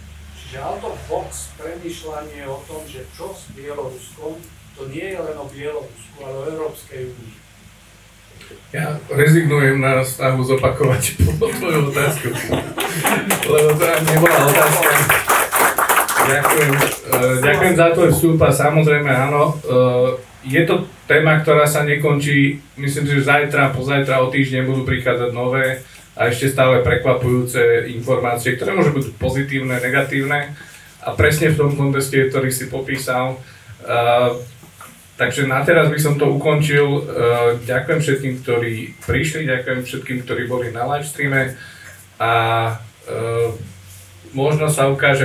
Speaker 11: Čiže out of box premýšľanie o tom, že čo s Bieloruskom, to nie je len o Bielorusku, ale o Európskej únii.
Speaker 2: Ja rezignujem na snahu zopakovať tvoju otázku, lebo to ani nebola otázka. Ďakujem, eh, ďakujem za tvoj vstup a samozrejme áno, eh, je to téma, ktorá sa nekončí, myslím si, že zajtra, pozajtra, o týždeň budú prichádzať nové a ešte stále prekvapujúce informácie, ktoré môžu byť pozitívne, negatívne a presne v tom kontexte, ktorý si popísal. Uh, takže na teraz by som to ukončil. Uh, ďakujem všetkým, ktorí prišli, ďakujem všetkým, ktorí boli na live streame a uh, možno sa ukáže